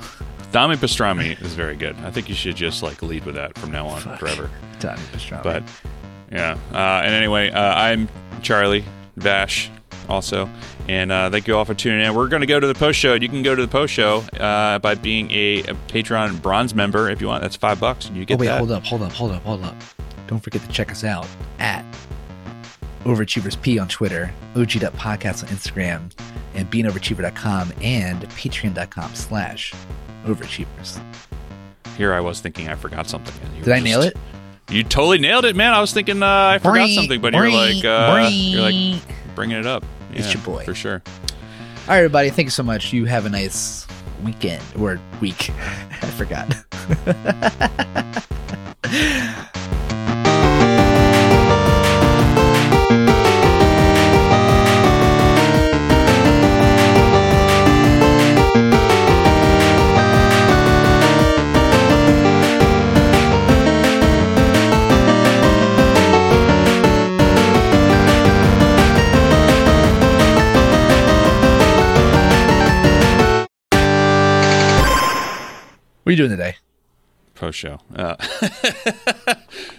Speaker 2: Dami Pastrami is very good. I think you should just like lead with that from now on
Speaker 1: Fuck.
Speaker 2: forever.
Speaker 1: Dami Pastrami.
Speaker 2: But yeah, uh, and anyway, uh, I'm Charlie Vash also. And uh, thank you all for tuning in. We're going to go to the post show. You can go to the post show uh, by being a, a Patreon bronze member if you want. That's five bucks, and you
Speaker 1: oh
Speaker 2: get
Speaker 1: wait,
Speaker 2: that.
Speaker 1: hold up, hold up, hold up, hold up. Don't forget to check us out at OverachieversP on Twitter, OG.podcast on Instagram, and beingoverachiever.com and patreon.com slash overachievers.
Speaker 2: Here I was thinking I forgot something.
Speaker 1: Did I
Speaker 2: just-
Speaker 1: nail it?
Speaker 2: You totally nailed it, man. I was thinking uh, I forgot
Speaker 1: Bree,
Speaker 2: something, but you're like, uh, you're like bringing it up.
Speaker 1: It's your boy.
Speaker 2: for sure.
Speaker 1: All right, everybody. Thank you so much. You have a nice weekend or week. I forgot. What are you doing today?
Speaker 2: Post show. Uh,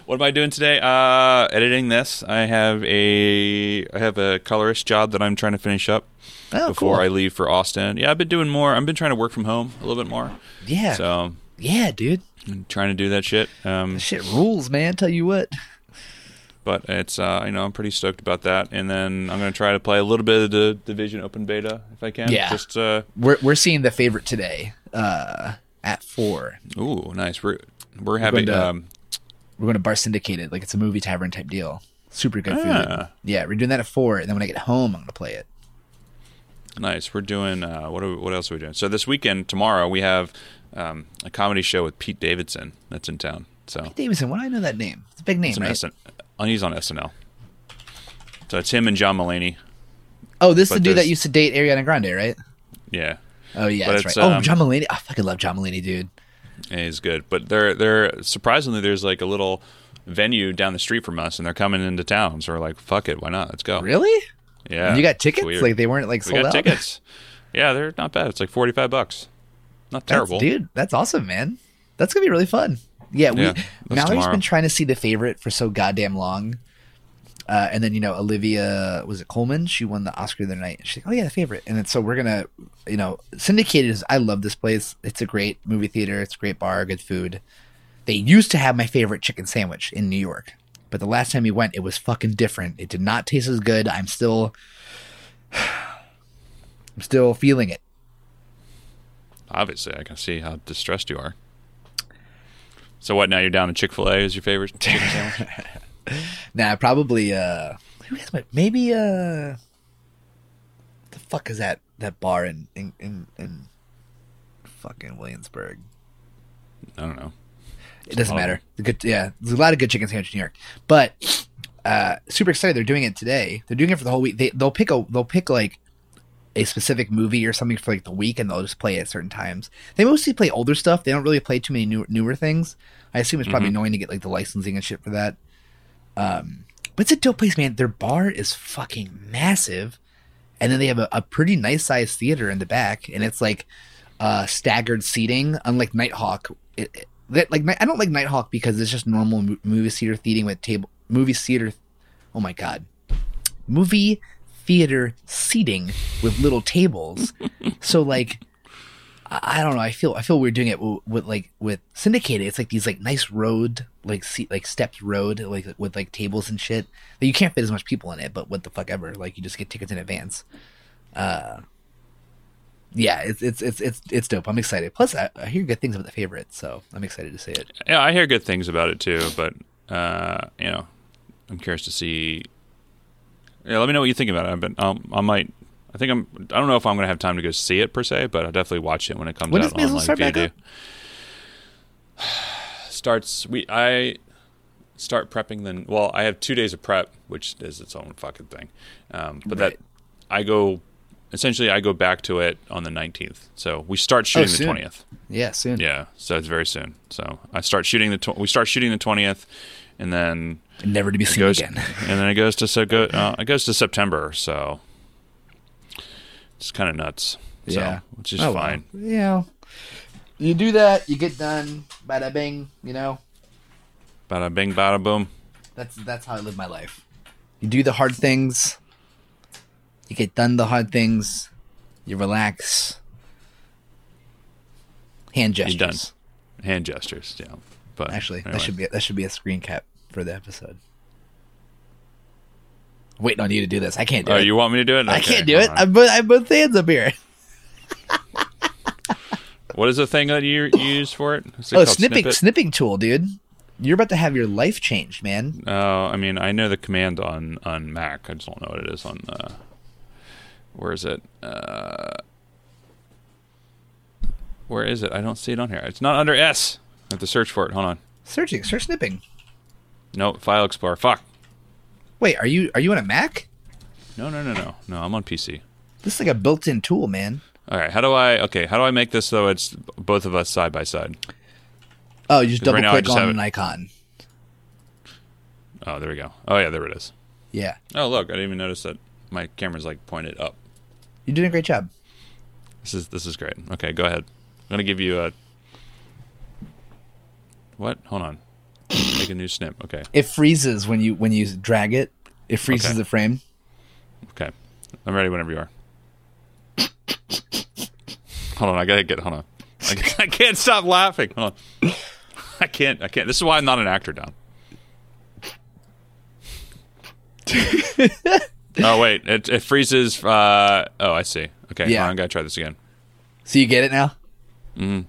Speaker 2: what am I doing today? Uh, editing this. I have a I have a colorist job that I'm trying to finish up
Speaker 1: Oh,
Speaker 2: before
Speaker 1: cool.
Speaker 2: I leave for Austin. Yeah, I've been doing more. I've been trying to work from home a little bit more.
Speaker 1: yeah.
Speaker 2: So
Speaker 1: yeah, dude.
Speaker 2: I'm trying to do that shit. Um,
Speaker 1: Shit rules, man. Tell you what.
Speaker 2: but it's uh, you know I'm pretty stoked about that. And then I'm gonna try to play a little bit of the Division Open Beta if I can.
Speaker 1: Yeah.
Speaker 2: Just uh,
Speaker 1: We're we're seeing the favorite today. Uh, at four.
Speaker 2: ooh, nice. We're we're having
Speaker 1: to-
Speaker 2: um,
Speaker 1: We're going to bar syndicated, like it's a movie tavern type deal. Super good food.
Speaker 2: Ah.
Speaker 1: Yeah, we're doing that at four, and then when I get home, I'm going to play it.
Speaker 2: Nice. We're doing uh, what? We, what else are we doing? So this weekend, tomorrow, we have um, a comedy show with Pete Davidson that's in town. So
Speaker 1: Davidson, why do I know that name? It's a big name,
Speaker 2: it's
Speaker 1: right?
Speaker 2: SN- he's on SNL. So it's him and John Mulaney.
Speaker 1: Oh, this is the dude that used to date Ariana Grande, right?
Speaker 2: Yeah,
Speaker 1: Oh yeah,
Speaker 2: But
Speaker 1: that's right. oh,
Speaker 2: um,
Speaker 1: John Mulaney. I fucking love John Mulaney, dude.
Speaker 2: yeah, he's good. But they're they're surprisingly there's like a little venue down the street from us, and they're coming into town. So we're like, fuck it, why not? Let's go.
Speaker 1: Really?
Speaker 2: Yeah.
Speaker 1: And you got tickets?
Speaker 2: weird.
Speaker 1: Like they weren't like
Speaker 2: we
Speaker 1: sold
Speaker 2: got
Speaker 1: out.
Speaker 2: tickets. Yeah, they're not bad. It's like forty five bucks. Not
Speaker 1: That's-
Speaker 2: terrible.
Speaker 1: dude. That's awesome, man. That's gonna be really fun. Yeah, we
Speaker 2: Yeah, that's
Speaker 1: Mallory's
Speaker 2: tomorrow.
Speaker 1: been trying to see the favorite for so goddamn long. Uh, and then you know Olivia was it Colman? She won the Oscar the other night. She's like, "Oh yeah, the favorite." And then so we're gonna, you know, syndicated is. I love this place. It's a great movie theater. It's a great bar, good food. They used to have my favorite chicken sandwich in New York, but the last time we went, it was fucking different. It did not taste as good. I'm still, I'm still feeling it.
Speaker 2: Obviously, I can see how distressed you are. So what? Now you're down to Chick Fil A as your favorite chicken sandwich?
Speaker 1: Nah, probably uh who has my maybe uh the fuck is that that bar in in in, in fucking Williamsburg?
Speaker 2: I don't know.
Speaker 1: It doesn't matter. The good yeah, there's a lot of good chicken sandwich in New York. But uh super excited they're doing it today. They're doing it for the whole week. They they'll pick a they'll pick like a specific movie or something for like the week and they'll just play it at certain times. They mostly play older stuff. They don't really play too many new, newer things. I assume it's probably annoying to get like the licensing and shit for that. Um, but it's a dope place, man. Their bar is fucking massive, and then they have a, a pretty nice sized theater in the back, and it's like uh, staggered seating. Unlike Nitehawk, it, it, that like I don't like Nitehawk because it's just normal movie theater seating with table movie theater. Oh my god, movie theater seating with little tables. so like. I don't know. I feel I feel we're doing it with, with like with syndicated. It's like these like nice road like seat like stepped road like with like tables and shit. Like, you can't fit as much people in it, but what the fuck ever. Like you just get tickets in advance. Uh, yeah, it's it's it's it's it's dope. I'm excited. Plus, I, I hear good things about the favorite, so I'm excited to see it.
Speaker 2: Yeah, I hear good things about it too, but uh, you know, I'm curious to see. Yeah, let me know what you think about it. But um, I might. I think I'm. I don't know if I'm going to have time to go see it per se, but I'll definitely watch it when it comes
Speaker 1: When
Speaker 2: out
Speaker 1: does Maisel
Speaker 2: on like
Speaker 1: start back up?
Speaker 2: Starts. We. I start prepping. Then. Well, I have two days of prep, which is its own fucking thing. Um, but
Speaker 1: Right.
Speaker 2: that I go. Essentially, I go back to it on the 19th. So we start shooting the 20th.
Speaker 1: Yeah, soon.
Speaker 2: Yeah, so it's very soon. So I start shooting the tw- we start shooting the twentieth, and then
Speaker 1: Never to be seen
Speaker 2: goes
Speaker 1: again.
Speaker 2: and then it goes to so go uh, it goes to September. So it's kind of nuts. So,
Speaker 1: Yeah.
Speaker 2: which is
Speaker 1: Oh, well.
Speaker 2: fine.
Speaker 1: Yeah. You do that, you get done. Bada bing. You know.
Speaker 2: Bada bing, bada boom.
Speaker 1: That's that's how I live my life. You do the hard things. You get done the hard things. You relax. Hand
Speaker 2: You're
Speaker 1: gestures.
Speaker 2: done. Hand gestures. Yeah, but
Speaker 1: Actually,
Speaker 2: anyway.
Speaker 1: that should be that should be a screen cap for the episode. Waiting on you to do this. I can't do
Speaker 2: Oh,
Speaker 1: it.
Speaker 2: Oh, you want me to do it?
Speaker 1: I can't do it.
Speaker 2: on.
Speaker 1: I'm both, I'm both hands up here.
Speaker 2: What is the thing that you you use for it? It
Speaker 1: Oh, snipping
Speaker 2: Snippet?
Speaker 1: snipping tool, dude. You're about to have your life changed, man.
Speaker 2: Oh, I mean, I know the command on on Mac. I just don't know what it is on. Uh, where is it? Uh, where is it? I don't see it on here. It's not under S. I have to search for it. Hold on.
Speaker 1: Searching, search snipping.
Speaker 2: No, File Explorer. Fuck.
Speaker 1: Wait, are you are you on a Mac?
Speaker 2: No, no, no, no, no. I'm on PC.
Speaker 1: This is like a built-in tool, man.
Speaker 2: All right. How do I? Okay. How do I make this so it's both of us side by side?
Speaker 1: Oh, you just double
Speaker 2: right
Speaker 1: click on an icon.
Speaker 2: Oh, there we go. Oh yeah, there it is.
Speaker 1: Yeah,
Speaker 2: Oh look, I didn't even notice that my camera's like pointed up.
Speaker 1: you're doing a great job.
Speaker 2: This is this is great. Okay, go ahead. I'm gonna give you a. What? Hold on. Make a new snip. Okay.
Speaker 1: It freezes when you when you drag it. It freezes
Speaker 2: Okay.
Speaker 1: the frame.
Speaker 2: Okay. I'm ready whenever you are. Hold on, I gotta get. Hold on. I, I can't stop laughing. Hold on. I can't. I can't. This is why I'm not an actor, Don. oh wait, it it freezes. Uh, oh, I see. Okay,
Speaker 1: Yeah.
Speaker 2: hold on, I gotta try this again.
Speaker 1: So you get it now. Mm.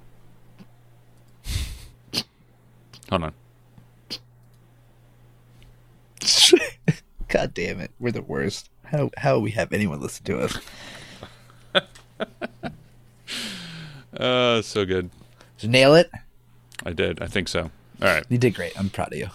Speaker 2: Hold on.
Speaker 1: God damn it, we're the worst. How how we have anyone listen to us?
Speaker 2: Uh, so good.
Speaker 1: Did you nail it.
Speaker 2: I did. I think so. All right.
Speaker 1: You did great. I'm proud of you.